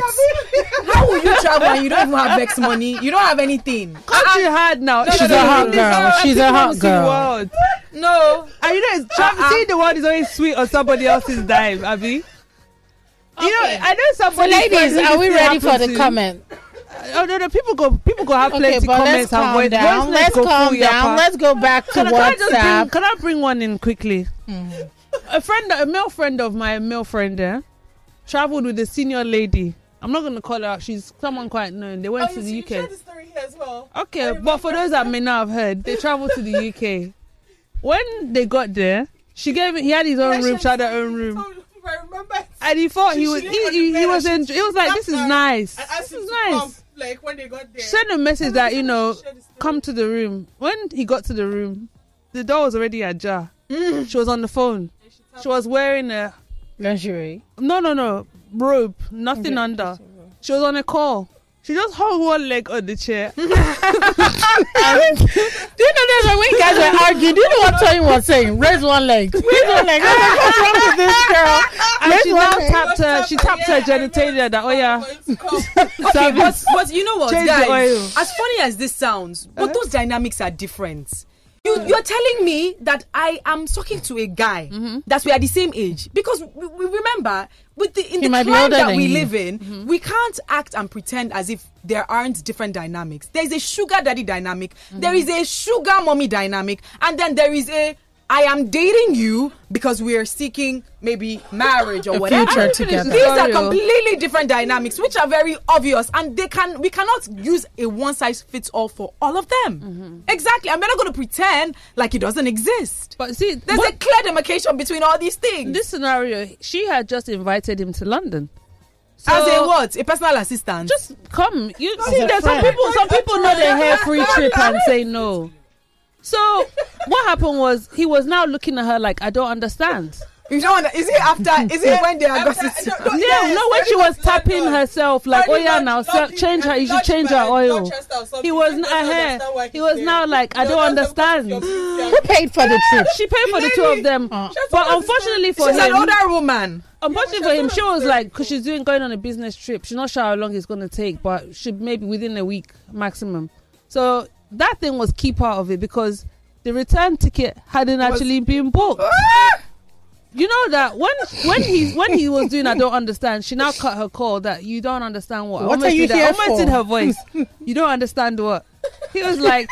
Speaker 1: How will you travel and you don't even have vex money? You don't have anything.
Speaker 3: Country hard now.
Speaker 2: She's a
Speaker 1: no,
Speaker 2: hot girl. She's a
Speaker 3: people
Speaker 2: hot
Speaker 3: wanna see the
Speaker 2: girl.
Speaker 3: world.
Speaker 1: No.
Speaker 3: And you know, it's
Speaker 1: Uh-uh.
Speaker 3: seeing the world is always sweet on somebody else's dime, Abby. You know, I know
Speaker 2: So, ladies, are we ready for the comment?
Speaker 3: Oh no, no, people go, people go have
Speaker 2: Okay,
Speaker 3: plenty
Speaker 2: but
Speaker 3: comments
Speaker 2: let's
Speaker 3: and
Speaker 2: calm
Speaker 3: voice.
Speaker 2: down.
Speaker 3: voice
Speaker 2: Let's
Speaker 3: go
Speaker 2: calm down. Let's go back to
Speaker 3: Can, I- can I bring,
Speaker 2: WhatsApp.
Speaker 3: can I bring one in quickly?
Speaker 2: Mm-hmm.
Speaker 3: A friend, a male friend of my male friend there, traveled with a senior lady. I'm not going to call her out. She's someone quite known. They went
Speaker 4: Oh,
Speaker 3: to the
Speaker 4: see,
Speaker 3: UK.
Speaker 4: shared the story here as well.
Speaker 3: Okay, but for those that *laughs* may not have heard, they traveled to the UK. *laughs* When they got there, she gave he had his own room, she had her own room,
Speaker 4: I remember.
Speaker 3: and he thought
Speaker 4: She-
Speaker 3: he was he, he, he was
Speaker 4: her.
Speaker 3: in,
Speaker 4: She
Speaker 3: it was like this is nice, this is nice.
Speaker 4: come, like when they got there.
Speaker 3: Send a message that you know, come to the room. When he got to the room, the door was already ajar. She was on the phone. She was wearing a
Speaker 2: lingerie.
Speaker 3: No, no, no robe, nothing
Speaker 2: Okay.
Speaker 3: under. She was on a call. She just hung one leg on the chair. *laughs* *laughs*
Speaker 2: Do you know that when we guys were arguing? Do you know what Tony was saying? Raise one leg. *laughs* Raise one leg. Like, What's wrong with this girl?
Speaker 3: and
Speaker 2: Raise
Speaker 3: she now
Speaker 2: leg.
Speaker 3: tapped her. She tapped her genitalia. That oh yeah.
Speaker 1: Okay, but, but you know what,
Speaker 3: Change
Speaker 1: guys?
Speaker 3: Uh-huh.
Speaker 1: As funny as this sounds, but those dynamics are different. You, you're telling me that I am talking to a guy
Speaker 3: Mm-hmm.
Speaker 1: that we are the same age because we, we remember with the in
Speaker 2: He
Speaker 1: the climate that we
Speaker 2: you.
Speaker 1: live in,
Speaker 3: Mm-hmm.
Speaker 1: we can't act and pretend as if there aren't different dynamics. There is a sugar daddy dynamic,
Speaker 2: Mm-hmm.
Speaker 1: there is a sugar mommy dynamic, and then there is a I am dating you because we are seeking maybe marriage or whatever.
Speaker 2: future together.
Speaker 1: These are
Speaker 3: oh.
Speaker 1: completely different dynamics, which are very obvious, and they can we cannot use a one size fits all for all of them.
Speaker 3: Mm-hmm.
Speaker 1: Exactly, and we're not going to pretend like it doesn't exist.
Speaker 3: But see,
Speaker 1: There's
Speaker 3: what-
Speaker 1: a clear demarcation between all these things.
Speaker 3: this scenario, she had just invited him to London.
Speaker 1: As a what? A personal assistant.
Speaker 3: Just come. You
Speaker 1: As
Speaker 3: see, there's some people. Some people know their hair free trip and say no. So what happened was he was now looking at her like I don't understand.
Speaker 1: You don't. Is it after? Is it *laughs* when they are gossiping?
Speaker 3: Yeah, no, when she was tapping herself, like, oh yeah, now so change her, you should change her oil. He was n- her hair. He was now like, I don't understand.
Speaker 2: Who paid for the trip?
Speaker 3: She paid for the two of them, but unfortunately for
Speaker 1: She's
Speaker 3: him,
Speaker 1: an older woman.
Speaker 3: Unfortunately for him, she was like, because she's doing going on a business trip. She's not sure how long it's going to take, but should maybe within a week maximum. So that thing was key part of it because the return ticket hadn't actually been booked. Ah! You know that when when he when he was doing I don't understand, she now cut her call that you don't understand what. I
Speaker 2: What
Speaker 3: almost
Speaker 2: are you
Speaker 3: did that. I almost
Speaker 2: for?
Speaker 3: did her voice. you don't understand what. He was like,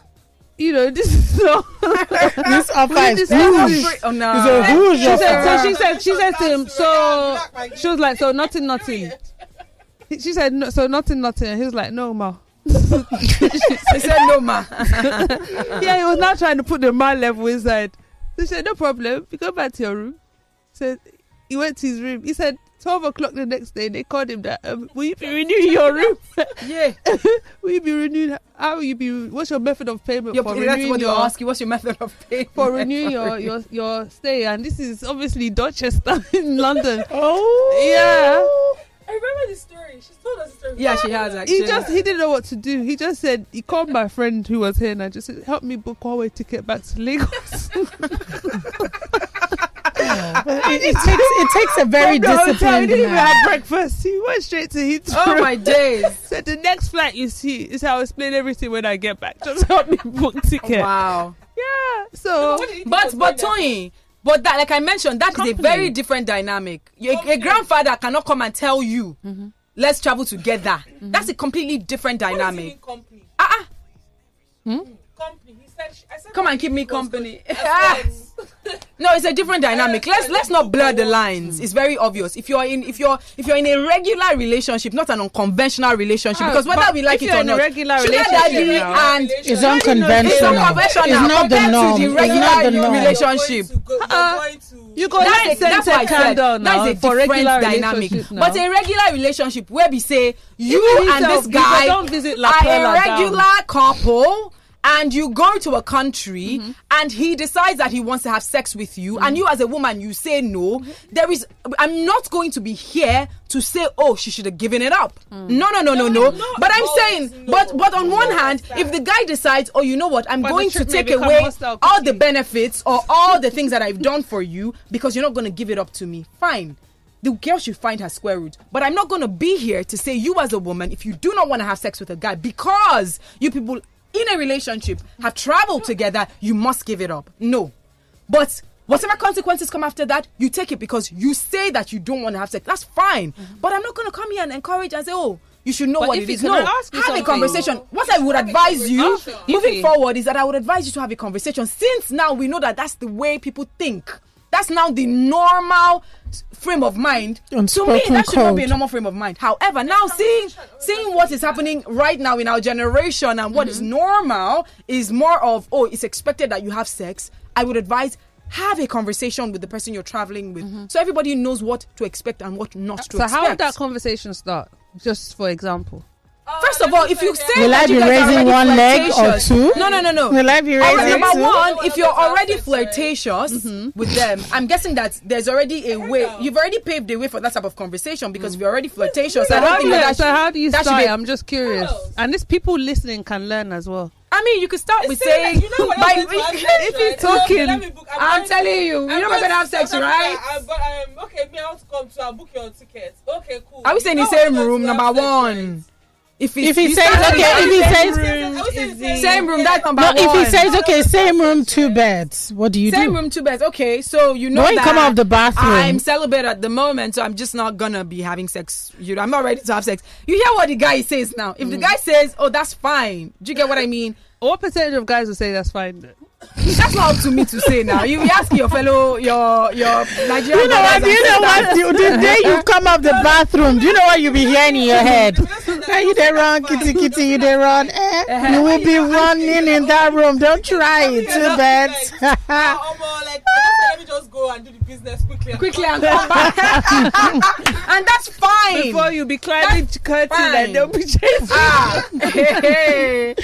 Speaker 3: *laughs* you know, this is so. *laughs*
Speaker 2: This offer is
Speaker 3: This is-
Speaker 1: Oh no.
Speaker 2: A rouge
Speaker 3: she said, so she said, she said to him, so she was like, so nothing, nothing. She said, no, so nothing, nothing. He was like, no, ma.
Speaker 1: He said no, ma. *laughs*
Speaker 3: yeah, he was now trying to put the man level inside. So she said, no problem. You go back to your room. So he went to his room. He said, twelve o'clock the next day. They called him that. Um, will you be renewing your room? *laughs*
Speaker 1: Yeah. *laughs*
Speaker 3: will you be renewing? How will you be? What's your method of payment
Speaker 1: Your,
Speaker 3: for
Speaker 1: that's
Speaker 3: renewing
Speaker 1: what
Speaker 3: your?
Speaker 1: they'll ask you. What's your method of payment?
Speaker 3: for renewing your, your your stay, and this is obviously Dorchester in London.
Speaker 2: Oh,
Speaker 3: Yeah.
Speaker 4: I remember the story. She's told us the story.
Speaker 1: Yeah, she has actually.
Speaker 12: He just he didn't know what to do. He just said he called my friend who was here and I just said, "Help me book one way ticket back to Lagos." *laughs*
Speaker 2: it, it takes it takes a very
Speaker 12: From the hotel, He didn't even have breakfast. He went straight to Heathrow.
Speaker 1: Oh my days. *laughs*
Speaker 12: Said the next flight you see is how I explain everything when I get back. Just *laughs* help me book ticket.
Speaker 1: Wow.
Speaker 12: Yeah. So,
Speaker 1: But but Tony, but that like I mentioned, that is a very different dynamic. A, a grandfather cannot come and tell you, let's travel together. That's a completely different dynamic.
Speaker 4: company.
Speaker 1: Ah,
Speaker 4: ah. Company. Said. I said.
Speaker 1: Come and keep me company. *laughs* No, it's a different dynamic. Let's let's not blur the lines. It's very obvious. If you're in if you're if you're in a regular relationship, not an unconventional relationship,
Speaker 12: Ah,
Speaker 1: because whether we like it or
Speaker 12: a
Speaker 1: not,
Speaker 12: regular
Speaker 1: sugar
Speaker 12: relationship
Speaker 1: daddy
Speaker 12: now-
Speaker 1: and
Speaker 2: It's
Speaker 1: it's
Speaker 2: unconventional.
Speaker 1: unconventional
Speaker 2: It's not the norm.
Speaker 1: to the
Speaker 2: It's not the norm.
Speaker 1: relationship.
Speaker 12: uh, you go
Speaker 1: That's a- that's why I said
Speaker 12: now
Speaker 1: That's a
Speaker 12: for
Speaker 1: different
Speaker 12: regular
Speaker 1: dynamic. But a regular relationship where we say you and this guy
Speaker 12: don't visit La
Speaker 1: are a regular couple. And you go to a country
Speaker 12: Mm-hmm.
Speaker 1: and he decides that he wants to have sex with you, and you as a woman, you say no.
Speaker 12: Mm-hmm.
Speaker 1: There is, I'm not going to be here to say, oh, she should have given it up.
Speaker 12: Mm.
Speaker 1: No, no, no, no, no. But I'm saying, but but on one hand, if the guy decides, oh, you know what, I'm
Speaker 12: But
Speaker 1: going to take away all the benefits or *laughs* all the things that I've done for you because you're not going to give it up to me. Fine. The girl should find her square root. But I'm not going to be here to say you as a woman, if you do not want to have sex with a guy because you people in a relationship have traveled together, you must give it up. No. But whatever consequences come after that, you take it because you say that you don't want to have sex. That's fine. Mm-hmm. But I'm not going to come here and encourage and say, oh, you should know
Speaker 12: But
Speaker 1: what
Speaker 12: if
Speaker 1: it
Speaker 12: you-
Speaker 1: No,
Speaker 12: I ask you
Speaker 1: have a
Speaker 12: something?
Speaker 1: conversation. What I would advise you moving forward is that I would advise you to have a conversation since now we know that that's the way people think. That's now the normal frame of mind. to me, that should not be a normal frame of mind. However, now seeing seeing what is happening right now in our generation and what is mm-hmm. normal is more of oh, it's expected that you have sex. I would advise have a conversation with the person you're traveling with, mm-hmm. so everybody knows what to expect and what not uh, to
Speaker 12: so
Speaker 1: expect.
Speaker 12: how would that conversation start? Just for example.
Speaker 1: First of all, if you say
Speaker 2: Will
Speaker 1: that
Speaker 2: I
Speaker 1: you
Speaker 2: be
Speaker 1: guys are
Speaker 2: raising
Speaker 1: already
Speaker 2: one leg or
Speaker 1: flirtatious-
Speaker 2: two?
Speaker 1: No, no, no, no.
Speaker 2: Will I be
Speaker 1: Alright,
Speaker 2: raising
Speaker 1: number
Speaker 2: two?
Speaker 1: one, if you're already flirtatious with them, I'm guessing that there's already a way. You've already paved the way for that type of conversation because if you're already flirtatious,
Speaker 12: So
Speaker 1: I don't
Speaker 12: how,
Speaker 1: think
Speaker 12: do
Speaker 1: that
Speaker 12: you,
Speaker 1: that
Speaker 12: so how do you start?
Speaker 1: be-
Speaker 12: I'm just curious. And these people listening can learn as well.
Speaker 1: I mean, you could start with
Speaker 4: saying
Speaker 1: saying,
Speaker 4: that, you know when
Speaker 1: by-
Speaker 4: I'm going to have sex,
Speaker 1: if
Speaker 4: right?
Speaker 1: he's talking,
Speaker 4: Okay, let me book- I'm
Speaker 1: I'm telling
Speaker 4: to-
Speaker 1: you,
Speaker 4: I'm
Speaker 1: you know we're
Speaker 4: going
Speaker 1: gonna have
Speaker 4: to
Speaker 1: sex,
Speaker 4: South
Speaker 1: right?
Speaker 4: I've got, um, okay, me, I want to come to. I'll book your ticket. Okay, cool.
Speaker 1: Are we saying
Speaker 4: You
Speaker 1: the same room? Number
Speaker 4: have sex,
Speaker 1: one.
Speaker 4: Right?
Speaker 1: If,
Speaker 2: If he says okay,
Speaker 1: with
Speaker 2: if he says
Speaker 1: same room,
Speaker 4: I was saying the
Speaker 1: same room, that's number
Speaker 2: No,
Speaker 1: one.
Speaker 2: if he says okay, same room, two beds, what do you
Speaker 1: same
Speaker 2: do?
Speaker 1: Same room, two beds. Okay, so you know
Speaker 2: When you
Speaker 1: that
Speaker 2: come out of the bathroom-
Speaker 1: I'm celibate at the moment, so I'm just not gonna be having sex. You know, I'm not ready to have sex. You hear what the guy says now? If the
Speaker 2: Mm.
Speaker 1: guy says, "Oh, that's fine," do you get what I mean?
Speaker 12: What percentage of guys will say that's fine? Then?
Speaker 1: That's not up to me to say now. You ask your fellow, your your Nigerian
Speaker 2: You know what? you know what?
Speaker 1: sisters.
Speaker 2: The, the day you come out the bathroom, do you know what you be hearing in your head? Now you they run, kitty kitty, you they run. Eh, you will be running in that room. Don't try it. too bad.
Speaker 4: Omo, like, I just said, let me just go and do the business quickly.
Speaker 1: Quickly and *laughs* come back, and that's fine.
Speaker 12: Before you be climbing curtain
Speaker 1: fine.
Speaker 12: and they'll be chasing.
Speaker 1: Ah, *laughs* because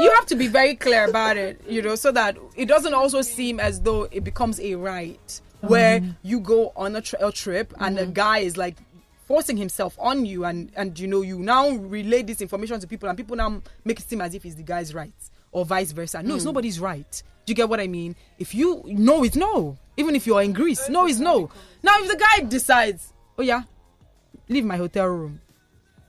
Speaker 1: you have to be very clear about it, you know, so that it doesn't also seem as though it becomes a right where you go on a, a trip and a guy is like forcing himself on you and and you know you now relay this information to people and people now make it seem as if it's the guy's right or vice versa. No it's nobody's right. Do you get what i mean? If you no it's no. Even if you're in greece no it's no. now if the guy decides oh yeah leave my hotel room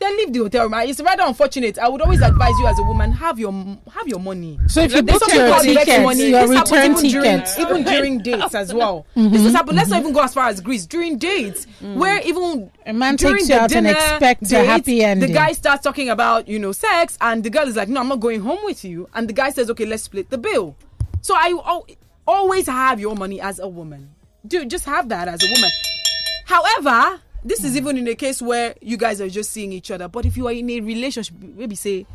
Speaker 1: then leave the hotel room. It's rather unfortunate. I would always advise you as a woman have your have your money.
Speaker 2: So if you book your tickets,
Speaker 1: money.
Speaker 2: your
Speaker 1: This
Speaker 2: return
Speaker 1: even during-
Speaker 2: tickets.
Speaker 1: even during dates as well. *laughs*
Speaker 2: Mhm,
Speaker 1: This has happened. Let's not even go as far as Greece during dates, where even
Speaker 2: A man
Speaker 1: during
Speaker 2: takes you
Speaker 1: the
Speaker 2: out and expects a happy ending.
Speaker 1: The guy starts talking about you know sex, and the girl is like, "No, I'm not going home with you." And the guy says, "Okay, let's split the bill." So I al- always have your money as a woman. Dude, just have that as a woman. However, this is even in a case where you guys are just seeing each other. But if you are in a relationship, maybe say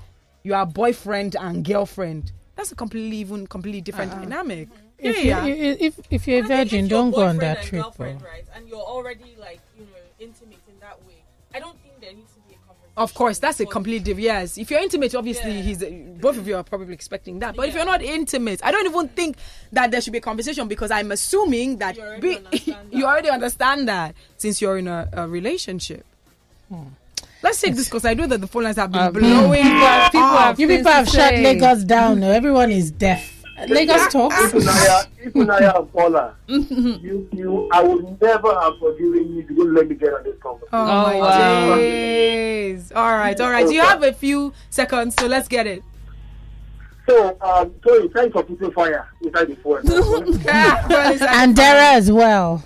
Speaker 1: you are boyfriend and girlfriend, that's a completely even completely different uh-uh. dynamic.
Speaker 2: If,
Speaker 1: yeah,
Speaker 2: you,
Speaker 1: yeah.
Speaker 2: if if you're a virgin,
Speaker 4: If
Speaker 2: don't go on that
Speaker 4: and
Speaker 2: trip.
Speaker 4: right? And you're already like
Speaker 1: Of course, that's a completely different. Yes, if you're intimate, obviously he's both of you are probably expecting that. But if you're not intimate, I don't even think that there should be a conversation because I'm assuming that
Speaker 4: You already
Speaker 1: be-
Speaker 4: understand *laughs*
Speaker 1: you already understand that since you're in a, a relationship. Let's take this because I know that the phone lines have been
Speaker 2: Uh,
Speaker 1: blowing.
Speaker 2: people have- people have You people have shut Lagos down. No, everyone is deaf. Lagos talks.
Speaker 13: Ifunaya, Ifunaya and Paula, you, you, I would never have forgiven you if you didn't let me get on this conversation.
Speaker 1: Oh, my days. All right, all right. You have a few seconds, so let's get it.
Speaker 13: So, um, Tony, thanks for putting fire inside the forest. *laughs*
Speaker 2: and Dara as well.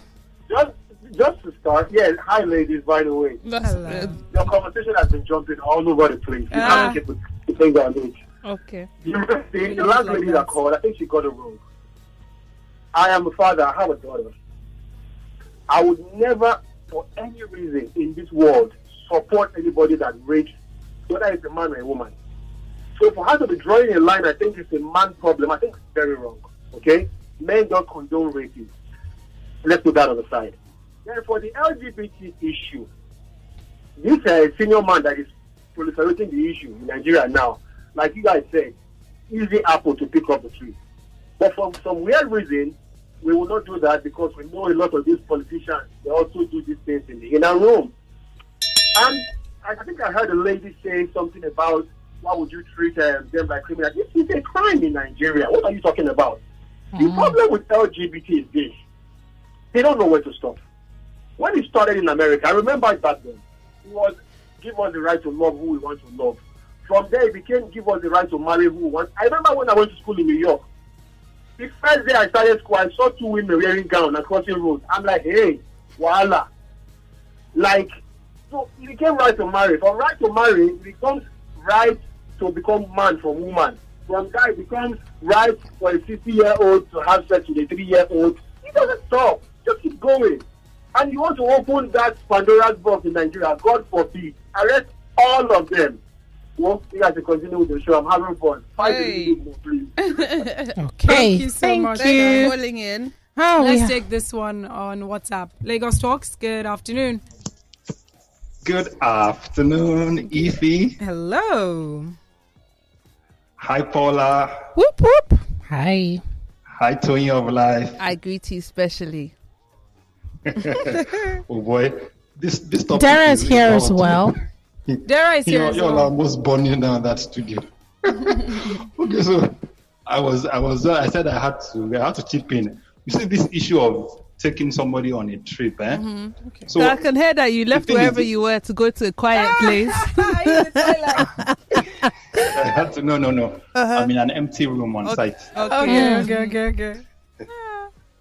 Speaker 13: just, just to start, yes, hi ladies, by the way. Hello. Your conversation has been jumping all over the place. You
Speaker 3: Ah.
Speaker 13: haven't kept the finger on it.
Speaker 3: Okay.
Speaker 13: You know, the, the last lady that called, I think she got it wrong. I am a father, I have a daughter. I would never, for any reason in this world, support anybody that rapes, whether it's a man or a woman. So for her to be drawing a line, I think it's a man problem. I think it's very wrong. Okay? Men don't condone raping. Let's put that on the side. Then for the LGBT issue, this uh, senior man that is proliferating the issue in Nigeria now, like you guys said, easy apple to pick up the tree. But for some weird reason, we will not do that because we know a lot of these politicians, they also do these things in the inner room. And I think I heard a lady say something about why would you treat um, them like criminals? This is a crime in Nigeria. What are you talking about? The problem with LGBT is this. They don't know where to stop. When it started in America, I remember it back then. It was give us the right to love who we want to love. From there, it became give us the right to marry who we want. I remember when I went to school in New York. The first day I started school, I saw two women wearing gown and crossing roads. I'm like, hey, voila. Like, so it became right to marry. From right to marry, it becomes right to become man from woman. From that, it becomes right for a 50 year old to have sex with a 3 year old. It doesn't stop. Just keep going. And you want to open that Pandora's box in Nigeria, God forbid. Arrest all of them. Well, you guys can continue with the show. I'm having fun. Five
Speaker 3: Hey.
Speaker 13: minutes more, please. *laughs*
Speaker 2: Okay.
Speaker 1: Thank you so
Speaker 2: Thank
Speaker 1: much.
Speaker 2: you.
Speaker 3: Calling in.
Speaker 2: Oh,
Speaker 1: Let's
Speaker 2: we-
Speaker 1: take this one on WhatsApp. Lagos Talks, good afternoon.
Speaker 14: Good afternoon, Ify.
Speaker 1: Hello.
Speaker 14: Hi, Paula.
Speaker 2: Whoop whoop. Hi.
Speaker 14: Hi, Toyin of Life.
Speaker 3: I greet you specially. *laughs*
Speaker 14: oh boy, this this topic.
Speaker 2: Dara is
Speaker 14: is
Speaker 2: here
Speaker 14: is
Speaker 2: as well. *laughs*
Speaker 1: Dara I here
Speaker 14: You're,
Speaker 1: as
Speaker 14: you're almost burning down that studio. *laughs* okay, so I was I was I said I had to I had to chip in. You see this issue of taking somebody on a trip, eh?
Speaker 3: Okay.
Speaker 14: So
Speaker 3: So I can hear that you left
Speaker 14: thing is-
Speaker 3: wherever you were to go to a quiet place. *laughs* *laughs*
Speaker 14: I had to no no no. I'm in an empty room on site.
Speaker 1: Okay, okay, okay, okay.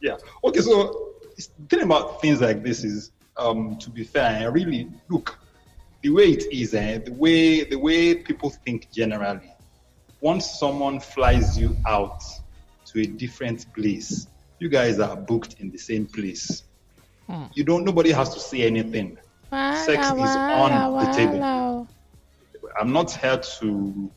Speaker 14: Yeah. Okay, so the thing about things like this is, um, to be fair, I really look, the way it is, eh, the way the way people think generally. Once someone flies you out to a different place, you guys are booked in the same place. You don't. Nobody has to say anything. Sex is on the table. I'm not here to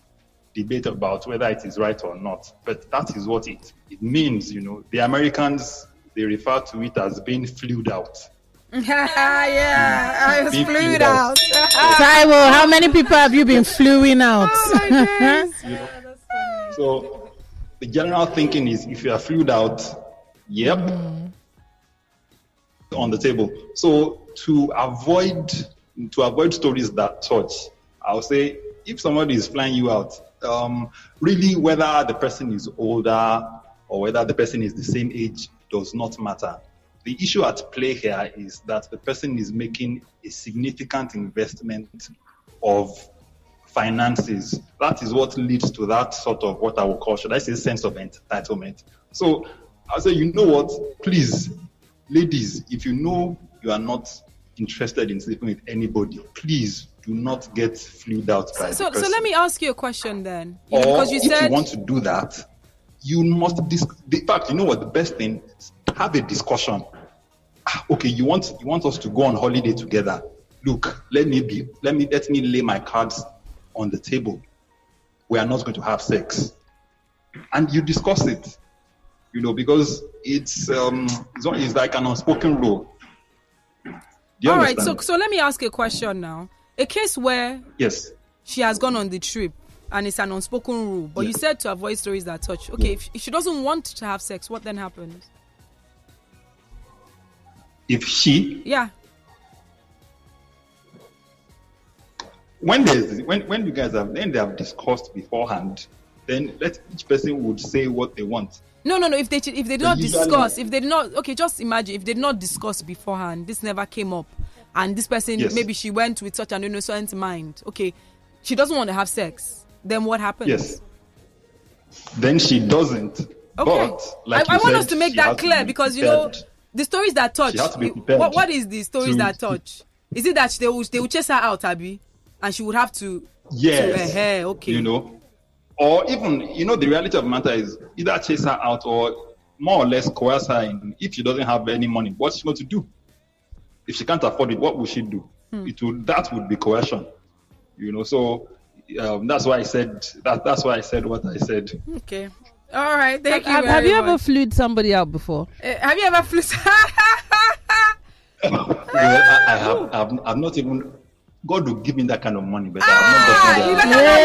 Speaker 14: debate about whether it is right or not, but that is what it, it means, you know. The Americans, they refer to it as being flued out.
Speaker 1: Yeah, I was
Speaker 14: Being
Speaker 1: flued
Speaker 14: flued out.
Speaker 1: out. *laughs*
Speaker 2: Taiwo, how many people have you been fluing out?
Speaker 14: You *laughs* know? So the general thinking is if you are flued out, yep, on the table. So to avoid to avoid stories that touch, I'll say if somebody is flying you out, um, really whether the person is older or whether the person is the same age does not matter. The issue at play here is that the person is making a significant investment of finances. That is what leads to that sort of what I would call, should I say, sense of entitlement. So I'll say, you know what? Please, ladies, if you know you are not interested in sleeping with anybody, please do not get flued out by
Speaker 1: So, so
Speaker 14: person.
Speaker 1: let me ask you a question then.
Speaker 14: Or
Speaker 1: because you
Speaker 14: if
Speaker 1: said
Speaker 14: you want to do that, you must. Dis- in fact, you know what? The best thing is have a discussion. Ah, Okay, you want you want us to go on holiday together. Look, let me be. Let me let me lay my cards on the table. We are not going to have sex, and you discuss it. You know, because it's um it's, it's like an unspoken rule.
Speaker 1: All right. So, so let me ask a question now. A case where
Speaker 14: yes.
Speaker 1: she has gone on the trip and it's an unspoken rule, but you said to avoid stories that touch. Okay, if she doesn't want to have sex, what then happens?
Speaker 14: If she
Speaker 1: Yeah.
Speaker 14: when there's when when you guys have then they have discussed beforehand, then let each person would say what they want.
Speaker 1: No, no, no. If they if they did not discuss, if they did not, okay, just imagine if they did not discuss beforehand, this never came up, and this person
Speaker 14: Yes.
Speaker 1: maybe she went with such an innocent mind. Okay, she doesn't want to have sex. Then what happens?
Speaker 14: Yes. Then she doesn't.
Speaker 1: Okay.
Speaker 14: But like
Speaker 1: I, I
Speaker 14: you
Speaker 1: want us to make that clear
Speaker 14: be
Speaker 1: because you know. The stories that touch.
Speaker 14: She has to be prepared
Speaker 1: what what is the stories
Speaker 14: to-
Speaker 1: that touch? Is it that they will they will chase her out, Abby, and she would have to?
Speaker 14: Yes.
Speaker 1: To, eh, okay.
Speaker 14: You know, or even you know the reality of the matter is either chase her out or more or less coerce her in if she doesn't have any money, what's she going to do? If she can't afford it, what will she do?
Speaker 1: Hmm.
Speaker 14: It would that would be coercion. You know, so um, that's why I said that. That's why I said what I said.
Speaker 1: Okay. All right. Thank
Speaker 3: have,
Speaker 1: you.
Speaker 3: have
Speaker 1: very
Speaker 3: you ever flued somebody out before?
Speaker 1: Uh, have you ever flew? *laughs* *laughs*
Speaker 14: well, I, I have I've, I've not even God will give me that kind of money, but I've not gotten that.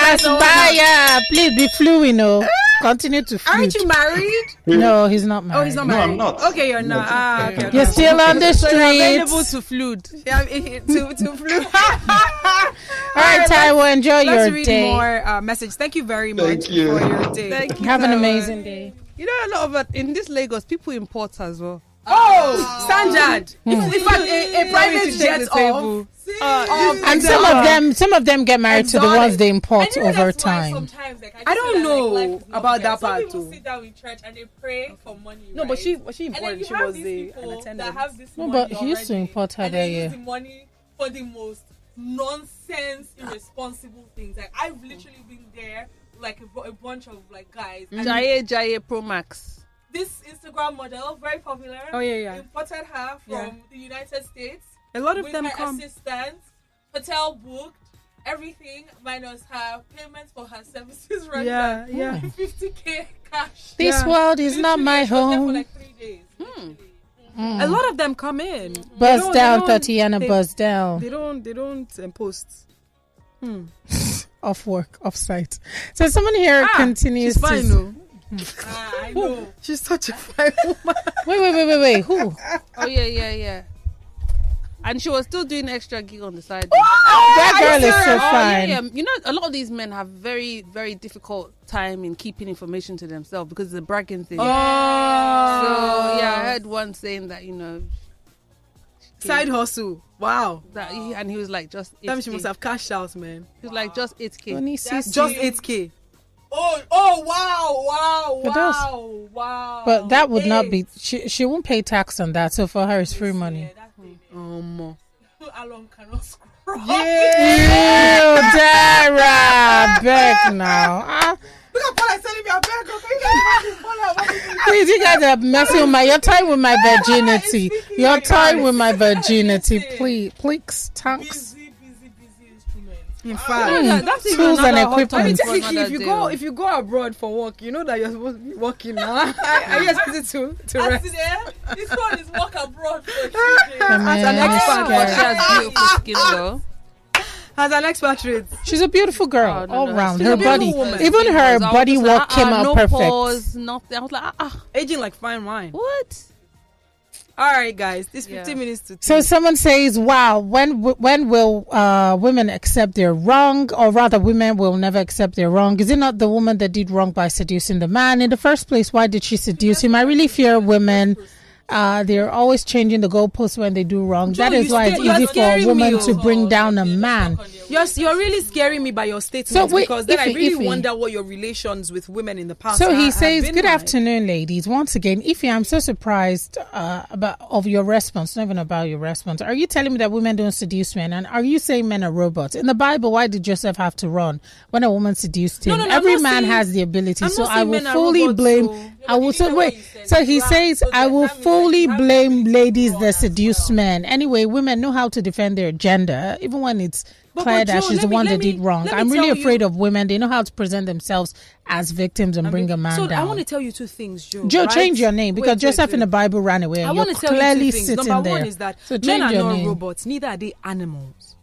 Speaker 2: Hey, Aspire, please be fluent, no. Continue to flute.
Speaker 1: Aren't you married?
Speaker 2: No, he's not married.
Speaker 1: Oh, he's not married. No.
Speaker 14: I'm not.
Speaker 1: Okay, you're not. Ah, okay, okay.
Speaker 2: You're still on the street.
Speaker 1: So you're available to flute. Yeah, *laughs* to to flute. *laughs*
Speaker 2: All right, Taiwo, enjoy
Speaker 1: Let's
Speaker 2: your
Speaker 1: read
Speaker 2: day.
Speaker 1: more uh, messages. Thank you very much
Speaker 14: Thank you.
Speaker 1: for your day.
Speaker 3: Thank you,
Speaker 2: Have an amazing day.
Speaker 3: You know, a lot of it in this Lagos, people import as well.
Speaker 1: Oh, Sanjad.
Speaker 2: Hmm.
Speaker 1: In fact, a, a private jet
Speaker 3: take the
Speaker 1: of,
Speaker 3: table.
Speaker 1: of
Speaker 2: And some of them, some of them get married to the ones they import over time.
Speaker 7: Sometimes, like, I,
Speaker 1: I don't
Speaker 7: feel like,
Speaker 1: know
Speaker 7: life
Speaker 1: about
Speaker 7: fair.
Speaker 1: that
Speaker 7: Some
Speaker 1: part
Speaker 7: people
Speaker 1: too.
Speaker 7: sit down in church and they pray for money.
Speaker 1: No, but she was she
Speaker 7: And then
Speaker 1: important. She was the an attendant.
Speaker 2: No, but he used to import her
Speaker 7: and
Speaker 2: that
Speaker 7: they use
Speaker 2: year.
Speaker 7: the money for the most nonsense, irresponsible things. Like I've literally been there, like a, a bunch of like guys. and
Speaker 3: Jaye Jaye Pro Max.
Speaker 7: This Instagram model, very popular.
Speaker 1: Oh, yeah, yeah.
Speaker 7: Imported her from
Speaker 1: Yeah.
Speaker 7: the United States.
Speaker 1: A lot of
Speaker 7: with
Speaker 1: them
Speaker 7: her
Speaker 1: come.
Speaker 7: assistant, hotel booked, everything minus her payments for her services. *laughs* Right
Speaker 1: Yeah,
Speaker 7: now.
Speaker 1: yeah. *laughs*
Speaker 7: 50k cash.
Speaker 2: This
Speaker 1: Yeah.
Speaker 2: world is not my
Speaker 7: Literally, she was there For
Speaker 2: home.
Speaker 7: like three days. literally.
Speaker 1: A lot of them come in. They
Speaker 2: Buzz
Speaker 1: don't- they
Speaker 2: down,
Speaker 1: don't-
Speaker 2: Tatiana,
Speaker 1: they-
Speaker 2: buzz down.
Speaker 1: They don't. They don't um, post. Hmm. *laughs*
Speaker 2: Off work, off site. So someone here
Speaker 1: Ah,
Speaker 2: continues
Speaker 1: she's fine,
Speaker 2: to.
Speaker 1: though.
Speaker 7: Ah, I know.
Speaker 1: She's such a fine woman.
Speaker 2: Wait, wait, wait, wait, wait. Who?
Speaker 3: Oh yeah, yeah, yeah. And she was still doing extra gig on the side.
Speaker 2: that girl is so fine.
Speaker 3: Oh, yeah, yeah. You know, a lot of these men have very, very difficult time in keeping information to themselves because it's a bragging thing.
Speaker 1: Oh.
Speaker 3: So yeah, I heard one saying that you know.
Speaker 1: Side hustle. Wow.
Speaker 3: That he, and he was like just
Speaker 1: Damn, she must have cash out, man.
Speaker 3: He was like just eight k.
Speaker 1: Just 8K.
Speaker 7: Oh, oh, wow, wow,
Speaker 2: It does.
Speaker 7: wow, wow.
Speaker 2: But that would not be. She she won't pay tax on that. So for her, it's free money.
Speaker 7: Yeah, that's.
Speaker 1: Um. *laughs*
Speaker 7: Along cannot scroll.
Speaker 2: You *laughs* Dara, beg now. Ah,
Speaker 7: Look at Paul, I telling me, I beg, okay? Paul, what is it?
Speaker 2: please, you guys are messing with my. You're toying with my virginity. You're toying with my virginity. Please, please, tanks.
Speaker 1: In fact,
Speaker 3: that- that's even
Speaker 2: Tools and
Speaker 3: another hot
Speaker 2: equipment.
Speaker 3: topic for
Speaker 1: technically, if you
Speaker 3: another
Speaker 1: go if you go abroad for work, you know that you're supposed to be working now. *laughs* Are you expected to to rest?
Speaker 7: in this one is work abroad for three days.
Speaker 2: I mean,
Speaker 1: As an
Speaker 2: it's
Speaker 1: expert,
Speaker 3: But she
Speaker 2: scary.
Speaker 3: has beautiful skin though.
Speaker 1: As an expatriate,
Speaker 2: She's a beautiful girl
Speaker 3: Oh, no,
Speaker 2: all
Speaker 3: no,
Speaker 2: round.
Speaker 3: she's
Speaker 2: Her
Speaker 3: a beautiful
Speaker 2: body,
Speaker 1: woman.
Speaker 2: even her
Speaker 3: I was
Speaker 2: body
Speaker 3: just
Speaker 2: work
Speaker 3: like,
Speaker 2: came
Speaker 3: ah,
Speaker 2: out
Speaker 3: no
Speaker 2: perfect.
Speaker 3: Pause, nothing. I was like, ah, ah,
Speaker 1: aging like fine wine.
Speaker 3: what?
Speaker 1: All right, guys, this 15
Speaker 3: Yeah.
Speaker 1: minutes to.
Speaker 2: So someone says, "Wow, when when will uh, women accept their wrong, or rather, women will never accept their wrong? Is it not the woman that did wrong by seducing the man in the first place? Why did she seduce him? I really fear women. Uh, they're always changing the goalposts when they do wrong.
Speaker 1: Joe,
Speaker 2: that is why it's easy for a woman to
Speaker 1: oh.
Speaker 2: bring down a man.
Speaker 1: You're, you're really scaring me by your statements
Speaker 2: wait,
Speaker 1: because then I really
Speaker 2: Ife.
Speaker 1: wonder what your relations with women in the past.
Speaker 2: So he says, "Good
Speaker 1: like.
Speaker 2: afternoon, ladies. Once again, Ify, I'm so surprised uh, about of your response. Not even about your response. Are you telling me that women don't seduce men? And are you saying men are robots? In the Bible, why did Joseph have to run when a woman seduced him?
Speaker 1: No, no, no,
Speaker 2: Every man
Speaker 1: saying-
Speaker 2: has the ability.
Speaker 1: I'm
Speaker 2: so I will fully
Speaker 1: robots,
Speaker 2: blame.
Speaker 1: so-
Speaker 2: I will. So wait. So he says, I will fully blame ladies that seduce men. Anyway, women know how to defend their gender, even when it's clear that she's the
Speaker 1: me-
Speaker 2: one that
Speaker 1: me-
Speaker 2: did wrong. I'm really
Speaker 1: tell you-
Speaker 2: afraid of women. They know how to present themselves as victims and bring a man
Speaker 1: so
Speaker 2: down.
Speaker 1: I want to tell you two things, Joe.
Speaker 2: Joe,
Speaker 1: right?
Speaker 2: change your name because
Speaker 1: Wait, wait,
Speaker 2: Joseph in the Bible ran away.
Speaker 1: I want
Speaker 2: you're
Speaker 1: to tell
Speaker 2: clearly
Speaker 1: you two things. Number
Speaker 2: there.
Speaker 1: one is that
Speaker 2: so
Speaker 1: men are not robots, neither are they animals.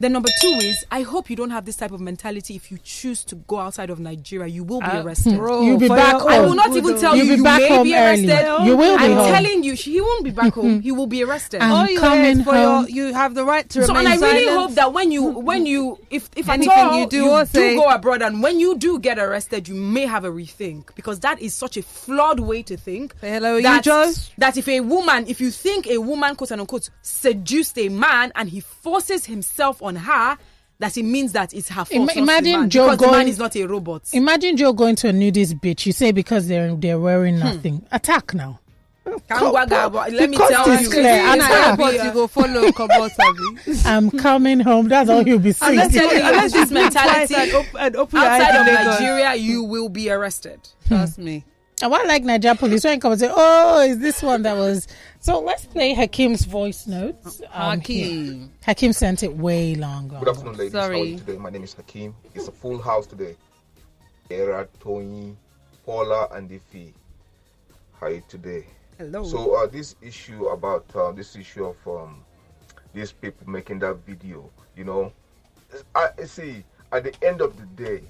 Speaker 1: Then number two is I hope you don't have this type of mentality. If you choose to go outside of Nigeria, you will be
Speaker 2: Ah,
Speaker 1: arrested.
Speaker 2: bro, You'll be back your
Speaker 1: I will not even
Speaker 2: oh.
Speaker 1: tell
Speaker 2: You'll
Speaker 1: you
Speaker 2: be
Speaker 1: you
Speaker 2: back
Speaker 1: may
Speaker 2: home
Speaker 1: be
Speaker 2: early.
Speaker 1: arrested.
Speaker 2: You will be
Speaker 1: I'm
Speaker 2: home.
Speaker 1: telling you, he won't be back home. *laughs* He will be arrested.
Speaker 2: I'm
Speaker 3: All you
Speaker 2: coming
Speaker 3: for
Speaker 2: home.
Speaker 3: your, you have the right to
Speaker 1: So, and I really
Speaker 3: silent.
Speaker 1: hope that when you, when you, if if
Speaker 3: Anything
Speaker 1: at all
Speaker 3: you do or say-
Speaker 1: go abroad, and when you do get arrested, you may have a rethink because that is such a flawed way to think.
Speaker 3: Say hello, you,
Speaker 1: that, that if a woman, if you think a woman, quote unquote, seduced a man and he forces himself on her, that it means that it's her fault.
Speaker 2: Ima- imagine Joe
Speaker 1: because the man is not a robot.
Speaker 2: Imagine Joe going to a nudist beach. You say because they're they're wearing
Speaker 1: Hmm.
Speaker 2: nothing. Attack now.
Speaker 1: Kangwaga, but let me tell you,
Speaker 2: clear. And
Speaker 1: gonna
Speaker 2: I-
Speaker 1: be
Speaker 3: But
Speaker 1: a-
Speaker 3: you go follow. *laughs*
Speaker 2: I'm coming home. That's all he'll be saying.
Speaker 1: I'm telling you,
Speaker 3: Unless *laughs*
Speaker 1: this mentality
Speaker 3: and op- and open your eyes
Speaker 1: outside of Nigeria, you will be arrested.
Speaker 3: Trust me.
Speaker 2: I want like Nigeria police when come and say, "Oh, is this one that was?" So let's play Hakim's voice notes. Um,
Speaker 3: Hakeem.
Speaker 2: here. Hakim sent it way long ago.
Speaker 15: Good afternoon, ladies. How are
Speaker 3: Sorry.
Speaker 15: you today? My name is Hakim. It's a full house today. Era, Tony, Paula, and Ify. How are you today?
Speaker 1: Hello.
Speaker 15: So uh, this issue about uh, this issue of um, these people making that video, you know, I I see. At the end of the day,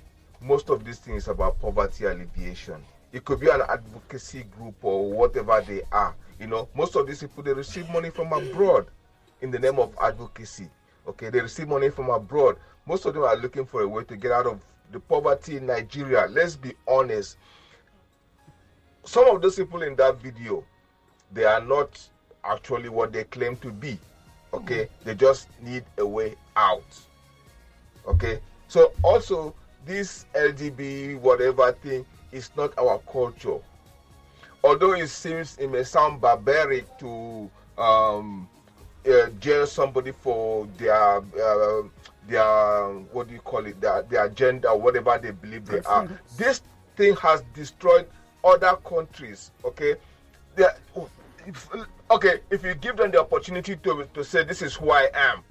Speaker 15: most of these things about poverty alleviation. It could be an advocacy group or whatever they are. You know, most of these people they receive money from abroad in the name of advocacy. Okay, they receive money from abroad. Most of them are looking for a way to get out of the poverty in Nigeria. Let's be honest. Some of those people in that video, they are not actually what they claim to be. Okay, hmm. they just need a way out. Okay, so also this LGB whatever thing is not our culture. Although it seems it may sound barbaric to um, uh, jail somebody for their uh, their what do you call it their their gender whatever they believe they are. This thing has destroyed other countries. Okay, if- okay. If you give them the opportunity to to say this is who I am,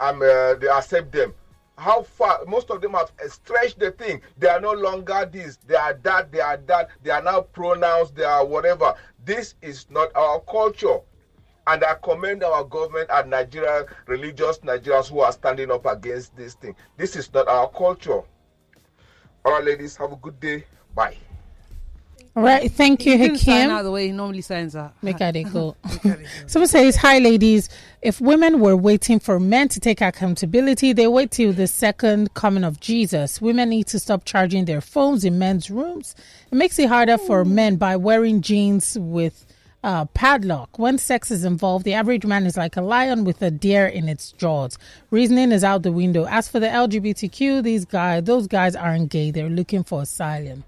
Speaker 15: I'm uh, they accept them. How far most of them have stretched the thing. They are no longer this. They are that. They are that. They are now pronouns. They are whatever. This is not our culture. And I commend our government and Nigerian religious Nigerians who are standing up against this thing. This is not our culture. All right, ladies, have a good day. Bye.
Speaker 2: All right, thank you,
Speaker 3: He
Speaker 2: Hakim.
Speaker 3: out the way he normally signs out.
Speaker 2: Make her *laughs* they go. Someone says, Hi, ladies. If women were waiting for men to take accountability, they wait till the second coming of Jesus. Women need to stop charging their phones in men's rooms. It makes it harder for men by wearing jeans with uh, padlock. When sex is involved, the average man is like a lion with a deer in its jaws. Reasoning is out the window. As for the LGBTQ, these guys, those guys aren't gay. They're looking for asylum.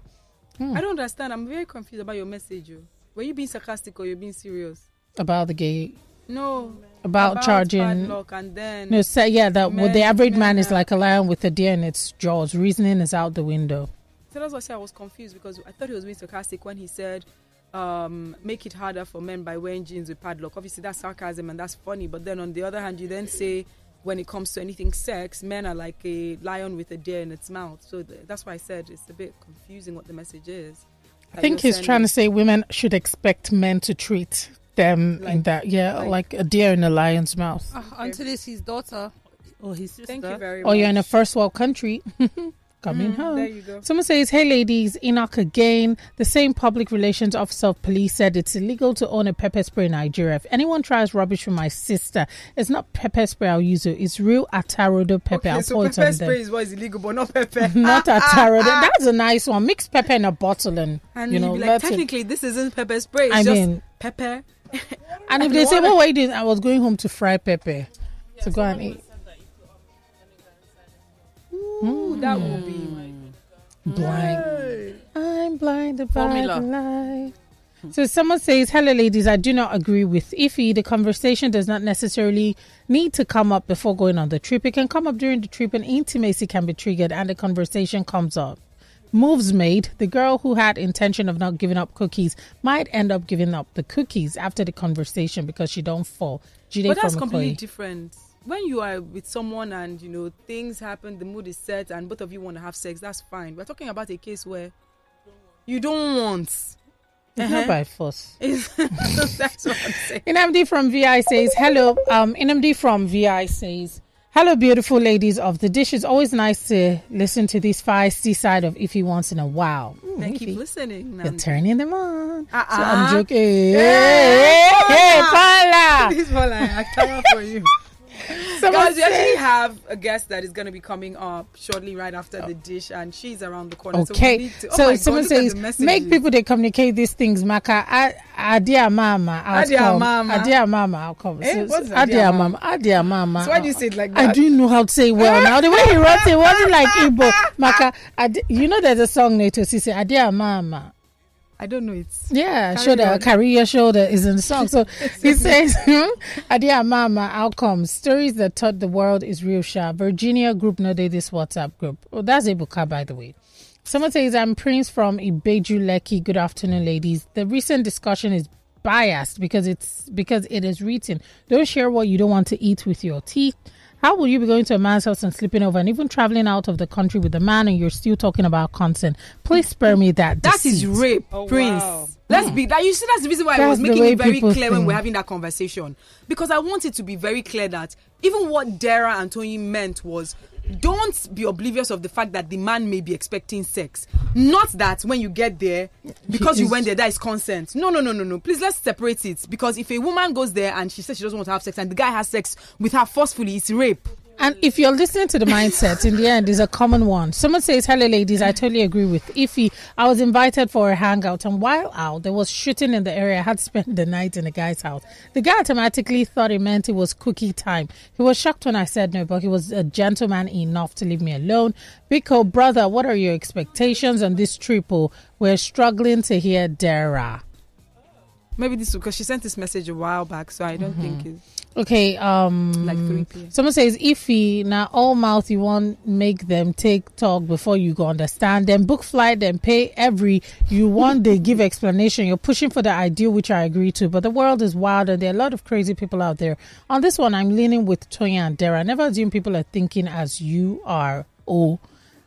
Speaker 1: I don't understand. I'm very confused about your message. You. Were you being sarcastic or you're being serious?
Speaker 2: About the gay
Speaker 1: No.
Speaker 2: about, charging
Speaker 1: padlock and then
Speaker 2: no say yeah that well, the average
Speaker 1: men
Speaker 2: man is like a lion with a deer in its jaws reasoning is out the window
Speaker 1: So that's why I said I was confused because I thought he was being sarcastic when he said, um, make it harder for men by wearing jeans with padlock. Obviously, that's sarcasm and that's funny. But then on the other hand, you then say, when it comes to anything sex, men are like a lion with a deer in its mouth. So th- that's why I said it's a bit confusing what the message is.
Speaker 2: i think he's trying to say women should expect men to treat them in that yeah
Speaker 1: like-
Speaker 2: like, a deer in a lion's mouth
Speaker 3: Ah, Until it's his daughter or his sister.
Speaker 1: Thank you very
Speaker 2: or you're in a first world country *laughs* coming
Speaker 1: Mm,
Speaker 2: home
Speaker 1: there you go.
Speaker 2: someone says hey ladies enoch again the same public relations officer of police said it's illegal to own a pepper spray in nigeria if anyone tries rubbish from my sister it's not pepper spray i'll use it it's real atarodo pepper
Speaker 1: Okay,
Speaker 2: i'll
Speaker 1: so pepper
Speaker 2: them
Speaker 1: spray is what is illegal, but not pepper. *laughs*
Speaker 2: not *laughs*
Speaker 1: Ah,
Speaker 2: a
Speaker 1: ah, ah.
Speaker 2: That's a nice one. Mix pepper in a bottle and,
Speaker 1: And
Speaker 2: you know,
Speaker 1: like,
Speaker 2: let it.
Speaker 1: technically, this isn't pepper spray. It's
Speaker 2: I
Speaker 1: just
Speaker 2: mean-
Speaker 1: pepper.
Speaker 2: And *laughs* if they say, "What were you doing?" I was going home to fry pepper to go and eat.
Speaker 1: Ooh, that will be hmm.
Speaker 2: Blind. I'm blinded
Speaker 3: Formula.
Speaker 2: by the light. So someone says, "Hello, ladies. I do not agree with Ify. The conversation does not necessarily need to come up before going on the trip. It can come up during the trip, and intimacy can be triggered, and the conversation comes up. Moves made. The girl who had intention of not giving up cookies might end up giving up the cookies after the conversation because she don't fall. Jide
Speaker 1: but that's completely different. When you are with someone and you know things happen, the mood is set, and both of you want to have sex, that's fine. We're talking about a case where you don't want.
Speaker 2: It's
Speaker 1: Uh-huh.
Speaker 2: not by force. *laughs* *laughs*
Speaker 1: that's what I'm saying.
Speaker 2: NMD from VI says, hello. Um, NMD from VI says, Hello, beautiful ladies of the dish. It's always nice to listen to this feisty side of Ify once in a while. Mm,
Speaker 1: Then keep listening.
Speaker 2: You're turning them on.
Speaker 1: Uh-uh.
Speaker 2: So I'm joking. Hey,
Speaker 1: Hey,
Speaker 2: hey, hey, Paula. *laughs*
Speaker 1: This I I come for you. *laughs*
Speaker 2: Someone
Speaker 1: Guys, we actually have a guest that is going to be coming up shortly right after the dish, and she's around the corner. So,
Speaker 2: Okay,
Speaker 1: need to, oh
Speaker 2: so
Speaker 1: my God,
Speaker 2: someone says make people they communicate these things. Maka, adia mama, I'll
Speaker 1: Adia
Speaker 2: come.
Speaker 1: mama.
Speaker 2: adia mama, I'll come.
Speaker 1: Eh,
Speaker 2: So-
Speaker 1: what's
Speaker 2: so
Speaker 1: adia
Speaker 2: adia
Speaker 1: mama?
Speaker 2: mama, adia mama.
Speaker 1: So why do you say it like that?
Speaker 2: I do know how to say it well now. The way he wrote it wasn't like Igbo. Maka, adi- you know there's a song Nato she say adia mama.
Speaker 1: I don't know it.
Speaker 2: Yeah,
Speaker 1: Carry
Speaker 2: shoulder,
Speaker 1: on.
Speaker 2: carry your shoulder is in the song. *laughs* So he says, hmm? Adia Mama, outcomes, stories that taught the world is real sharp. Virginia group, no day this WhatsApp group. Oh, that's Ebuka, by the way. Someone says, I'm Prince from Ibeju Lekki. Good afternoon, ladies. The recent discussion is biased because it's because it is written. Don't share what you don't want to eat with your teeth. How will you be going to a man's house and sleeping over and even traveling out of the country with a man and you're still talking about consent? Please spare me that.
Speaker 1: That is
Speaker 2: deceit.
Speaker 1: rape, oh, Prince. Let's be that. You see, that's the reason why I was making it very
Speaker 2: people
Speaker 1: clear when we're having that conversation because I wanted to be very clear that even what Dara and Tony meant was. Don't be oblivious of the fact that the man may be expecting sex. Not that when you get there, because you went there, that is consent. No, no, no, no, no. Please let's separate it. Because if a woman goes there and she says she doesn't want to have sex and the guy has sex with her forcefully, it's rape.
Speaker 2: And if you're listening to the mindset, in the end, is a common one. Someone says, "Hello, ladies. I totally agree with Ify. I was invited for a hangout, and while out, there was shooting in the area. I had spent the night in the guy's house. The guy automatically thought it meant it was cookie time. He was shocked when I said no, but he was a gentleman enough to leave me alone. Biko, brother, what are your expectations on this triple? We're struggling to hear Dara.
Speaker 1: Maybe this because she sent this message a while back, so I don't
Speaker 2: Mm-hmm.
Speaker 1: think it's
Speaker 2: Okay, um
Speaker 1: Like 3 p.m.
Speaker 2: Someone says if he now all mouth you want make them take talk before you go understand them. Book flight then pay every you want. They give *laughs* explanation. You're pushing for the ideal which I agree to. But the world is wild and there are a lot of crazy people out there. On this one I'm leaning with Tonya and Dara. Never assume people are thinking as you are oh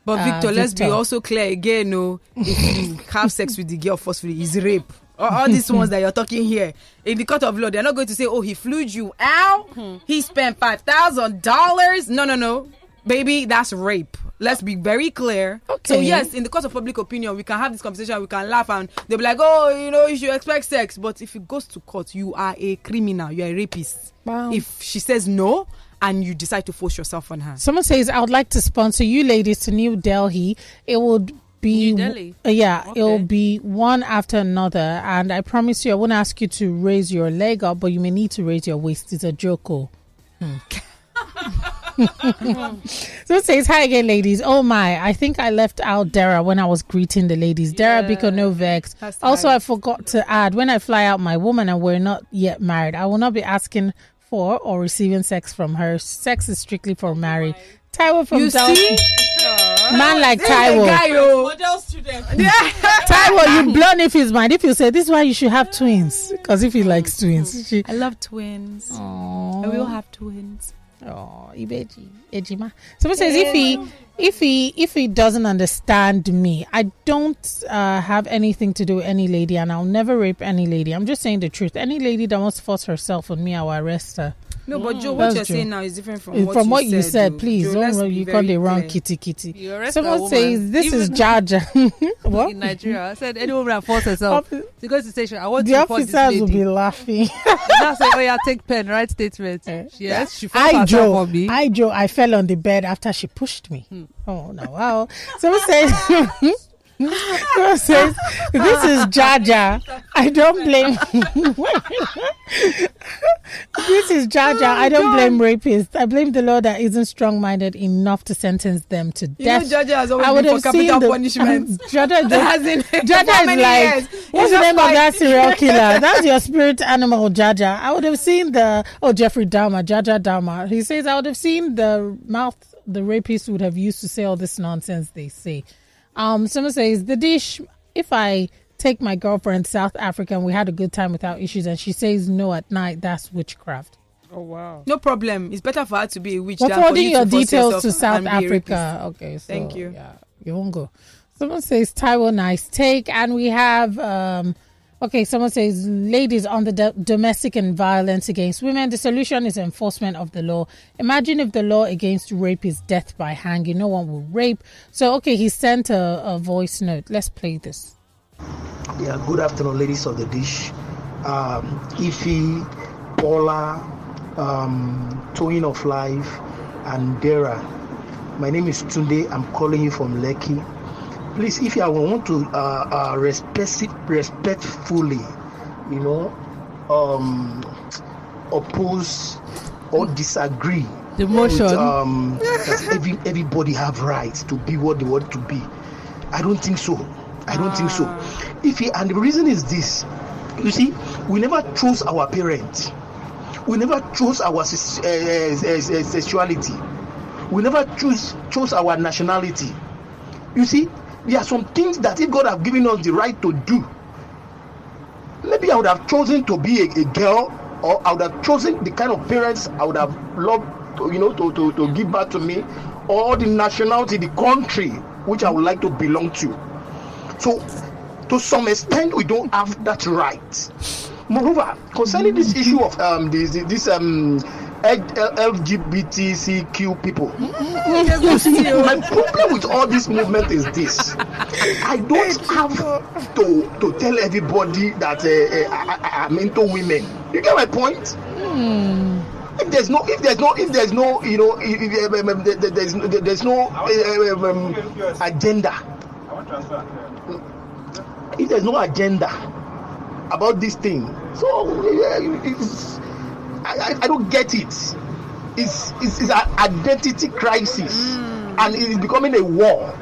Speaker 1: But
Speaker 2: uh,
Speaker 1: Victor, let's be also clear again. No, if you have sex with the girl forcefully, is rape. All, all these *laughs* ones that you're talking here in the court of law, they're not going to say, "Oh, he flew you out. Hmm. He spent five thousand dollars." No, no, no, baby, that's rape. Let's be very clear.
Speaker 2: Okay.
Speaker 1: So yes, in the court of public opinion, we can have this conversation. We can laugh and they'll be like, "Oh, you know, you should expect sex." But if it goes to court, you are a criminal. You are a rapist.
Speaker 2: Wow.
Speaker 1: If she says no and you decide to force yourself on her,
Speaker 2: Someone says, I would like to sponsor you ladies to New Delhi. It would be.
Speaker 3: New Delhi?
Speaker 2: Uh, yeah,
Speaker 3: Okay.
Speaker 2: it'll be one after another. And I promise you, I won't ask you to raise your leg up, but you may need to raise your waist. It's a joke. oh. Hmm. *laughs* so it says, Hi again, ladies. Oh my, I think I left out Dara when I was greeting the ladies. Dara Biko no vex. Also. I forgot to add when I fly out my woman and we're not yet married, I will not be asking for or receiving sex from her. Sex is strictly for married. Taiwo from
Speaker 1: You
Speaker 2: Dal-
Speaker 1: see?
Speaker 2: Man like
Speaker 1: This is the
Speaker 2: Taiwo.
Speaker 1: guy, oh.
Speaker 7: Model student. *laughs*
Speaker 2: Taiwo, you blown if his mind. If you say this is why you should have twins. Because if he likes twins. She,
Speaker 1: I love twins. Aww. I will have twins.
Speaker 2: Oh, Ibeji, Ejima. Someone says if he if he if he doesn't understand me, I don't uh, have anything to do with any lady, and I'll never rape any lady. I'm just saying the truth. Any lady that wants to force herself on me, I will arrest her.
Speaker 1: No, but mm. Joe, what
Speaker 2: That's
Speaker 1: you're
Speaker 2: Joe.
Speaker 1: saying now is different from
Speaker 2: It's
Speaker 1: what
Speaker 2: from
Speaker 1: you
Speaker 2: what
Speaker 1: said.
Speaker 2: you said.
Speaker 1: though.
Speaker 2: Please
Speaker 1: Joe,
Speaker 2: don't
Speaker 1: let's
Speaker 2: run-
Speaker 1: be
Speaker 2: you call
Speaker 1: very
Speaker 2: the wrong kitty kitty.
Speaker 3: You arrest a
Speaker 2: Someone says this is
Speaker 3: even-
Speaker 2: Jaja. *laughs* *laughs* what?
Speaker 3: in Nigeria. I said any woman that force herself
Speaker 2: Offi-
Speaker 3: to go to the station. I want
Speaker 2: The
Speaker 3: to report this
Speaker 2: officers will be laughing. *laughs*
Speaker 3: Now say, oh yeah, take pen, write statement. Eh, yes, she
Speaker 2: I Joe,
Speaker 3: on me.
Speaker 2: I Joe, I fell on the bed after she pushed me. Hmm. Oh no! Wow. Someone says, someone says this is Jaja. I don't blame. *laughs* this is Jaja. Oh, I don't blame rapists. I blame the law that isn't strong-minded enough to sentence them to
Speaker 1: You know,
Speaker 2: death.
Speaker 1: Jaja has always
Speaker 2: I would
Speaker 1: been
Speaker 2: have
Speaker 1: for capital
Speaker 2: the-
Speaker 1: punishment. *laughs*
Speaker 2: Jaja, *laughs*
Speaker 1: As in,
Speaker 2: Jaja is like,
Speaker 1: years.
Speaker 2: what's the name of that serial killer? That's your spirit animal, Jaja. I would have seen the oh Jeffrey Dahmer, Jaja Dahmer. He says I would have seen the mouth the rapist would have used to say all this nonsense they say. Um, someone says the dish. If I take my girlfriend South Africa and we had a good time without issues, and she says no at night, that's witchcraft.
Speaker 3: Oh wow.
Speaker 1: No problem. It's better for her to be a witch
Speaker 2: But
Speaker 1: than
Speaker 2: forwarding
Speaker 1: you
Speaker 2: your
Speaker 1: to force
Speaker 2: details to South
Speaker 1: and be a rapist.
Speaker 2: Africa. Okay, so,
Speaker 1: Thank you.
Speaker 2: Yeah, you won't go. Someone says Taiwo, nice take, and we have um, Okay, someone says, ladies, on the do- domestic and violence against women, the solution is enforcement of the law. Imagine if the law against rape is death by hanging. No one will rape. So, okay, he sent a, a voice note. Let's play this.
Speaker 16: Yeah, good afternoon, ladies of the dish. Um, Ify, Paula, um, of Life, and Dara. My name is Tunde. I'm calling you from Lekki. Please, if you want to uh, uh, respect, respectfully, you know, um, oppose or disagree
Speaker 12: The motion.
Speaker 16: with, um, every, everybody have rights to be what they want to be. I don't think so. I don't think so. If he, and the reason is this, you see, we never chose our parents. We never chose our uh, sexuality. We never choose chose our nationality. You see, there are some things that if God have given us the right to do, maybe I would have chosen to be a, a girl, or I would have chosen the kind of parents I would have loved, to, you know, to, to, to give back to me, or the nationality, the country which I would like to belong to. So, to some extent, we don't have that right. Moreover, concerning this issue of um, this this um, LGBTQ people, my problem with all this movement is this: I don't have to to tell everybody that uh, uh, I, I'm into women. You get my point? If there's no, if there's no, if there's no, you know, if, if, there- there's there's no uh, um, um, agenda. If there's no agenda about this thing, so uh, it's, I, I, I don't get it. It's it's, it's an identity crisis, and it is becoming a war.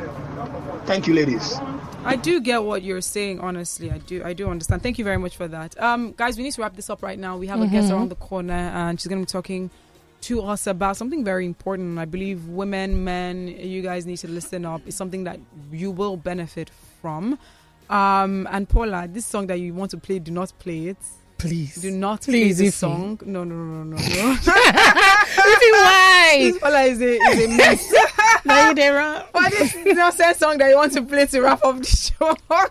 Speaker 16: Thank you, ladies.
Speaker 1: I do get what you're saying. Honestly, I do. I do understand. Thank you very much for that. Um, guys, we need to wrap this up right now. We have a guest
Speaker 2: Mhm.
Speaker 1: around the corner, and she's going to be talking to us about something very important. I believe women, men, you guys need to listen up. It's something that you will benefit from. Um, and Paula, this song that you want to play, do not play it.
Speaker 2: Please.
Speaker 1: Do not
Speaker 2: Please,
Speaker 1: play this
Speaker 2: Ify.
Speaker 1: song. No, no, no, no, no. *laughs*
Speaker 2: Ify, why?
Speaker 1: This is a, is a mess. *laughs*
Speaker 2: Now you there,
Speaker 1: What this nonsense song that you want to play to wrap up the show? *laughs*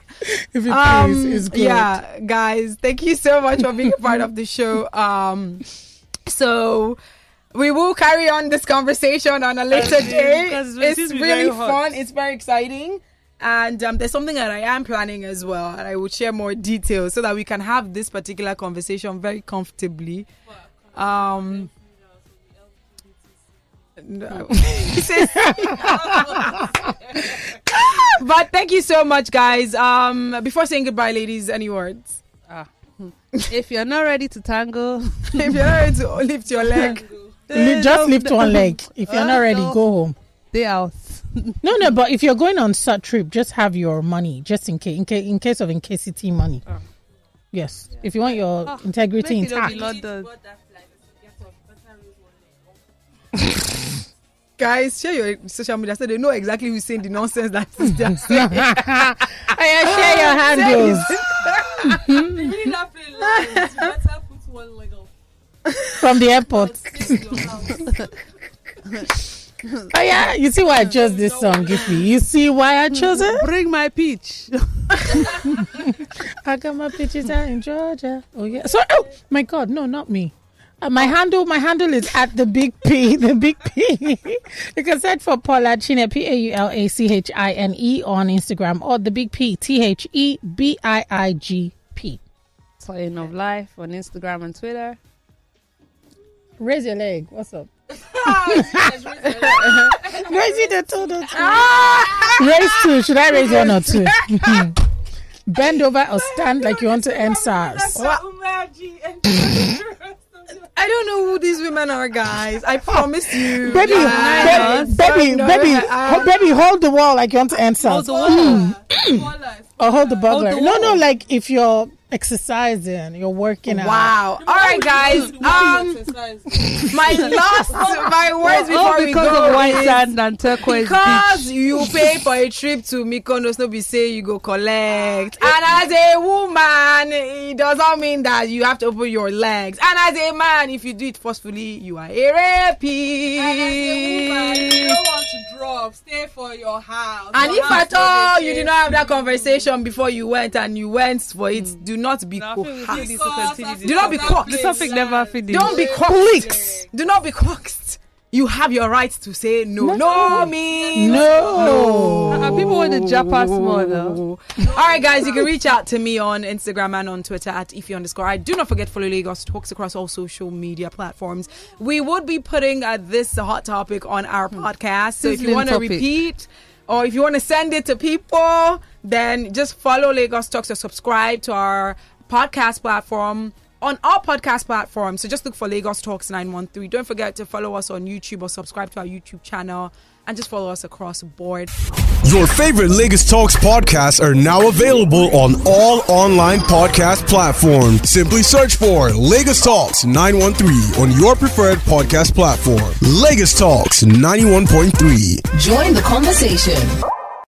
Speaker 2: If you
Speaker 1: Um,
Speaker 2: please, it's good.
Speaker 1: Yeah, guys, thank you so much for being a part of the show. Um, so we will carry on this conversation on a later
Speaker 12: Okay,
Speaker 1: day. It's
Speaker 12: seems to be
Speaker 1: really fun. It's very exciting. And um, there's something that I am planning as well, and I will share more details so that we can have this particular conversation very comfortably. Um, no. *laughs* but thank you so much, guys. Um, before saying goodbye, ladies, any words?
Speaker 12: Ah. if you're not ready to tango, *laughs*
Speaker 1: if you're not ready to lift your leg, *laughs*
Speaker 2: just lift one leg. If you're not ready, go home.
Speaker 12: Stay out. *laughs*
Speaker 2: No, no, but if you're going on such trip, just have your money, just in case, in, ca- in case of in incasity money. Yes, if you want your
Speaker 12: Ah,
Speaker 2: integrity
Speaker 12: make it not
Speaker 2: intact.
Speaker 12: be London. *laughs*
Speaker 1: guys, share your social media so they know exactly who's saying the nonsense that is just saying.
Speaker 2: Hey, share your handles. *laughs*
Speaker 7: really not play live. Better put one leg up.
Speaker 2: from the airport. *laughs* oh yeah, you see why I chose this song, Giffy. You see why I chose it?
Speaker 12: Bring my peach. *laughs*
Speaker 2: I got my pictures out in Georgia. Oh yeah. So oh my God, no, not me. Uh, my handle, my handle is at the big P, *laughs* the big P. you can search for Paula Chine, P A U L A C H I N E on Instagram or the big P, T H E B I I G P.
Speaker 12: Toyin of Life on Instagram and Twitter.
Speaker 2: Raise your leg. What's up?
Speaker 7: Raise
Speaker 2: Raise it the two, the two. Raise two. Should I raise one or two? *laughs* *laughs* Bend over or stand like you want to end SARS. *laughs*
Speaker 1: I don't know who these women are, guys. I promise you.
Speaker 2: Baby,
Speaker 1: guys.
Speaker 2: baby, baby,
Speaker 1: No,
Speaker 2: baby,
Speaker 1: I-
Speaker 2: ho- baby, hold the wall like you want to end SARS.
Speaker 12: the wall.
Speaker 2: Mm. Or hold the burglar.
Speaker 12: the
Speaker 2: No, no, like if you're exercising, you're working out.
Speaker 1: Wow. All right, guys. Um, my *laughs* last, my words before
Speaker 12: All
Speaker 1: we
Speaker 12: because
Speaker 1: go
Speaker 12: of white
Speaker 1: is
Speaker 12: sand and turquoise
Speaker 1: because
Speaker 12: beach.
Speaker 1: you *laughs* pay for a trip to Mykonos, no be say you go collect. And as a woman, it does not mean that you have to open your legs. And as a man, if you do it forcefully, you are a rapist.
Speaker 7: And you don't want to drop, stay for your house.
Speaker 1: And
Speaker 7: Your
Speaker 1: if
Speaker 7: house
Speaker 1: at all you did not have that conversation before you went and you went for it, do not be
Speaker 12: I think
Speaker 1: coaxed.
Speaker 12: need this to continue this
Speaker 1: Do not be
Speaker 12: topic.
Speaker 1: coaxed.
Speaker 12: The topic never finished.
Speaker 1: Don't be coaxed. Do not be coaxed. You have your right to say no. No, means
Speaker 2: No.
Speaker 1: no.
Speaker 12: Uh, people want to jump us more though.
Speaker 1: All right, guys, you can reach out to me on Instagram and on Twitter at Ify underscore. I do not forget to follow Lagos Talks across all social media platforms. We would be putting uh, this hot topic on our podcast. So if you want to repeat or if you want to send it to people, then just follow Lagos Talks or subscribe to our podcast platform on all podcast platforms. So just look for Lagos Talks 913. Don't forget to follow us on YouTube or subscribe to our YouTube channel and just follow us across the board.
Speaker 17: Your favorite Lagos Talks podcasts are now available on all online podcast platforms. Simply search for Lagos Talks 913 on your preferred podcast platform. Lagos Talks 91.3.
Speaker 18: Join the conversation.